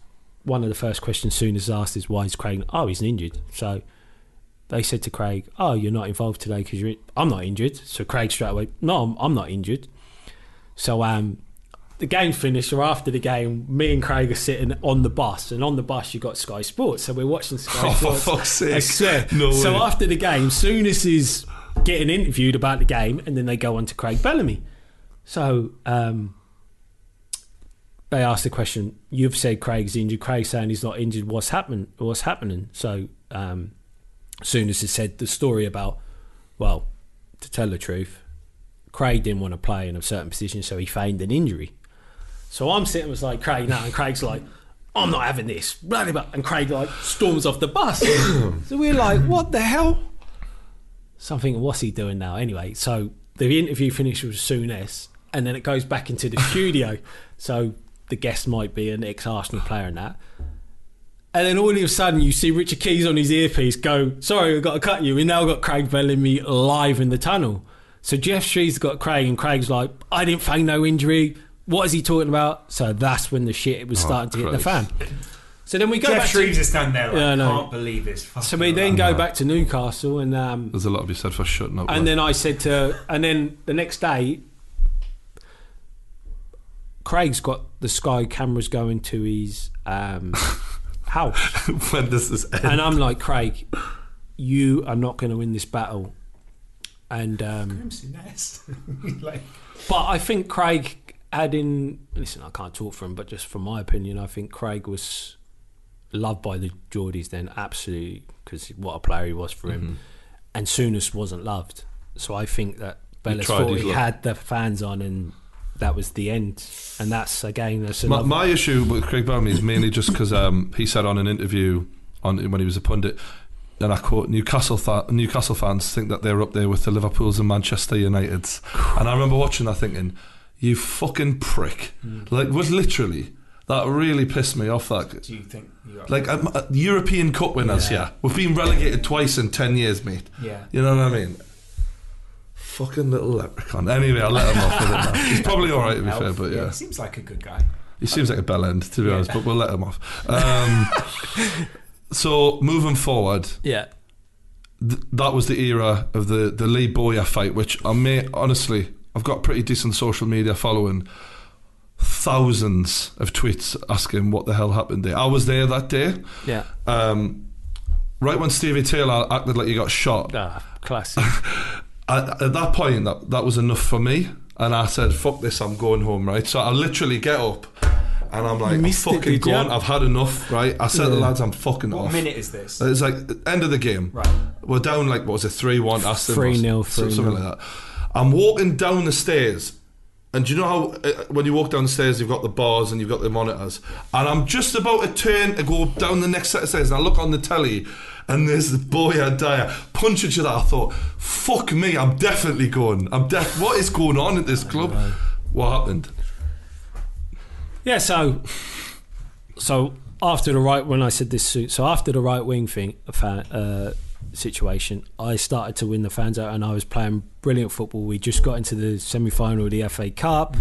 one of the first questions Souness asked is why is Craig? Oh, he's injured. So they said to Craig, "Oh, you're not involved today because you're." In-. I'm not injured. So Craig straight away, "No, I'm, I'm not injured." So um, the game finished, or after the game, me and Craig are sitting on the bus, and on the bus you got Sky Sports, so we're watching Sky Oh, for Sports. fuck's sake. I swear. No so after the game, Souness is getting interviewed about the game, and then they go on to Craig Bellamy. So um, they asked the question: "You've said Craig's injured. Craig saying he's not injured. What's happening? What's happening?" So um, as he said the story about, well, to tell the truth, Craig didn't want to play in a certain position, so he feigned an injury. So I'm sitting was like Craig now, and Craig's like, I'm not having this. And Craig like storms off the bus. so we're like, what the hell? Something. What's he doing now? Anyway, so the interview finishes with Souness, and then it goes back into the studio. So the guest might be an ex-Arsenal player and that. And then all of a sudden, you see Richard Keys on his earpiece go, Sorry, we've got to cut you. We now got Craig Bellamy live in the tunnel. So Jeff Shreeves got Craig, and Craig's like, I didn't feign no injury. What is he talking about? So that's when the shit was Oh, starting to hit the fan. So then we go Jeff back Shreeves to. is standing there like, Yeah, I know. can't believe this. So we then go back to Newcastle, and um, There's a lot to be said for shutting up. and then I said to, and then the next day, Craig's got the Sky cameras going to his um, house. when does this end? And I'm like, Craig, you are not going to win this battle. And um, Crimson Nest. like, but I think Craig had in listen, I can't talk for him, but just from my opinion, I think Craig was loved by the Geordies then, absolutely, because what a player he was for him. And Souness wasn't loved, so I think that tried thought he luck. had the fans on, and that was the end. And that's again, that's My, my issue with Craig Bellamy is mainly just because um, he said on an interview on when he was a pundit, and I quote: "Newcastle fa- Newcastle fans think that they're up there with the Liverpool's and Manchester United's." and I remember watching that thinking, "You fucking prick!" Like, was literally that really pissed me off. That do you think you are? like um, uh, European Cup winners, Yeah. yeah. we've been relegated twice in ten years, mate. yeah. You know what I mean? Fucking little leprechaun. Anyway, I'll let him off with it now. He's probably all right to be fair, Elf, but yeah. he seems like a good guy. He seems like a bell end, to be Yeah. honest, but we'll let him off. Um, so, moving forward, yeah, th- that was the era of the, the Lee Bowyer fight, which I may, honestly, I've got pretty decent social media following. Thousands of tweets asking what the hell happened there. I was there that day. yeah, Um, right when Stevie Taylor acted like he got shot, ah, classic. at, at that point, that, that was enough for me. And I said, fuck this, I'm going home, right? So I literally get up and I'm like, I'm missed it, fucking did I've had enough, right? I said to the lads, I'm fucking What off. What minute is this? It's like end of the game. Right. We're down like what was it, three one Aston 3-0, so- 3-0. something like that. I'm walking down the stairs, and do you know how uh, when you walk down the stairs, you've got the bars and you've got the monitors, and I'm just about to turn to go down the next set of stairs, and I look on the telly. And there's the boy and Dyer punch each other. I thought, fuck me, I'm definitely going. I'm def. What is going on at this club? What happened? Yeah, so so after the right when I said this suit, so after the right wing thing uh, situation, I started to win the fans out, and I was playing brilliant football. We just got into the semi final of the FA Cup.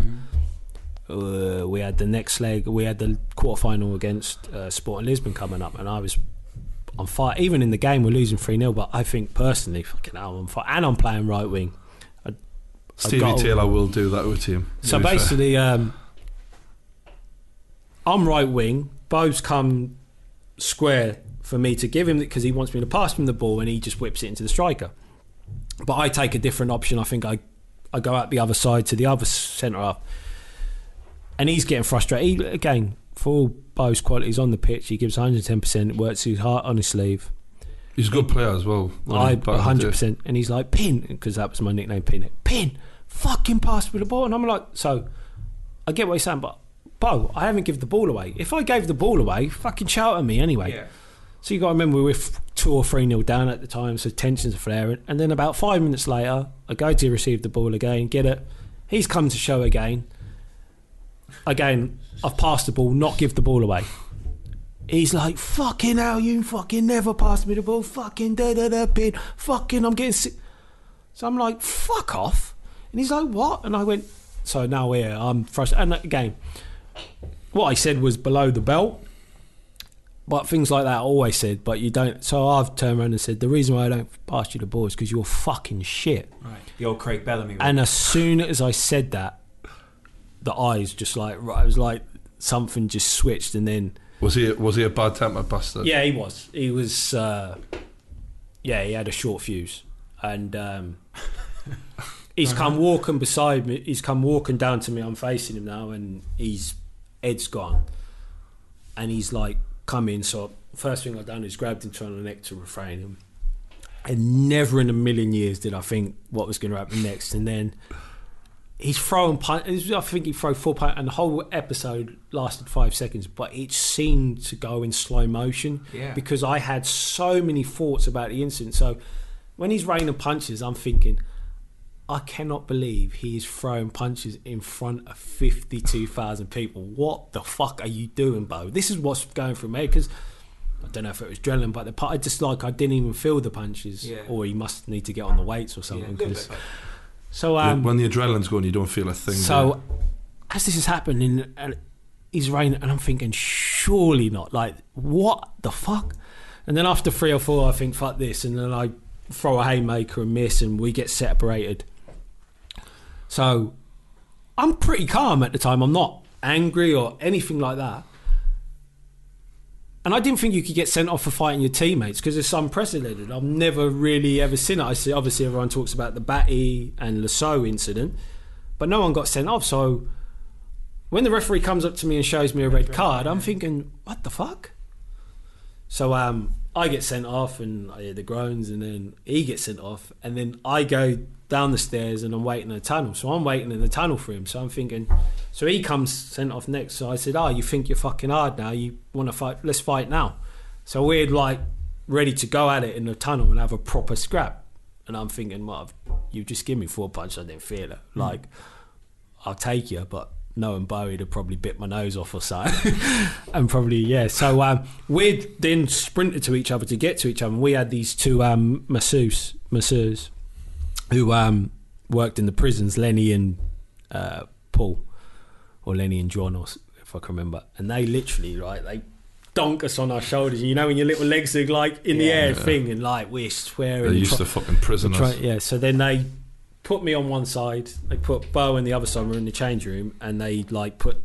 Uh, we had the next leg. We had the quarter final against uh, Sporting Lisbon coming up, and I was on fire. Even in the game, we're losing three 0 but I think personally, fucking hell, I'm on fire, and I'm playing right wing. Stevie got- Taylor will do that with him. So to be fair. basically, um, I'm right wing. Bo's come square for me to give him because he wants me to pass him the ball and he just whips it into the striker. But I take a different option. I think I, I go out the other side to the other centre half, and he's getting frustrated. He, again, for all Bo's qualities on the pitch, he gives 110. percent Works his heart on his sleeve. he's a good player as well. I he's back in the hundred day. percent, and he's like pin because that was my nickname, pin. Pin, fucking pass me the ball, and I'm like, so I get what he's saying, but Bo, I haven't given the ball away. If I gave the ball away, fucking shout at me anyway. Yeah. So you got to remember we were two or three nil down at the time, so tensions are flaring. And then about five minutes later, I go to receive the ball again, get it. He's come to show again. Again, I've passed the ball, not give the ball away. He's like, fucking hell, you fucking never passed me the ball, fucking da da da pin, fucking I'm getting sick. So I'm like, fuck off. And he's like, what? And I went, So now here I'm frustrated. And again, what I said was below the belt. But things like that I always said, but you don't. So I've turned around and said, the reason why I don't pass you the ball is because you're fucking shit. Right. The old Craig Bellamy. And as soon as I said that, the eyes just like, right, it was like something just switched. And then, Was he was he a bad tempered bastard? yeah, he was. He was, uh, yeah, he had a short fuse. And um, he's come walking beside me. He's come walking down to me. I'm facing him now, and he's, Ed's gone. And he's like, come in. So, first thing I've done is grabbed him trying the neck to refrain him. And never in a million years did I think what was going to happen next. And then he's throwing punch. I think he threw four punch, and the whole episode lasted five seconds. But it seemed to go in slow motion Yeah. because I had so many thoughts about the incident. So when he's raining punches, I'm thinking, I cannot believe he is throwing punches in front of 52,000 people. What the fuck are you doing, Bo? This is what's going through me because I don't know if it was adrenaline, but the pu- I just like I didn't even feel the punches, Yeah. or he must need to get on the weights or something. a little 'cause- bit. so um, when the adrenaline's going, you don't feel a thing. do you? so as this is happening, and he's raining, and I'm thinking, surely not. Like, what the fuck? And then after three or four, I think, fuck this, and then I throw a haymaker and miss, and we get separated. So I'm pretty calm at the time. I'm not angry or anything like that. And I didn't think you could get sent off for fighting your teammates because it's unprecedented. I've never really ever seen it. I see, obviously, everyone talks about the Batty and Le Saux incident, but no one got sent off. So when the referee comes up to me and shows me a red card, I'm thinking, what the fuck? So um, I get sent off and I hear the groans, and then he gets sent off, and then I go down the stairs and I'm waiting in the tunnel. So I'm waiting in the tunnel for him. So I'm thinking, so he comes sent off next. So I said, oh, you think you're fucking hard now? You want to fight? Let's fight now. So we're like ready to go at it in the tunnel and have a proper scrap. And I'm thinking, well, you just give me four punches, I didn't feel it. Like, I'll take you, but knowing Bowie'd have probably bit my nose off or something. and probably, yeah. So um, we'd then sprinted to each other to get to each other. And we had these two um, masseuse, masseurs who um, worked in the prisons, Lenny and uh, Paul, or Lenny and John, or if I can remember. And they literally, right, they donk us on our shoulders. And you know, when your little legs are like in the Yeah. air thing, and like we're swearing. They're used to fucking prisoners. Try- yeah, so then they put me on one side, they put Bo in the other side, we're in the change room, and they like put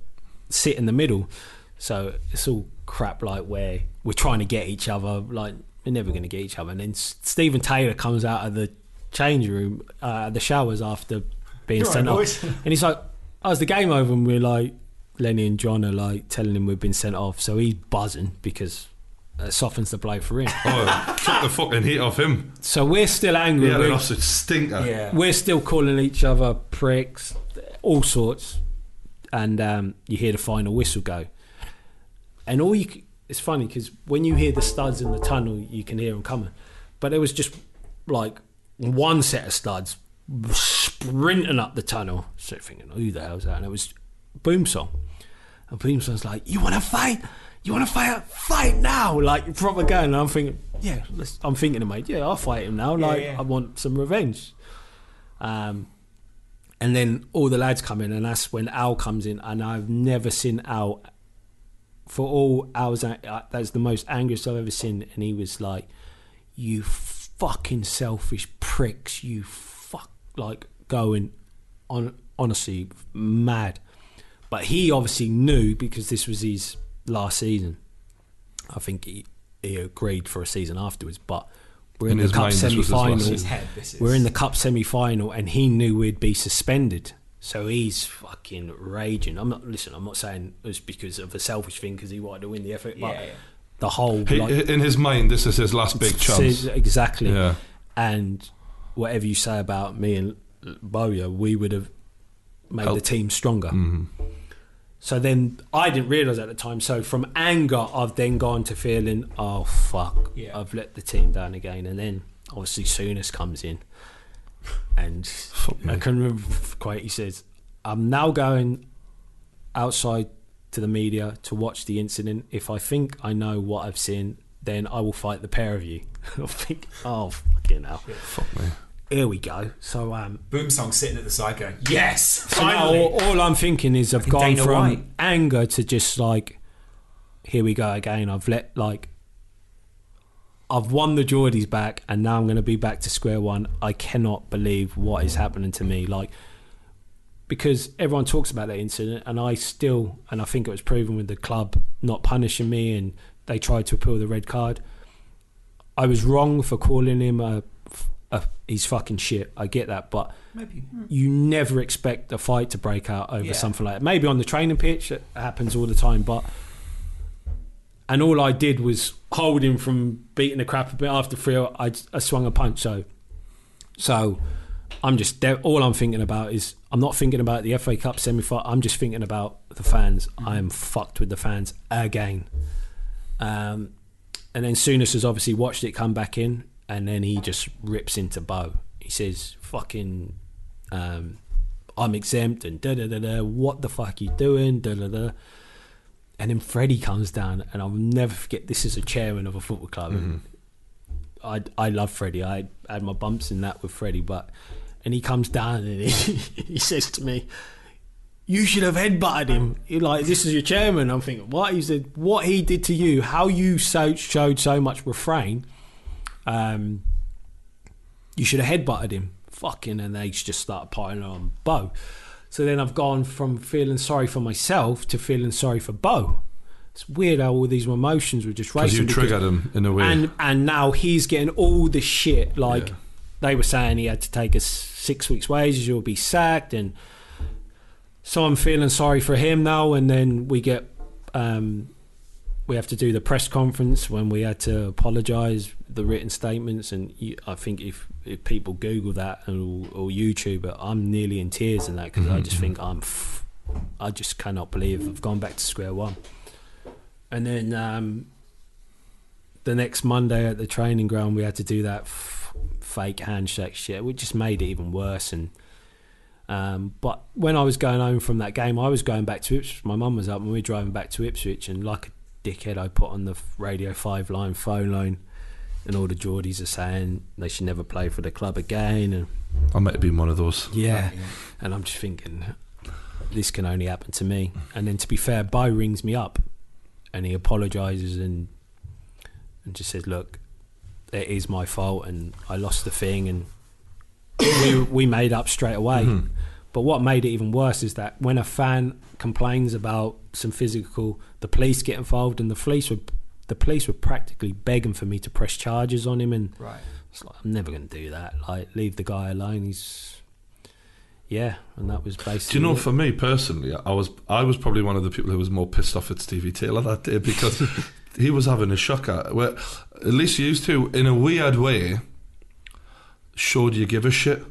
sit in the middle. So it's all crap like where we're trying to get each other, like we're never going to get each other. And then S- Stephen Taylor comes out of the change room, uh, the showers after being You're sent right, off, boys. and he's like, "Oh, is the game over?" And we're like, Lenny and John are like telling him we've been sent off, so he's buzzing because it softens the blow for him. Oh, took the fucking heat off him. so we're still angry. Yeah, We're- an absolute stinker. Yeah. we're still calling each other pricks, all sorts, and um, you hear the final whistle go, and all you. It's funny because when you hear the studs in the tunnel, you can hear them coming, but there was just like one set of studs sprinting up the tunnel. So thinking, who the hell's that? And it was Boumsong, and Boumsong's like, "You want to fight? You want to fight? Fight now!" Like proper going. And I'm thinking, yeah, I'm thinking to mate, yeah, I'll fight him now. Like yeah. I want some revenge. Um, and then all the lads come in, and that's when Al comes in. And I've never seen Al for all Al's. Uh, that's the most angriest I've ever seen. And he was like, "You fucking selfish pricks! You fuck!" Like going on, honestly, mad. But he obviously knew because this was his last season. I think he he agreed for a season afterwards, but. We're in, In the cup mind, this was his last semi-final. season. His head. This is. We're in the cup semi final and he knew we'd be suspended. So he's fucking raging. I'm not listen, I'm not saying it's because of a selfish thing because he wanted to win the effort, but Yeah, yeah. The whole He, like, in his mind, this is his last big chance. exactly. Yeah. And whatever you say about me and Bowyer, we would have made the team stronger. Mhm. So then I didn't realise at the time. So from anger, I've then gone to feeling, oh fuck, Yeah. I've let the team down again. And then obviously Souness comes in, and I me. can remember quite. he says, "I'm now going outside to the media to watch the incident. If I think I know what I've seen, then I will fight the pair of you." I think, oh fucking hell. Fuck me. here we go. So um, Boumsong sitting at the side going, yes, so now finally. all, all I'm thinking is I've Fucking gone Dana from White. anger to just like, here we go again. I've let like, I've won the Geordies back, and now I'm going to be back to square one. I cannot believe what is happening to me. Like, because everyone talks about that incident, and I still, and I think it was proven with the club not punishing me, and they tried to appeal the red card. I was wrong for calling him a, a he's fucking shit. I get that, but Maybe. you never expect a fight to break out over Yeah. something like that. Maybe on the training pitch, it happens all the time, but. And all I did was hold him from beating the crap a bit after three. I, I swung a punch, so so I'm just all I'm thinking about is I'm not thinking about the FA Cup semi final. I'm just thinking about the fans. I am fucked with the fans again. Um, and then Souness has obviously watched it come back in, and then he just rips into Bo. He says, "Fucking, um, I'm exempt," and da da da da. What the fuck you doing? Da da da. And then Freddie comes down, and I'll never forget. This is a chairman of a football club. and I I love Freddie. I had my bumps in that with Freddie, but and he comes down and he, he says to me, "You should have headbutted him." Like, "This is your chairman." I'm thinking, "What?" He said, "What he did to you, how you so showed so much refrain. Um, you should have headbutted him." Fucking, and they just started piling on Bo. So then I've gone from feeling sorry for myself to feeling sorry for Bo. It's weird how all these emotions were just racing. Because you triggered him in a way. and and now he's getting all the shit. Like Yeah. They were saying, he had to take a s- six weeks' wages, or be sacked, and so I'm feeling sorry for him now. And then we get, um, we have to do the press conference when we had to apologise, the written statements, and you, I think if if people Google that and, or, or YouTube it, I'm nearly in tears in that because I just think I'm, f- I just cannot believe I've gone back to square one. And then um, the next Monday at the training ground, we had to do that f- fake handshake shit, which just made it even worse. And um, but when I was going home from that game, I was going back to Ipswich. My mum was up, and we were driving back to Ipswich. And like a dickhead, I put on the Radio Five Live phone line, and all the Geordies are saying they should never play for the club again. And I might have been one of those. yeah, and I'm just thinking, this can only happen to me. And then to be fair, Bo rings me up and he apologises and and just says, Look, it is my fault and I lost the thing and we we made up straight away. Mhm. But what made it even worse is that when a fan complains about some physical, the police get involved and the police were the police were practically begging for me to press charges on him and Right. it's like I'm never going to do that. Like, leave the guy alone. He's yeah, and that was basically. Do you know, it. for me personally, I was I was probably one of the people who was more pissed off at Stevie Taylor that day because he was having a shocker. Where at least he used to, in a weird way, showed you give a shit.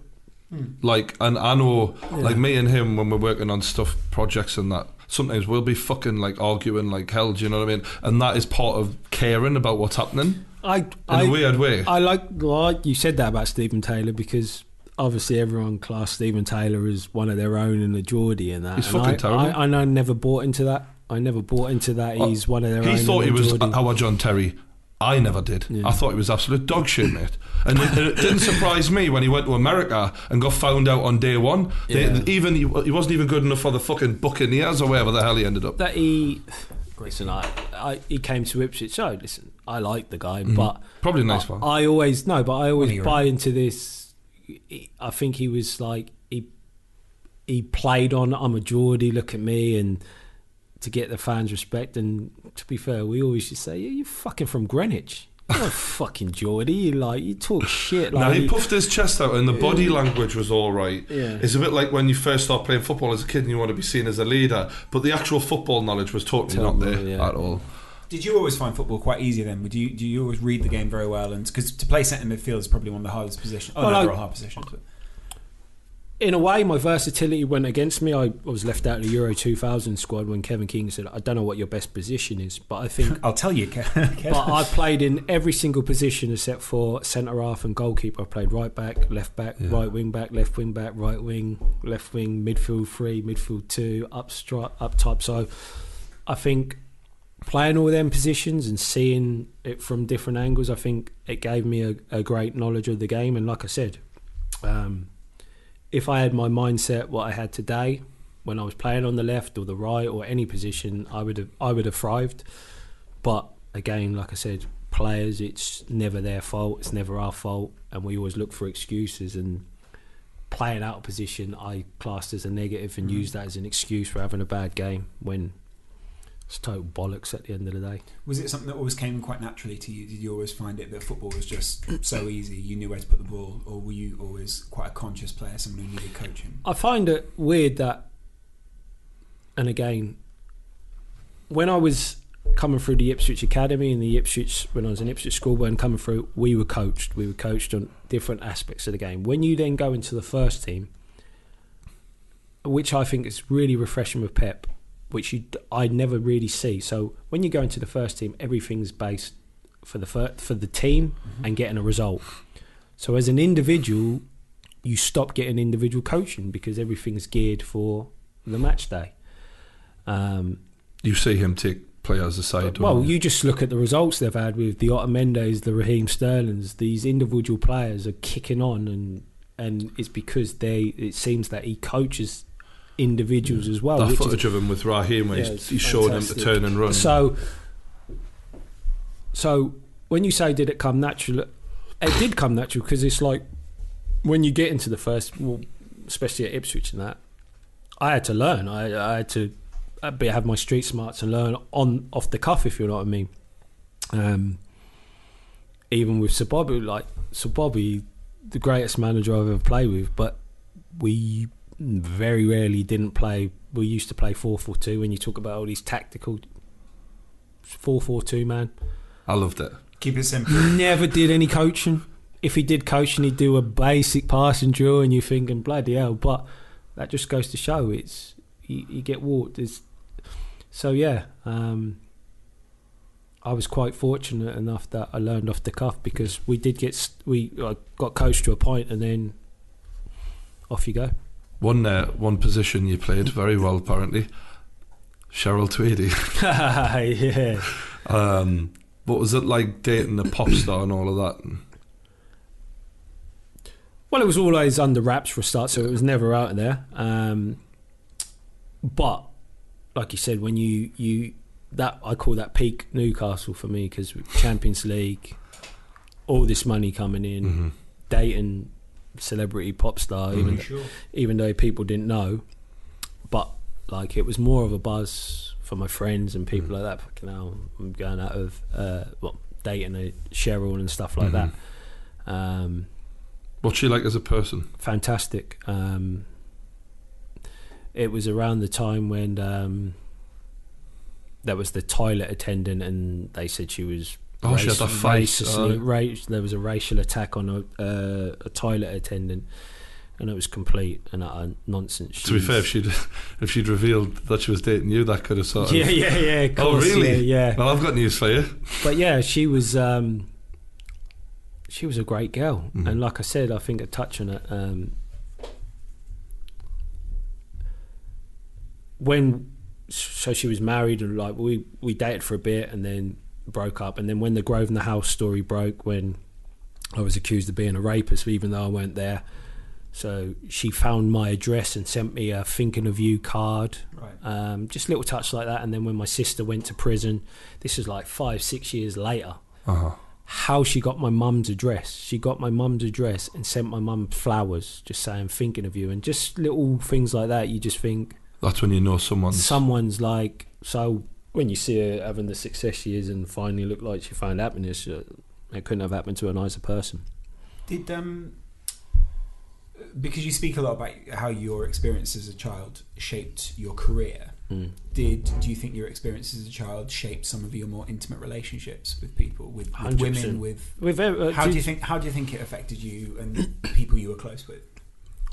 Hmm. Like, and I know, like me and him, when we're working on stuff, projects and that, sometimes we'll be fucking like arguing like hell. Do you know what I mean? And that is part of caring about what's happening I in I, a weird way. I like like you said that about Stephen Taylor because obviously everyone classed Stephen Taylor as one of their own in the Geordie and that. He's and fucking I, terrible. I, and I never bought into that. I never bought into that. Oh, He's one of their own. He in thought he was Geordie. our John Terry. I never did. Yeah. I thought he was absolute dog shit, mate. And it, it didn't surprise me when he went to America and got found out on day one. They- Yeah. even he, he wasn't even good enough for the fucking Buccaneers or wherever the hell he ended up. that he listen I, I he came to Ipswich so listen I like the guy Mm-hmm. but Probably a nice one. I always no but I always One of your buy into this I think he was like he he played on I'm a Geordie look at me and to get the fans respect and to be fair we always just say yeah, you're fucking from Greenwich you're not fucking Geordie you like you talk shit like now he puffed his chest out and the body language was all right. Yeah. It's a bit like when you first start playing football as a kid and you want to be seen as a leader, but the actual football knowledge was totally not there yeah. at all. Did you always find football quite easy then? Would you do you always read the game very well? And because to play centre midfield is probably one of the hardest positions. Oh, Well, no, I- they're hard positions. But in a way, my versatility went against me. I, I was left out of the Euro 2000 squad when Kevin Keegan said, "I don't know what your best position is, but I think." I'll tell you, Kev. but I played in every single position except for centre half and goalkeeper. I played right back, left back, Yeah. right wing back, left wing back, right wing, left wing, midfield three, midfield two, up stri- up top. So I think playing all them positions and seeing it from different angles, I think it gave me a, a great knowledge of the game. And like I said, Um, if I had my mindset what I had today, when I was playing on the left or the right or any position, I would have I would have thrived. But again, like I said, players, it's never their fault. It's never our fault, and we always look for excuses. And playing out of position, I classed as a negative and Mhm. used that as an excuse for having a bad game when it's total bollocks at the end of the day. Was it something that always came quite naturally to you? Did you always find it that football was just so easy? You knew where to put the ball, or were you always quite a conscious player, someone who needed coaching? I find it weird that, and again, when I was coming through the Ipswich Academy and the Ipswich, when I was in Ipswich schoolboy and coming through, we were coached. We were coached on different aspects of the game. When you then go into the first team, which I think is really refreshing with Pep, which you I never really see. So when you go into the first team, everything's based for the for the team and getting a result. So as an individual, you stop getting individual coaching because everything's geared for the match day. Um, You see him take players aside. well, don't you just look at the results they've had with the Otamendis, the Raheem Sterlings. These individual players are kicking on, and and it's because they. It seems that he coaches individuals as well. that which is- footage of him with Raheem when Yeah, he's, he's showing him to turn and run. So, so when you say did it come natural, it did come natural because it's like when you get into the first, well, especially at Ipswich and that, I had to learn. I, I had to be have my street smarts and learn on off the cuff, if you know what I mean. Um, even with Sir Bobby, like Sir Bobby, the greatest manager I've ever played with, but we very rarely didn't play. We used to play four four two. When you talk about all these tactical four four two, man, I loved it. Keep it simple. never did any coaching. If he did coaching, he'd do a basic passing drill, and you're thinking bloody hell. But that just goes to show it's you, you get walked. It's, so yeah, um, I was quite fortunate enough that I learned off the cuff because we did get we I got coached to a point, and then off you go. One uh, one position you played very well, apparently. Cheryl Tweedy. yeah. Um, what was it like dating a pop star and all of that? Well, it was always under wraps for a start, so it was never out there. Um, but like you said, when you you that I call that peak Newcastle for me because Champions League, all this money coming in, hmm dating celebrity pop star, even Sure. even though people didn't know, but like it was more of a buzz for my friends and people Mhm. like that. Fucking hell, I'm going out of uh, well dating a Cheryl and stuff like Mhm. that. Um, What's she like as a person? fantastic. Um, it was around the time when um, there was the toilet attendant, and they said she was. Oh, she had that face. racistly- Oh. ra- there was a racial attack on a, uh, a toilet attendant, and it was complete and utter nonsense. To be fair, if she'd if she'd revealed that she was dating you, that could have sort of. yeah, yeah, yeah. Of Oh, really? Yeah, yeah. Well, I've got news for you. But yeah, she was. Um, she was a great girl, Mhm. and like I said, I think a touch on it. Um, when so she was married and like we we dated for a bit and then broke up and then when the Grosvenor House story broke when I was accused of being a rapist even though I weren't there so she found my address and sent me a thinking of you card Right. um, just little touch like that and then when my sister went to prison this is like five six years later Uh-huh. how she got my mum's address. She got my mum's address and sent my mum flowers, just saying thinking of you, and just little things like that. You just think That's when you know someone's. someone's like so. When you see her having the success she is and finally look like she found happiness, uh, it couldn't have happened to a nicer person. Did um because you speak a lot about how your experience as a child shaped your career. Mm. Did do you think your experience as a child shaped some of your more intimate relationships with people, with, with women, with With uh, how do you think how do you think it affected you and the people you were close with?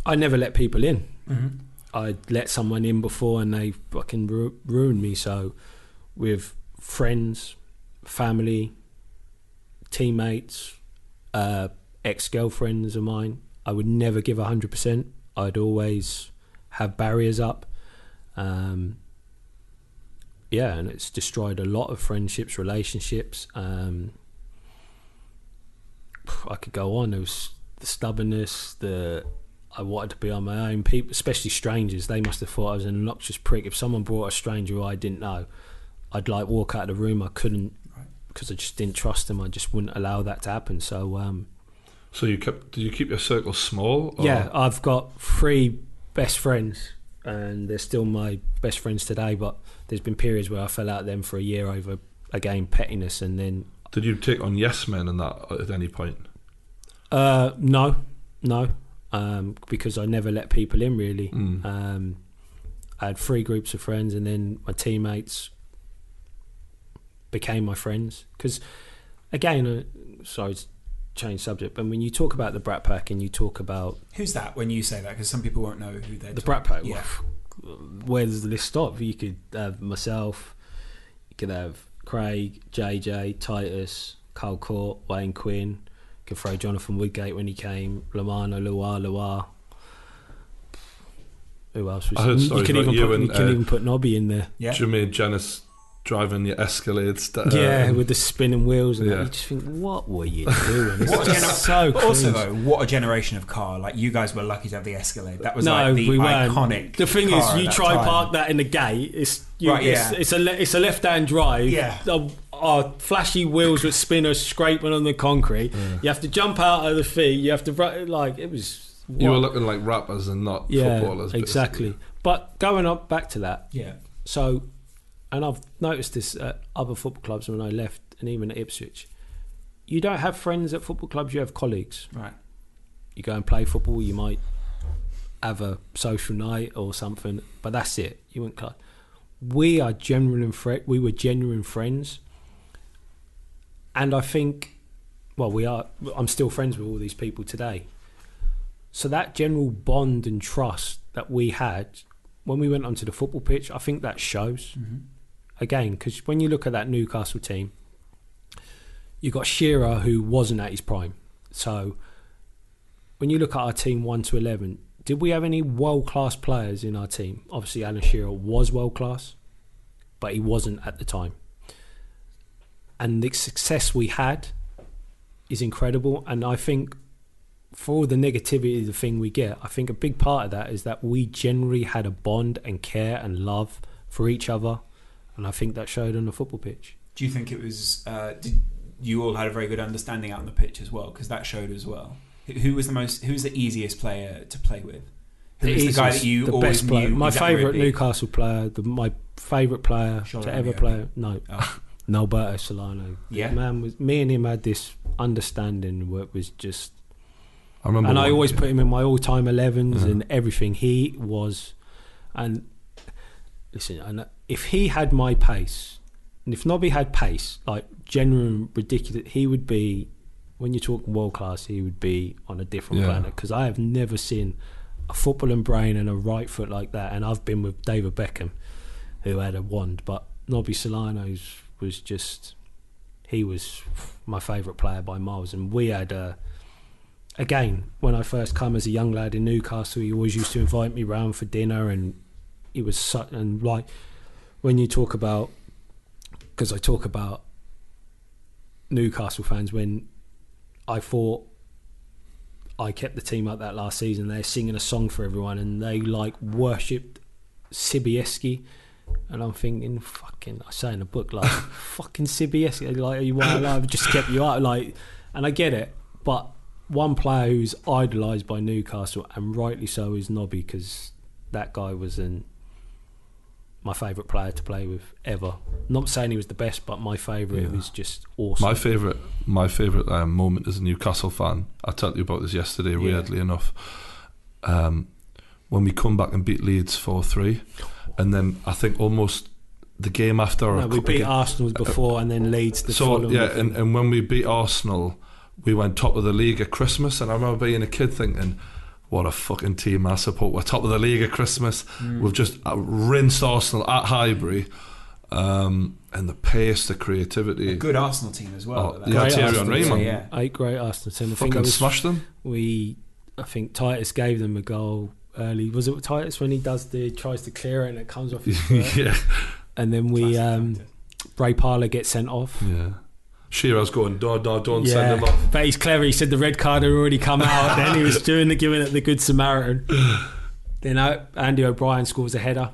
I never let people in. Mm-hmm. I let someone in before and they fucking ru- ruined me. So, with friends, family, teammates, uh, ex girlfriends of mine, I would never give 100%. I'd always have barriers up. Um, yeah, and it's destroyed a lot of friendships, relationships. Um, I could go on. It was the stubbornness, the I wanted to be on my own. People, especially strangers, they must have thought I was an obnoxious prick. If someone brought a stranger who I didn't know, I'd like walk out of the room. I couldn't Right. because I just didn't trust them. I just wouldn't allow that to happen. So um, So you kept? Did you keep your circle small? or- yeah, I've got three best friends, and they're still my best friends today. But there's been periods where I fell out with them for a year over again pettiness, and then Did you take on yes men and that at any point? uh, no, no, um, because I never let people in really. Mm. Um, I had three groups of friends, and then my teammates became my friends. Because, again, uh, sorry to change subject, but when you talk about the Brat Pack and you talk about Who's that when you say that? Because some people won't know who they're. the Brat Pack, Yeah. where does the list stop? You could have myself, you could have Craig, JJ, Titus, Carl Cort, Wayne Quinn. You could throw Jonathan Woodgate when he came, Lomana, Lua, Lua. Who else was? I heard you stories could even you put, and, you could uh, even put Nobby in there. Yeah. Jermaine Jenas driving your Escalades. that, yeah, um, with the spinning wheels, and that. yeah. you just think, what were you doing? It's What a just gener- so But also, though, what a generation of car! Like you guys were lucky to have the Escalade. That was no, like the we weren't. iconic. The thing is, you try time. park that in the gate. It's you, Right, it's, yeah. it's a it's a left hand drive. Yeah. Uh, uh, flashy wheels with spinners scraping on the concrete. You have to jump out of the feet. You have to like it was. You were looking like rappers and not yeah, footballers. basically. exactly. But going up back to that, Yeah. so, and I've noticed this at other football clubs when I left, and even at Ipswich. You don't have friends at football clubs. You have colleagues. Right. you go and play football, you might have a social night or something, but that's it. You wouldn't club. We are genuine fri We were genuine friends, and I think, well, we are. I'm still friends with all these people today. So that general bond and trust that we had when we went onto the football pitch, I think that shows Mm-hmm. Again because when you look at that Newcastle team, you've got Shearer who wasn't at his prime. So when you look at our team one to eleven, did we have any world class players in our team? Obviously, Alan Shearer was world class, but he wasn't at the time. And the success we had is incredible, and I think for all the negativity, the thing we get, I think a big part of that is that we generally had a bond and care and love for each other, and I think that showed on the football pitch. Do you think it was? Uh, did you all had a very good understanding out on the pitch as well? Because that showed as well. Who- Who was the most? Who was the easiest player to play with? Who was the guy that you the always best player. knew? My favourite it'd? Newcastle player, the, my favourite player Sean to ever play. No, Oh. Nolberto Solano. Yeah. man was me and him had this understanding where it was just, I remember. and I always put him in my all-time 11s Yeah. and everything. He was, and listen, and uh, if he had my pace, and if Nobby had pace, like genuine ridiculous, he would be. When you talk world class, he would be on a different Yeah. planet because I have never seen a footballing brain and a right foot like that. And I've been with David Beckham, who had a wand, but Nobby Solano's was just he was my favourite player by miles. And we had a again when I first come as a young lad in Newcastle, he always used to invite me round for dinner, and he was such and like when you talk about because I talk about Newcastle fans when I thought I kept the team up that last season. They're singing a song for everyone, and they like worshipped Sibierski. And I'm thinking, fucking, I say in the book, like, fucking Sibierski, like, are you want I've just kept you up, like, and I get it, but one player who's idolised by Newcastle, and rightly so, is Nobby, because that guy was an my favourite player to play with ever. Not saying he was the best, but my favourite Yeah. was just awesome. My favourite, my favourite um, moment as a Newcastle fan. I told you about this yesterday. Yeah. Weirdly enough, um, when we come back and beat Leeds four three, and then I think almost the game after. No, we beat Arsenal before and then Leeds the so yeah, and, and when we beat Arsenal, we went top of the league at Christmas, and I remember being a kid thinking, "What a fucking team I support! We're top of the league at Christmas. Mm. We've just uh, rinsed Arsenal at Highbury, um, and the pace, the creativity, A good Arsenal team as well. Oh, yeah. Great Thierry Arsenal Henry, team. man. Yeah. Eight great Arsenal team. I think fucking that was, smashed them. we I think Titus gave them a goal early. Was it Titus when he does the tries to clear it and it comes off his foot? yeah, And then we Classic um, tactic. Ray Parlour gets sent off. yeah. Shearer's going, no, no, don't send him off. but he's clever. He said the red card had already come out. then he was doing the giving it the good Samaritan. then Andy O'Brien scores a header.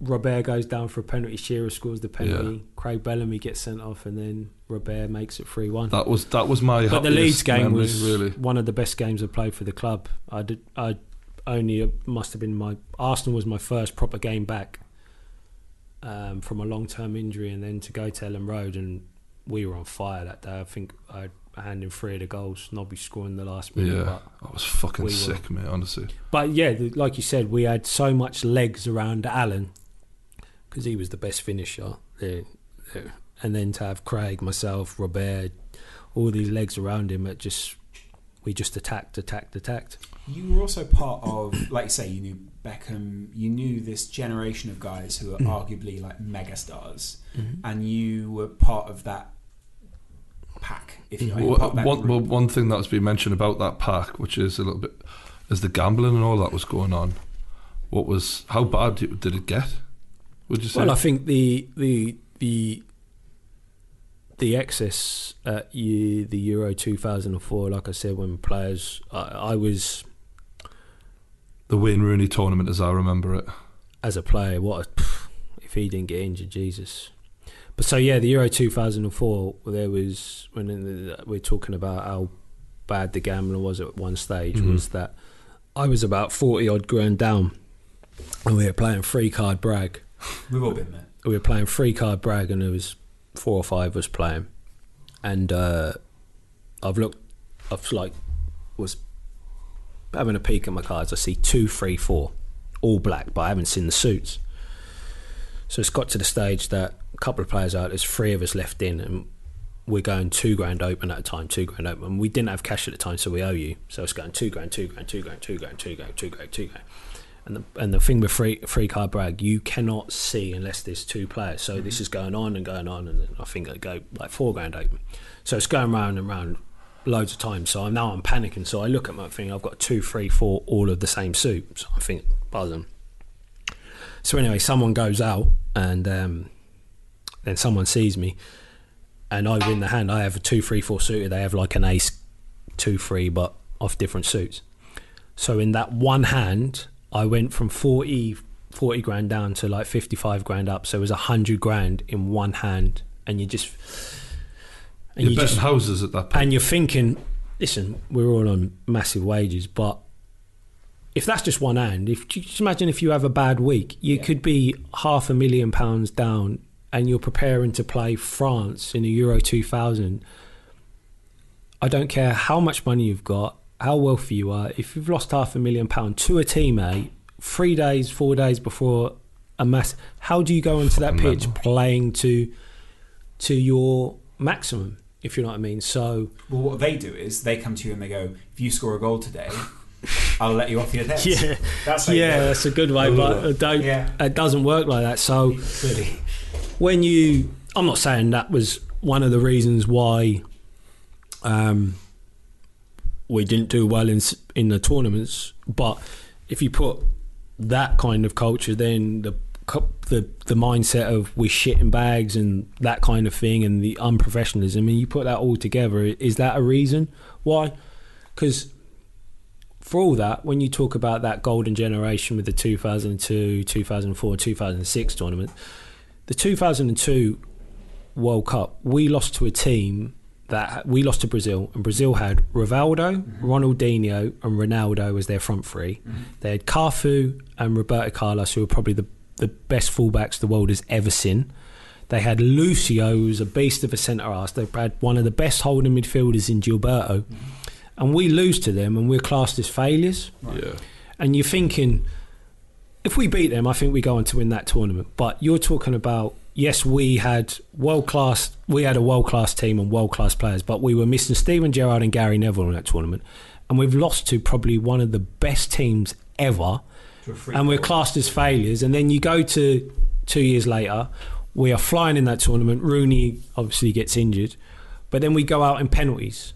Robert goes down for a penalty. Shearer scores the penalty. Yeah. Craig Bellamy gets sent off, and then Robert makes it three one. That was that was my. But the Leeds game memory, was really. one of the best games I played for the club. I did. I only it must have been my Arsenal was my first proper game back um, from a long term injury, and then to go to Elland Road and we were on fire that day. I think I had hand in three of the goals. Nobby scoring the last minute. Yeah, But, I was fucking we were- sick, mate. Honestly, but yeah, like you said, we had so much legs around Alan because he was the best finisher. there- there. And then to have Craig, myself, Robert, all these legs around him, it just we just attacked, attacked, attacked. You were also part of, like you say, you knew Beckham. You knew this generation of guys who are mm-hmm. arguably like megastars, mm-hmm. and you were part of that pack. If you mm-hmm. Well, part one, group. well, one thing that's been mentioned about that pack, which is a little bit, is the gambling and all that was going on. What was how bad did did it get? Would you say? Well, I think the the the the excess at you, the Euro 2004, like I said, when players, I, I was the Wayne Rooney tournament, as I remember it. as a player, what a, if he didn't get injured, Jesus. But so yeah, the Euro 2004, there was when in the, we're talking about how bad the gambling was at one stage Mhm. was that I was about 40 odd grand down, and we were playing free card brag. We've all been there. we were playing free card brag and there was four or five of us playing and uh, I've looked I've like was having a peek at my cards I see two three four all black but I haven't seen the suits so it's got to the stage that couple of players out there's three of us left in and we're going two grand open at a time two grand open and we didn't have cash at the time so we owe you so it's going two grand two grand two grand two grand two grand two grand two grand and the, and the thing with free free card brag, you cannot see unless there's two players. So this is going on and going on, and I think it go like four grand open. So it's going round and round loads of times. So I'm now I'm panicking. So I look at my thing. I've got two, three, four, all of the same suit. So I think buzzing. So anyway, someone goes out, and um, then someone sees me, and I win the hand. I have a two, three, four suited. They have like an ace, two, three, but off different suits. So in that one hand, I went from 40, 40 grand down to like 55 grand up. So it was 100 grand in one hand. And you just. And You're you betting just houses at that point. and you're thinking, listen, we're all on massive wages, but if that's just one hand, if you just imagine if you have a bad week, you Yeah. could be half a million pounds down, and you're preparing to play France in the Euro 2000. I don't care how much money you've got, how wealthy you are. If you've lost half a million pound to a teammate three days, four days before a mass, how do you go onto that pitch mental. playing to to your maximum? If you know what I mean. So Well, what they do is they come to you and they go, "If you score a goal today, I'll let you off your debts." yeah, that's yeah, that's a good way, but it don't. Yeah. It doesn't work like that. So Clearly. when you, I'm not saying that was one of the reasons why um, we didn't do well in in the tournaments, but if you put that kind of culture, then the the the mindset of we shit in bags and that kind of thing, and the unprofessionalism, and you put that all together, is that a reason why? Because for all that, when you talk about that golden generation with the 2002, 2004, 2006 tournament, the 2002 World Cup, we lost to a team that we lost to Brazil, and Brazil had Rivaldo, mm-hmm. Ronaldinho, and Ronaldo as their front 3 mm-hmm. They had Cafu and Roberto Carlos, who were probably the, the best fullbacks the world has ever seen. They had Lucio, who's a beast of a centre arse. They had one of the best holding midfielders in Gilberto. Mm-hmm. And we lose to them, and we're classed as failures yeah. and you're thinking if we beat them, I think we go on to win that tournament. But you're talking about yes, we had world class, we had a world class team and world class players, but we were missing Steven Gerrard and Gary Neville in that tournament, and we've lost to probably one of the best teams ever, To a free and we're classed as failures. And then you go to two years later, we are flying in that tournament. Rooney obviously gets injured, but then we go out in penalties.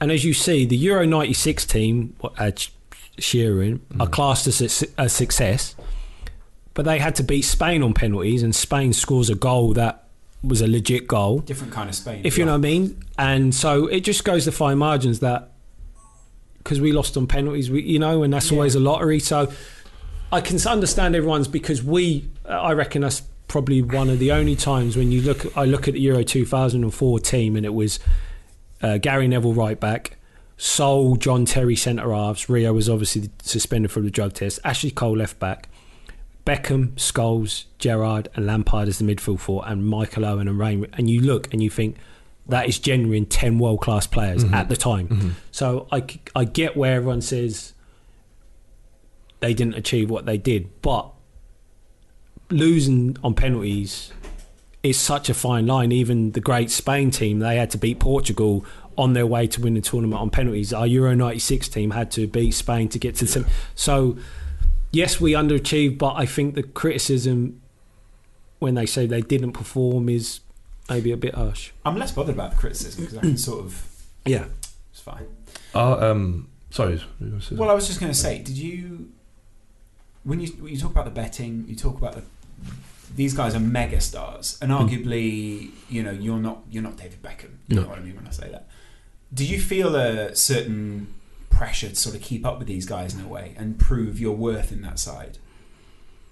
And as you see, the Euro '96 team, what uh, had Sh- Shearer in, are mm. classed as a, a success, but they had to beat Spain on penalties, and Spain scores a goal that was a legit goal. Different kind of Spain. If you know what I mean. And so it just goes to fine margins that because we lost on penalties, we, you know, and that's Yeah. always a lottery. So I can understand everyone's because we, I reckon that's probably one of the only times when you look. I look at the Euro 2004 team, and it was uh, Gary Neville right back, Sol, John Terry centre halves. Rio was obviously suspended from the drug test. Ashley Cole left back. Beckham, Scholes, Gerrard, and Lampard as the midfield four, and Michael Owen and Rain. And you look and you think that is genuine ten world class players at the time. So I, I get where everyone says they didn't achieve what they did, but losing on penalties is such a fine line. Even the great Spain team, they had to beat Portugal on their way to win the tournament on penalties. Our Euro '96 team had to beat Spain to get to the sem- so. Yes, we underachieved, but I think the criticism when they say they didn't perform is maybe a bit harsh. I'm less bothered about the criticism because I can sort of. Yeah. It's fine. Uh, um, sorry. what were you gonna say? Well, I was just going to say, did you, when you when you talk about the betting, you talk about the these guys are mega stars, and hmm. arguably, you know, you're not you're not David Beckham. You No. know what I mean when I say that. Do you feel a certain pressure to sort of keep up with these guys in a way and prove your worth in that side?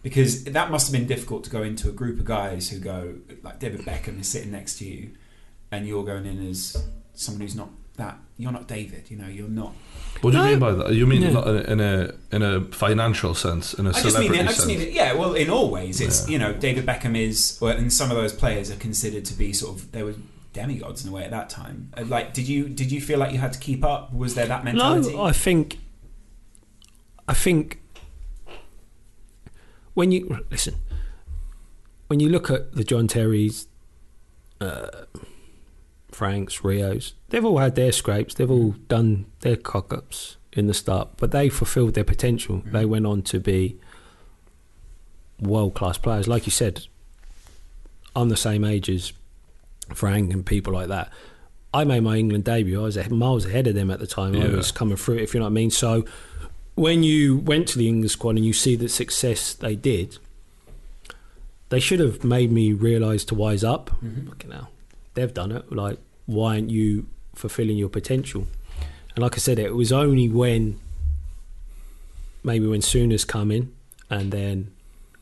Because that must have been difficult to go into a group of guys who go like David Beckham is sitting next to you, and you're going in as someone who's not that. You're not David. You know, you're not what do you No. mean by that? You mean Yeah. not in a in a financial sense, in a I just mean, celebrity it, I just sense? mean, it, yeah. Well, in all ways, it's Yeah. you know, David Beckham is, or, and some of those players are considered to be sort of they were demigods in a way at that time. Uh, Like, did you did you feel like you had to keep up? Was there that mentality? No, I think. I think when you listen, when you look at the John Terrys, uh, Franks, Rios, they've all had their scrapes. They've all done their cock ups in the start, but they fulfilled their potential. Mhm. They went on to be world class players. Like you said, I'm the same age as Frank and people like that. I made my England debut. I was miles ahead of them at the time. I was coming through, if you know what I mean. So when you went to the England squad and you see the success they did, they should have made me realise to wise up. Mhm. Fucking hell, they've done it. Like, why aren't you fulfilling your potential? And like I said, it was only when maybe when Souness come in, and then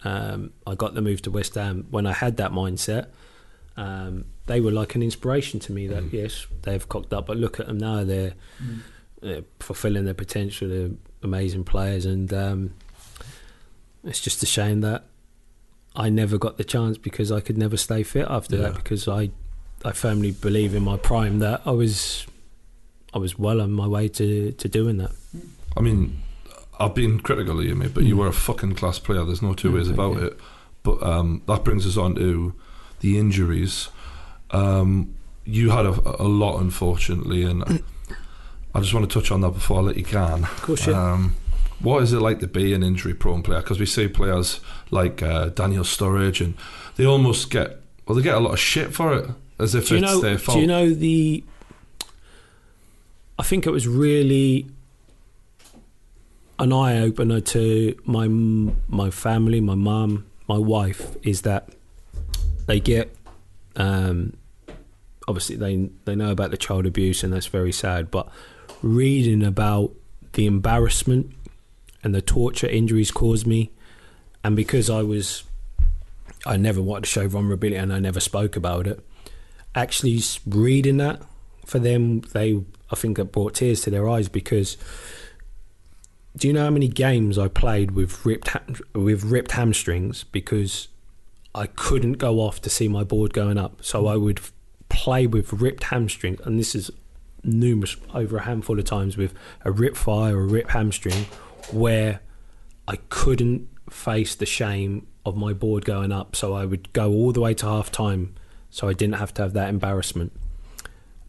um, I got the move to West Ham. When I had that mindset, um, they were like an inspiration to me. That Mm. yes, they've cocked up, but look at them now. They're, Mm. they're fulfilling their potential. They're amazing players, and um, it's just a shame that I never got the chance because I could never stay fit after Yeah. that. Because I, I firmly believe in my prime that I was, I was well on my way to to doing that. I mean, I've been critical of you, mate, but you Mm. were a fucking class player. There's no two ways about it. But um, that brings us on to the injuries. Um, you had a, a lot, unfortunately, and I just want to touch on that before I let you go. Of course, yeah. Um, what is it like to be an injury-prone player? Because we see players like uh, Daniel Sturridge, and they almost get well, they get a lot of shit for it, as if do you it's know? their fault. Do you know the? I think it was really an eye opener to my my family, my mum, my wife. Is that they get um, obviously they they know about the child abuse and that's very sad, but reading about the embarrassment and the torture injuries caused me, and because I was I never wanted to show vulnerability and I never spoke about it. Actually, reading that for them, they I think it brought tears to their eyes because do you know how many games I played with ripped with ripped hamstrings? Because I couldn't go off to see my board going up, so I would play with ripped hamstring, and this is numerous over a handful of times with a rip thigh or a rip hamstring where I couldn't face the shame of my board going up, so I would go all the way to half time, so I didn't have to have that embarrassment.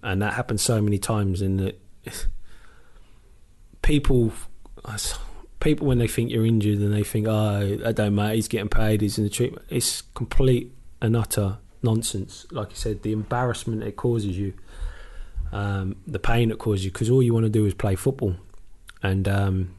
And that happened so many times, in that people, people when they think you're injured and they think, oh, I don't matter, he's getting paid, he's in the treatment. It's complete and utter nonsense. Like you said, the embarrassment it causes you, um, the pain it causes you, because all you want to do is play football, and um,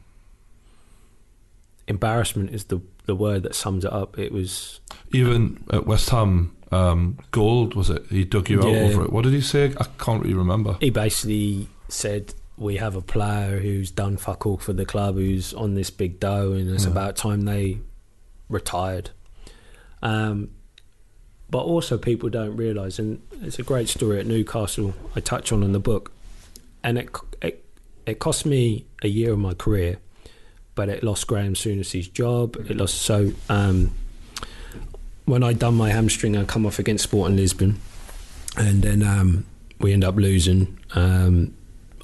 embarrassment is the the word that sums it up. It was Even at West Ham, um, Gold, was it? He dug you out over it. What did he say? I can't really remember. He basically said, "We have a player who's done fuck all for the club, who's on this big dough, and it's Yeah. about time they retired." Um, but also, people don't realise, and it's a great story at Newcastle. I touch on in the book, and it it, it cost me a year of my career, but it lost Graham Souness's job. It lost so. Um, when I done my hamstring, I come off against Sporting Lisbon, and then um, we end up losing. Um,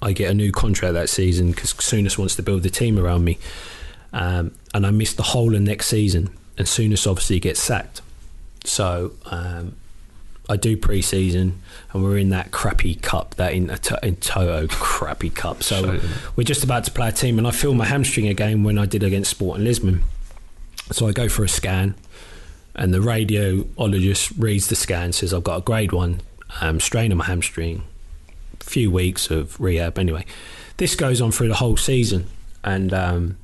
I get a new contract that season because Souness wants to build the team around me, um, and I missed the whole of next season. And Souness obviously gets sacked, so um, I do pre-season, and we're in that crappy cup, that in, Intertoto crappy cup. So innit? we're just about to play a team, and I feel my hamstring again when I did against Sporting Lisbon. So I go for a scan, and the radiologist reads the scan, says I've got a grade one um, strain on my hamstring, few weeks of rehab. Anyway, this goes on through the whole season, and um,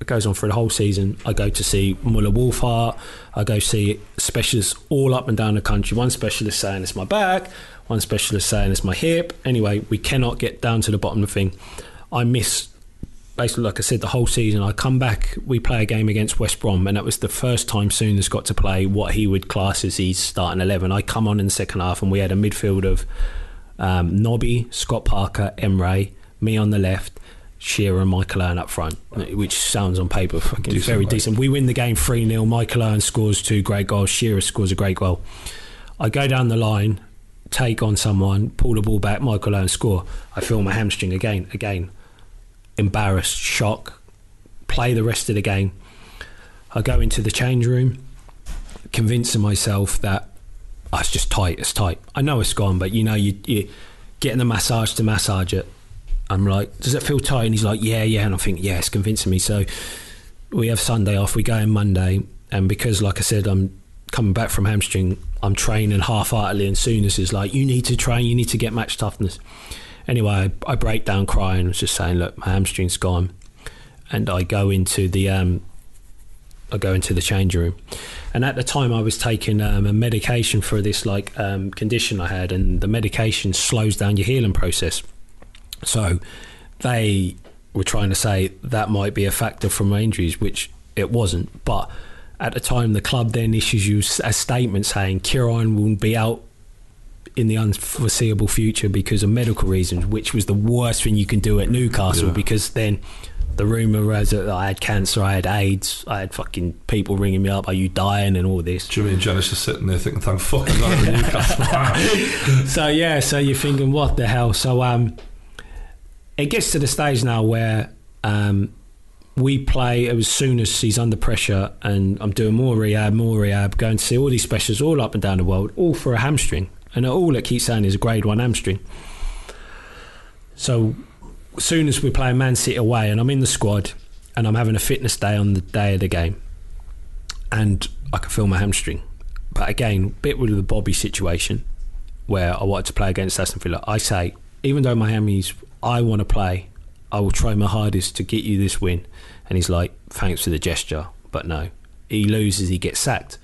it goes on for the whole season. I go to see Müller-Wohlfahrt. I go see specialists all up and down the country. One specialist saying it's my back, one specialist saying it's my hip. Anyway, we cannot get down to the bottom of the thing. I miss basically, like I said, the whole season. I come back, we play a game against West Brom, and that was the first time Souness got to play what he would class as his starting 11. I come on in the second half, and we had a midfield of um, Nobby, Scott Parker, Emre, me on the left, Shearer and Michael Owen up front, which sounds on paper fucking Decent, very mate. decent. We win the game 3 0. Michael Owen scores two great goals. Shearer scores a great goal. I go down the line, take on someone, pull the ball back, Michael Owen score. I feel my hamstring again, again. Embarrassed, shock, play the rest of the game. I go into the change room, convincing myself that oh, it's just tight, it's tight. I know it's gone, but you know, you, you getting the massage to massage it. I'm like, does it feel tight? And he's like, yeah, yeah. And I think, yeah, it's convincing me. So we have Sunday off, we go in Monday. And because, like I said, I'm coming back from hamstring, I'm training half heartedly. And Souness is like, you need to train, you need to get match toughness. Anyway, I, I break down crying. I was just saying, look, my hamstring's gone. And I go into the um, I go into the change room, and at the time I was taking um, a medication for this like um, condition I had, and the medication slows down your healing process. So they were trying to say that might be a factor from my injuries, which it wasn't. But at the time, the club then issues you a statement saying Kieron will be out in the unforeseeable future because of medical reasons, which was the worst thing you can do at Newcastle Yeah. because then the rumour was that I had cancer, I had AIDS, I had fucking people ringing me up, are you dying and all this. Jimmy and Janice just sitting there thinking, thank fucking God I'm in Newcastle. so yeah, so you're thinking, what the hell? So um, it gets to the stage now where um, we play as soon as he's under pressure, and I'm doing more rehab, more rehab, going to see all these specialists all up and down the world, all for a hamstring, and all it keeps saying is a grade one hamstring. So soon as we're playing Man City away, and I'm in the squad, and I'm having a fitness day on the day of the game, and I can feel my hamstring. But again, bit with the Bobby situation, where I wanted to play against Aston Villa. I say, even though Miami's, I want to play. I will try my hardest to get you this win. And he's like, thanks for the gesture, but no. He loses, he gets sacked.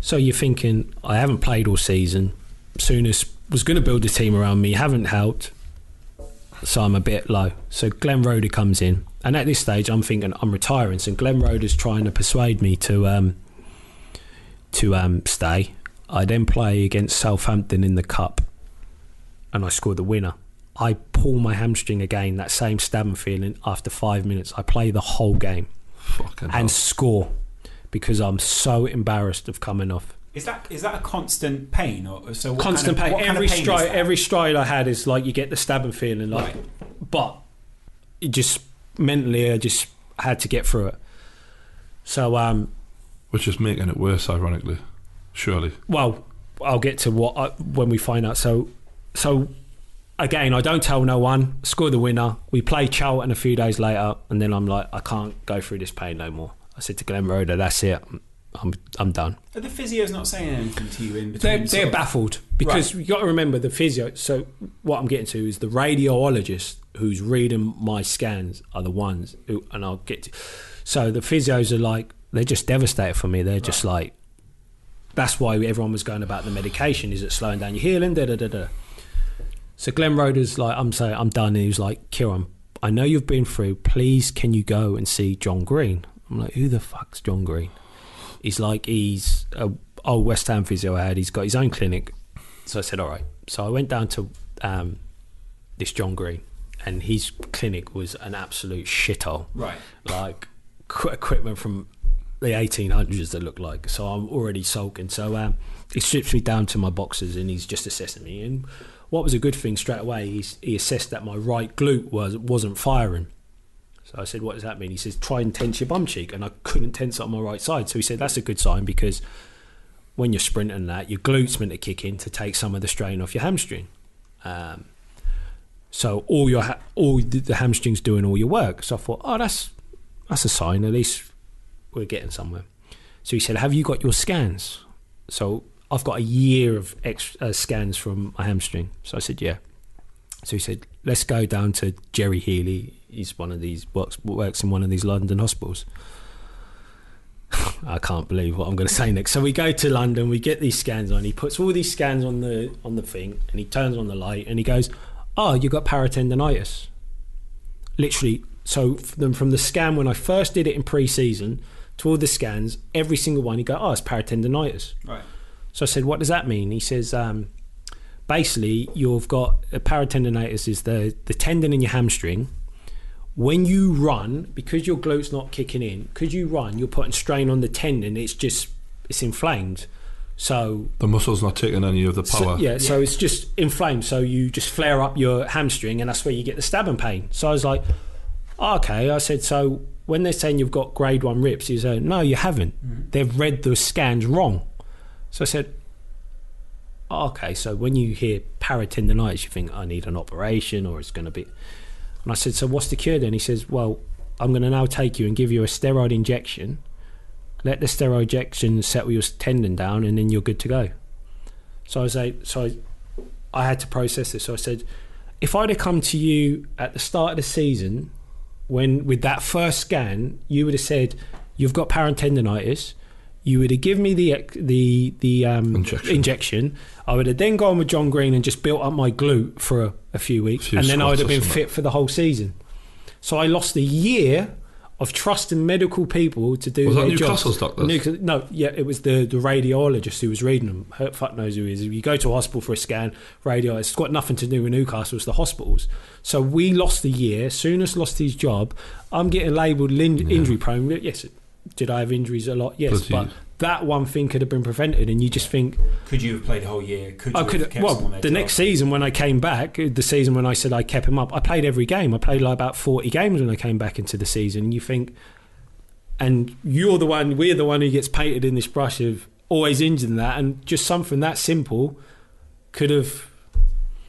So you're thinking, I haven't played all season. Souness was going to build a team around me, haven't helped. So I'm a bit low. So Glenn Roeder comes in. And at this stage, I'm thinking I'm retiring. So Glenn Roeder's trying to persuade me to um, to um, stay. I then play against Southampton in the cup, and I score the winner. I pull my hamstring again, that same stabbing feeling. After five minutes, I play the whole game fucking hell. and score because I'm so embarrassed of coming off. Is that is that a constant pain or so? What Constant kind of, pain. what kind of Every pain is stride, that? every stride I had is like you get the stabbing feeling, like. But it just mentally, I just had to get through it. So um, Which is making it worse, ironically. Surely. well, I'll get to what I, when we find out. So, so again, I don't tell no one. Score the winner. We play Charlton a few days later, and then I'm like, I can't go through this pain no more. I said to Glenn Roeder, "That's it. I'm I'm done." Are the physios not saying anything to you in between? They're, they're baffled because you got to remember the physio. So what I'm getting to is the radiologist who's reading my scans are the ones who, and I'll get to. So the physios are like they're just devastated for me. They're just like that's why everyone was going about the medication. Is it slowing down your healing? Da da da da. So Glenn Roeder's like, I'm saying, I'm done. And he was like, Kieron, I know you've been through. Please, can you go and see John Green? I'm like, who the fuck's John Green? He's like, he's a old West Ham physio I had. He's got his own clinic. So I said, all right. So I went down to um, this John Green, and his clinic was an absolute shithole Right. like qu- equipment from the 1800s that looked like. So I'm already sulking. So um, he strips me down to my boxes and he's just assessing me. And what was a good thing straight away, he's, he assessed that my right glute was wasn't firing. So I said, "What does that mean?" He says, "Try and tense your bum cheek," and I couldn't tense on my right side. So he said, "That's a good sign because when you're sprinting that, your glutes meant to kick in to take some of the strain off your hamstring." Um, so all your ha- all the, the hamstrings doing all your work. So I thought, oh, that's that's a sign. At least we're getting somewhere. So he said, have you got your scans? So I've got a year of ex- uh, scans from my hamstring. So I said, yeah. So he said, let's go down to Jerry Healy. He's one of these works works in one of these London hospitals. I can't believe what I'm going to say next. So we go to London, we get these scans on. He puts all these scans on the on the thing, and he turns on the light, and he goes, ah, "Oh, you got paratendonitis." Literally, so from from the scan when I first did it in pre-season to all the scans, every single one, he go, "Oh, it's paratendonitis." Right. So I said, "What does that mean?" He says, um, "Basically, you've got uh, a paratendonitis is the the tendon in your hamstring. When you run, because your glute's not kicking in, because you run, you're putting strain on the tendon. It's just it's inflamed. So The muscle's not taking any of the so- power. yeah, so it's just inflamed. So you just flare up your hamstring, and that's where you get the stabbing pain. So I was like, oh, okay. I said, so when they're saying you've got grade one rips, you say, no, you haven't. Mm-hmm. They've read the scans wrong. So I said, oh, okay. So when you hear paratendonitis, you think I need an operation, or it's going to be. And I said, so what's the cure then? He says, well, I'm going to now take you and give you a steroid injection. Let the steroid injection settle your tendon down, and then you're good to go. So I was like, so I, I had to process this. So I said, if I'd have come to you at the start of the season, when with that first scan, you would have said you've got paratendonitis. You would have given me the the the um, Injection. injection. I would have then gone with John Green and just built up my glute for a, a few weeks, Few and then I would have been fit for the whole season. So I lost a year of trusting medical people to do Was that Newcastle's jobs. doctors? No, yeah, it was the, the radiologist who was reading them. Her, fuck knows who he is. If you go to a hospital for a scan, radio, it's got nothing to do with Newcastle, it's the hospitals. So we lost the year. Souness lost his job. I'm getting labelled lin- injury prone. Yes, did I have injuries a lot? Yes, But but you- that one thing could have been prevented, and you just think, Could you have played a whole year? Could you I have could kept well the to next season when I came back, the season when I said I kept him up, I played every game. I played like about forty games when I came back into the season. And you think, and you're the one, we're the one who gets painted in this brush of always injured in that, and just something that simple could have.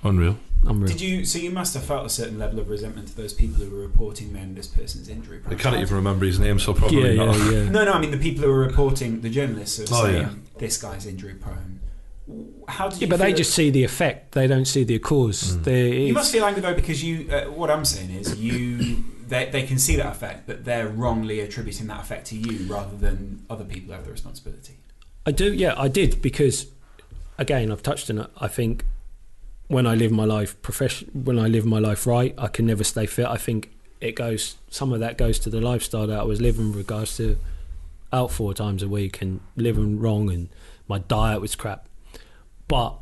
Unreal. Unreal. Did you? So you must have felt a certain level of resentment to those people who were reporting then this person's injury. I can't even remember his name, so probably yeah, not. yeah, yeah. No, no. I mean the people who were reporting, the journalists, are Oh, saying yeah. this guy's injury prone. How did you? Yeah, but they just see the effect; they don't see the cause. Mm. They, You must feel angry though because you. Uh, what I'm saying is you. They, they can see that effect, but they're wrongly attributing that effect to you rather than other people who have the responsibility. I do, yeah, I did because, again, I've touched on it. I think when I live my life profession, when I live my life right, I can never stay fit. I think it goes. Some of that goes to the lifestyle that I was living, in regards to out four times a week and living wrong, and my diet was crap. But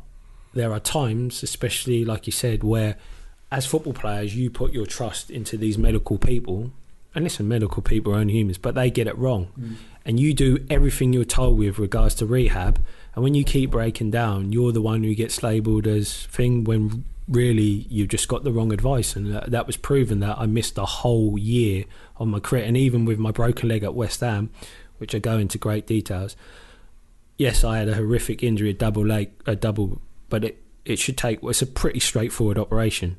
there are times, especially like you said, where as football players, you put your trust into these medical people. And listen, medical people are only humans, but they get it wrong mm. and you do everything you're told with regards to rehab and when you keep breaking down you're the one who gets labelled as thing when really you just got the wrong advice and that, that was proven that I missed a whole year on my career and even with my broken leg at West Ham which I go into great details yes I had a horrific injury a double leg a double but it, it should take it's a pretty straightforward operation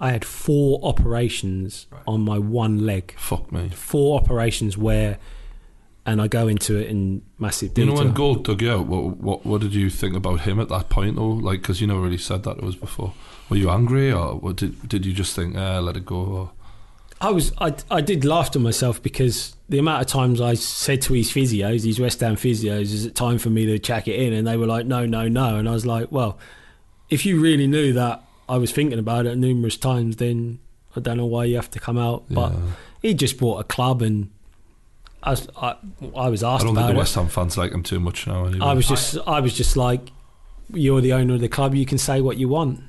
I had four operations Right. on my one leg Fuck me. four operations where, and I go into it in massive detail. You know when Gold dug you out, what, what what did you think about him at that point though? Like, because you never really said that to us before. Were you angry or what did did you just think, eh, let it go? Or, I was I, I did laugh to myself because the amount of times I said to his physios, these West Ham physios, is it time for me to check it in? And they were like, no, no, no. And I was like, well, if you really knew that I was thinking about it numerous times, then I don't know why you have to come out. But Yeah. he just bought a club, and I was, I, I was I asked don't think the. West Ham fans like him too much now. Anyway. I was just I was just like, you're the owner of the club. You can say what you want.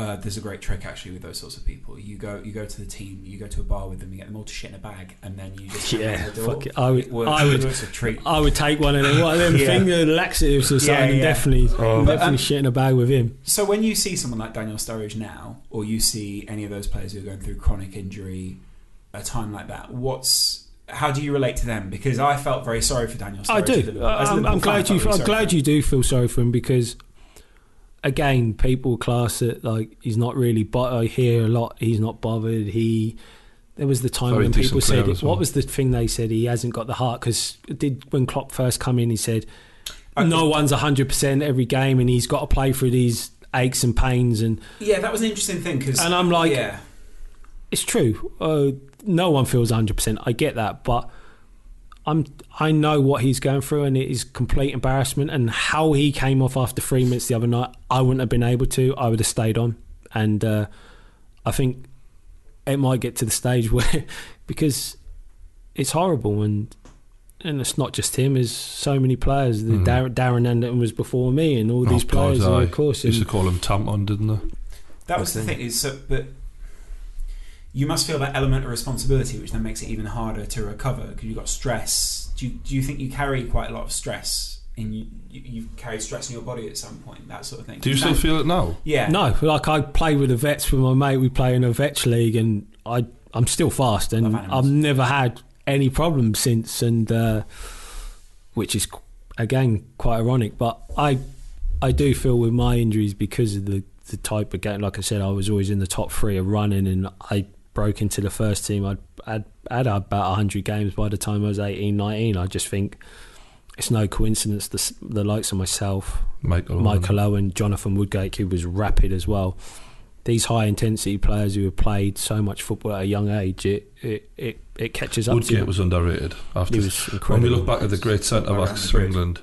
Uh, there's a great trick actually with those sorts of people. You go, you go to the team, you go to a bar with them, you get them all to shit in a bag, and then you just Yeah, the door. fuck it. I would- It works. I would- It's a treat. I would take one of them. What are them Yeah. finger laxatives or something? Yeah, and. Definitely, Oh. But, definitely um, shit in a bag with him. So when you see someone like Daniel Sturridge now, or you see any of those players who are going through chronic injury, a time like that, what's how do you relate to them? Because I felt very sorry for Daniel. Sturridge. I do. As I'm, I'm glad felt you. really I'm glad you do feel sorry for him because, again, people class it like he's not really. But I hear a lot. He's not bothered. He. There was the time Very when people said, well. "What was the thing they said? He hasn't got the heart." Because did when Klopp first come in, he said, "No one's hundred percent every game, and he's got to play through these aches and pains." And Yeah, that was an interesting thing because And I'm like- yeah, it's true. Uh, no one feels 100%. I get that, but I'm I know what he's going through and it is complete embarrassment and how he came off after 3 minutes the other night, I wouldn't have been able to. I would have stayed on. And uh, I think it might get to the stage where because it's horrible and and it's not just him. There's so many players. The Mhm. Darren, Darren Anderton was before me, and all Oh, these God, players. and aye. of course, used to call him tampon, didn't they? that was the thing. Is so, but you must feel that element of responsibility, which then makes it even harder to recover because you've got stress. Do you, do you think you carry quite a lot of stress? In you, you, you've carried stress in your body at some point, that sort of thing. Do you still Sounds- feel it now? Yeah. No, like I play with the vets with my mate. We play in a vets league, and I I'm still fast, and I've never had any problems since, and uh, which is again quite ironic. But I I do feel with my injuries because of the the type of game. Like I said, I was always in the top three of running, and I broke into the first team. I'd I'd, I'd had about hundred games by the time I was 18, 19. I just think. It's no coincidence the, the likes of myself, Michael. Owen. Michael Owen, Jonathan Woodgate, who was rapid as well. These high intensity players who have played so much football at a young age, it it, it, it catches up to Woodgate was underrated. After He was when we look back at the great centre Around backs for bridge. England,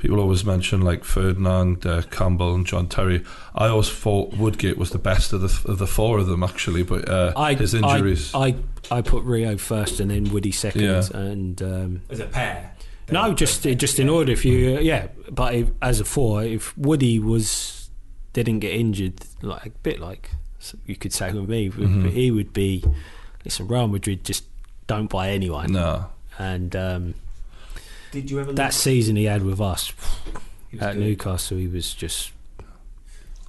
people always mention like Ferdinand, uh, Campbell, and John Terry. I always thought Woodgate was the best of the of the four of them actually, but uh, I, his injuries. I, I I put Rio first and then Woody second, Yeah. and um, As a pair. no, just just in order. If you yeah, but if, as a four, if Woody was didn't get injured, like a bit like you could say with me, Mhm. he would be. Listen, Real Madrid just don't buy anyone, no, and um, Did you ever that season he had with us at good. Newcastle, he was just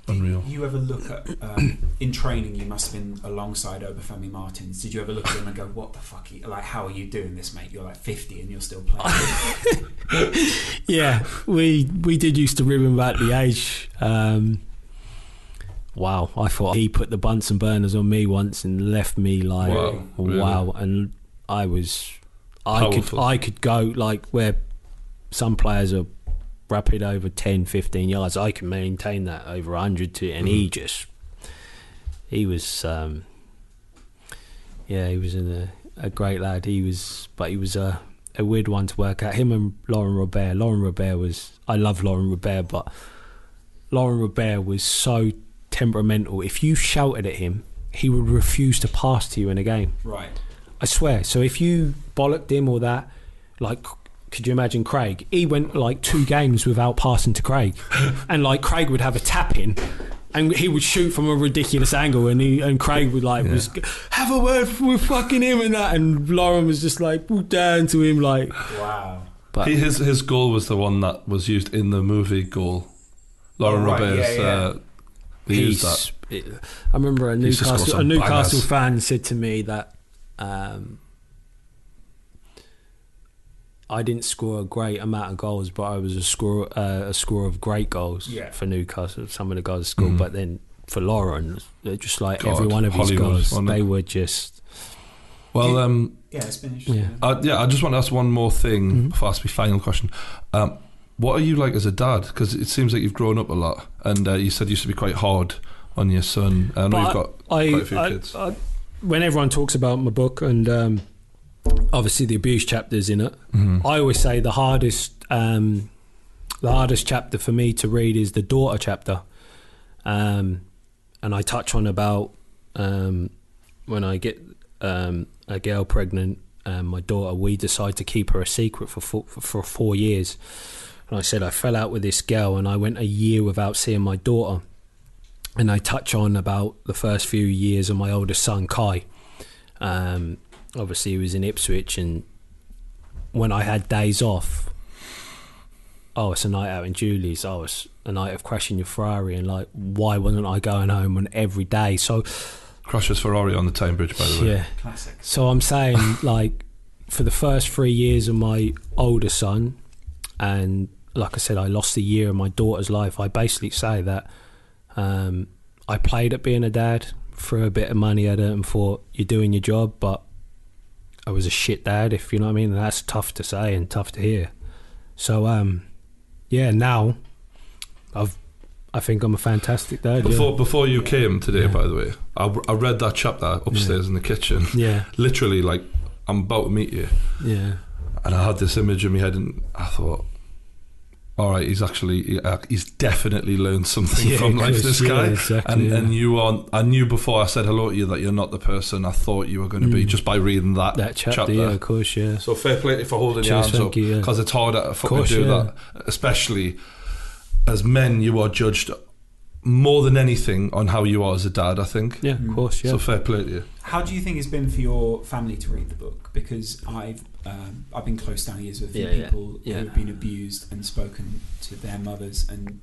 unreal. You ever look at um, in training? You must have been alongside Obafemi Martins. Did you ever look at him and go, "What the fuck? Are you, like, how are you doing this, mate? You're like 50 and you're still playing." yeah. We we did used to rib him about the age. Um, wow, I thought he put the Bunsen burners on me once and left me like Wow, really? wow, and I was I could I could go like where some players are rapid over 10, 15 yards. I can maintain that over hundred to, and he Mhm. just he was um, yeah he was in a, a great lad. He was, but he was a a weird one to work out. Him and Laurent Robert. Laurent Robert was I love Laurent Robert, but Laurent Robert was so temperamental. If you shouted at him, he would refuse to pass to you in a game. right. I swear. So if you bollocked him or that, like, could you imagine Craig? He went like two games without passing to Craig, and like Craig would have a tap in. And he would shoot from a ridiculous angle, and he and Craig would like Yeah. was have a word with fucking him and that, and Laurent was just like pulled down to him like. Wow. But He, his his goal was the one that was used in the movie Goal. Laurent Oh, right, Roberts. yeah, yeah. Uh, they used that. It- I remember a He used to score Newcastle, a Newcastle bangers. fan said to me that um, I didn't score a great amount of goals, but I was a score uh, a scorer of great goals Yeah. for Newcastle. Some of the guys scored, Mhm. but then for Laurent, just like God, every one of his goals, they were just Well, um, Yeah, it's been interesting. Yeah. Uh, yeah, I just want to ask one more thing Mhm. before I ask my final question. Um, what are you like as a dad? Because it seems like you've grown up a lot, and uh, you said you used to be quite hard on your son. I know But you've got I, quite a few I, kids. I, when everyone talks about my book and um, obviously the abuse chapters in it, Mhm. I always say the hardest um, the hardest chapter for me to read is the daughter chapter, um, and I touch on about um, when I get um, a girl pregnant, um, my daughter. We decide to keep her a secret for four, for four years, and I said I fell out with this girl, and I went a year without seeing my daughter. And I touch on about the first few years of my oldest son Kai. Um, obviously, he was in Ipswich, and when I had days off, oh, it's a night out in Julie's. Oh, it's a night of crashing your Ferrari, and like, why wasn't I going home on every day? So, Crushes Ferrari on the Tyne Bridge, by the way. yeah. Classic. So I'm saying, like, for the first three years of my older son, and like I said, I lost a year of my daughter's life. I basically say that um, I played at being a dad, threw a bit of money at it, and thought you're doing your job, but I was a shit dad, if you know what I mean. And that's tough to say and tough to hear. So, um, yeah, now I've, I think I'm a fantastic dad. Before before you came today, Yeah. by the way, I, I read that chapter upstairs in the kitchen. yeah, Literally, like I'm about to meet you, yeah, and I had this image in my head, and I thought, all right, he's actually uh, he's definitely learned something Yeah, from life. This yeah, guy, exactly, and yeah. and you are. I knew before I said hello to you that you're not the person I thought you were going to be Mm. just by reading that, that chapter, yeah, of course, yeah. So fair play to for holding your Cheers, hands thank up yeah. because it's hard to fucking course, do yeah. that, especially as men. You are judged more than anything on how you are as a dad. I think. Yeah, of Mm. course, yeah. So fair play to you. How do you think it's been for your family to read the book? Because I've um, I've been close down years with a few Yeah, yeah, people yeah. who have been abused and spoken to their mothers, and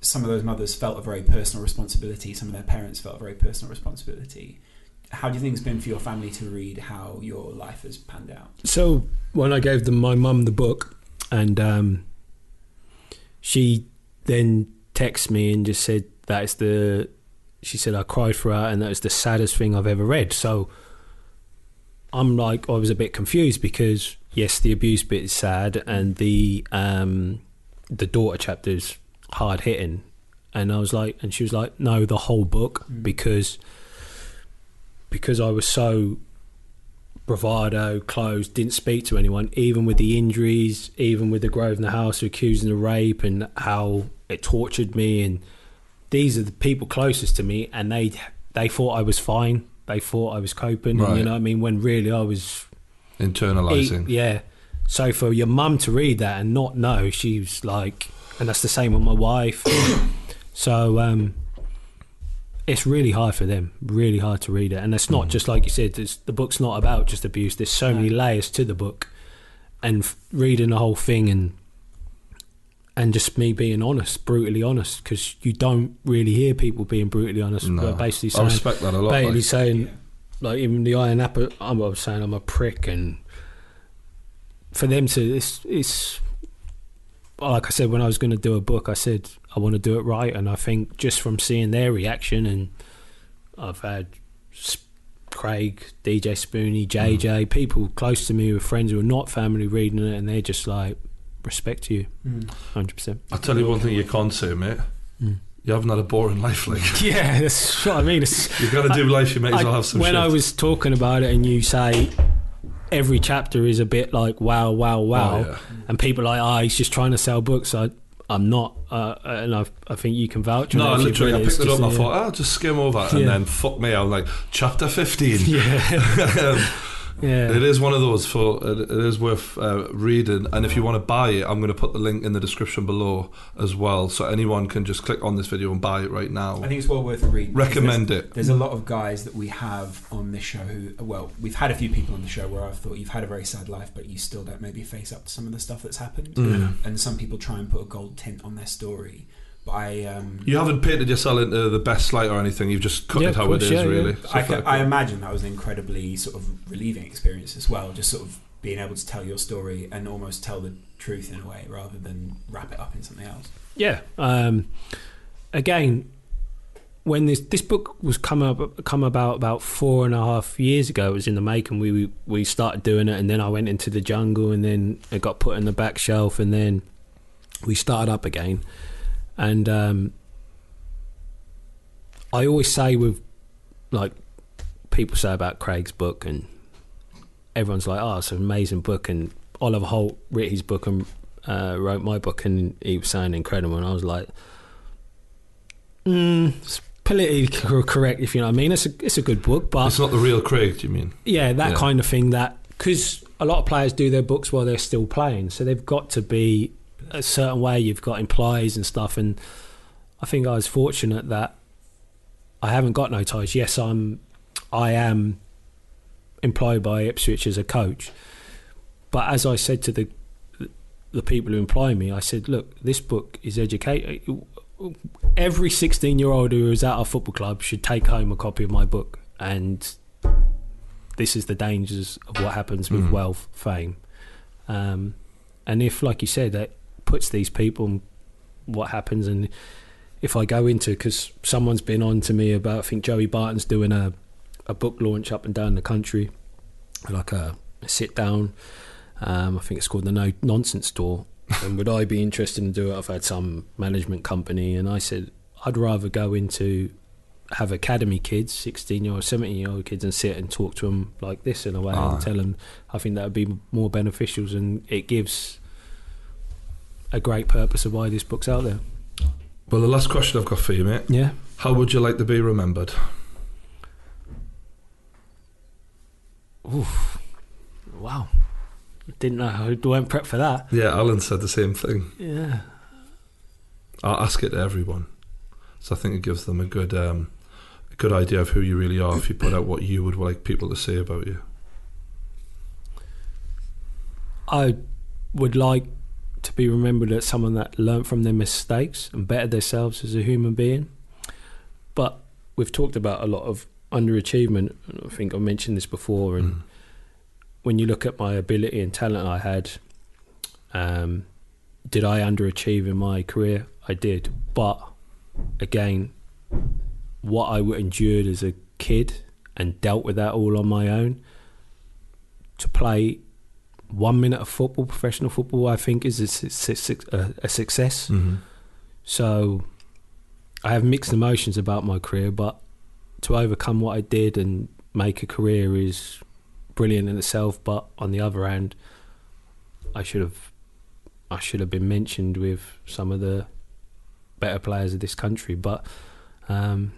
some of those mothers felt a very personal responsibility. Some of their parents felt a very personal responsibility. How do you think it's been for your family to read how your life has panned out? So when I gave them my mum the book, and um, she then texted me and just said that is the. She said I cried throughout, and that was the saddest thing I've ever read. So I'm like, I was a bit confused because yes, the abuse bit is sad, and the um, the daughter chapter's hard hitting, and I was like, and she was like, no, the whole book Mm. because because I was so bravado, closed, didn't speak to anyone, even with the injuries, even with the Grosvenor House accusing of rape and how it tortured me. And these are the people closest to me, and they they thought I was fine. They thought I was coping, and Right. you know what I mean. When really I was, Internalizing. yeah. So for your mum to read that and not know, she was like, and that's the same with my wife. so um, it's really hard for them, really hard to read it, and it's not Mm. just like you said. It's, the book's not about just abuse. There's so many layers to the book, and f- reading the whole thing and and just me being honest, brutally honest, because you don't really hear people being brutally honest. No. But basically I saying, respect that a lot. basically like. saying, Yeah. like even the Iron Apple, I was saying I'm a prick, and for them to, it's, it's like I said when I was going to do a book, I said I want to do it right, and I think just from seeing their reaction, and I've had Craig, DJ Spoonie, JJ, people close to me with friends who are not family reading it, and they're just like respect to you, Mm. hundred percent. I'll tell you one thing you can't say, mate. Mm. You haven't had a boring life. Like Yeah, that's what I mean. It's, you got to do life. You may as well have some when shit. I was talking about it, and you say every chapter is a bit like wow, wow, wow, Oh, yeah. and people are like, oh, he's just trying to sell books. I, I'm not, uh, and I, I think you can vouch. No, literally, I picked it up and I thought, I'll just skim over, and then fuck me, I'm like, chapter 15. yeah, yeah, It is one of those for it, it is worth uh, reading, and if you want to buy it, I'm going to put the link in the description below as well, so anyone can just click on this video and buy it right now. I think it's well worth a read. because Recommend it. There's a lot of guys that we have on this show who, well, we've had a few people on the show where I've thought you've had a very sad life, but you still don't maybe face up to some of the stuff that's happened. Mm. And some people try and put a gold tint on their story. But I, um, You haven't painted yourself into the best light or anything. You've just cut Yeah, it how course, it is, yeah, yeah. really. So I, fair I play. imagine that was an incredibly sort of relieving experience as well. Just sort of being able to tell your story and almost tell the truth in a way rather than wrap it up in something else. yeah. Um, again, when this this book was come up come about about four and a half years ago, it was in the making. We we, we started doing it, and then I went into the jungle, and then it got put in the back shelf, and then we started up again. And um, I always say with like people say about Craig's book, and everyone's like, "Oh, it's an amazing book." And Oliver Holt wrote his book and uh, wrote my book, and he was saying incredible, and I was like, mm, "It's politically correct, if you know what I mean." It's a it's a good book, but It's not the real Craig, do you mean? yeah, that Yeah. kind of thing. That because a lot of players do their books while they're still playing, so they've got to be a certain way. You've got implies and stuff, and I think I was fortunate that I haven't got no ties. Yes, I'm, I am employed by Ipswich as a coach, but as I said to the the people who employ me, I said, look, this book is educate. Every sixteen-year-old who is at our football club should take home a copy of my book, and this is the dangers of what happens with Mhm. wealth, fame, um, and if, like you said, that puts these people, in what happens, and if I go into because someone's been on to me about, I think Joey Barton's doing a a book launch up and down the country, like a, a sit down. Um, I think it's called the No Nonsense Tour. and would I be interested in doing it? I've had some management company, and I said I'd rather go into have academy kids, sixteen year old, seventeen year old kids, and sit and talk to them like this in a way Aye. and tell them. I think that would be more beneficial, and it gives a great purpose of why this book's out there. Well, the last question I've got for you, mate. Yeah. How would you like to be remembered? Oof. Wow. Didn't know. I weren't prepped for that. Yeah, Alan said the same thing. Yeah. I'll ask it to everyone. So I think it gives them a good um, a good idea of who you really are if you put out what you would like people to say about you. I would like to be remembered as someone that learnt from their mistakes and bettered themselves as a human being. But we've talked about a lot of underachievement. and I think I mentioned this before. And Mm. when you look at my ability and talent I had, um, did I underachieve in my career? I did. But again, what I endured as a kid and dealt with that all on my own to play one minute of football, professional football, I think is a, a, a success. Mm-hmm. So I have mixed emotions about my career, but to overcome what I did and make a career is brilliant in itself. But on the other hand, I should have I should have been mentioned with some of the better players of this country. But um,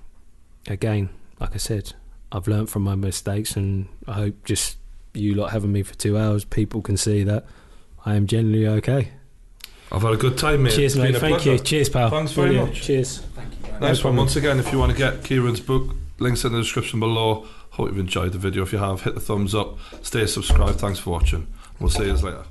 again, like I said, I've learned from my mistakes, and I hope just you lot having me for two hours, people can see that I am generally okay. I've had a good time, mate. Cheers, It's been mate. a Thank pleasure. you. Cheers, pal. Thanks very Brilliant. much. Cheers. Thank you very much. Nice one. Once again, if you want to get Kieron's book, links in the description below. Hope you've enjoyed the video. If you have, hit the thumbs up. Stay subscribed. Thanks for watching. We'll see you later.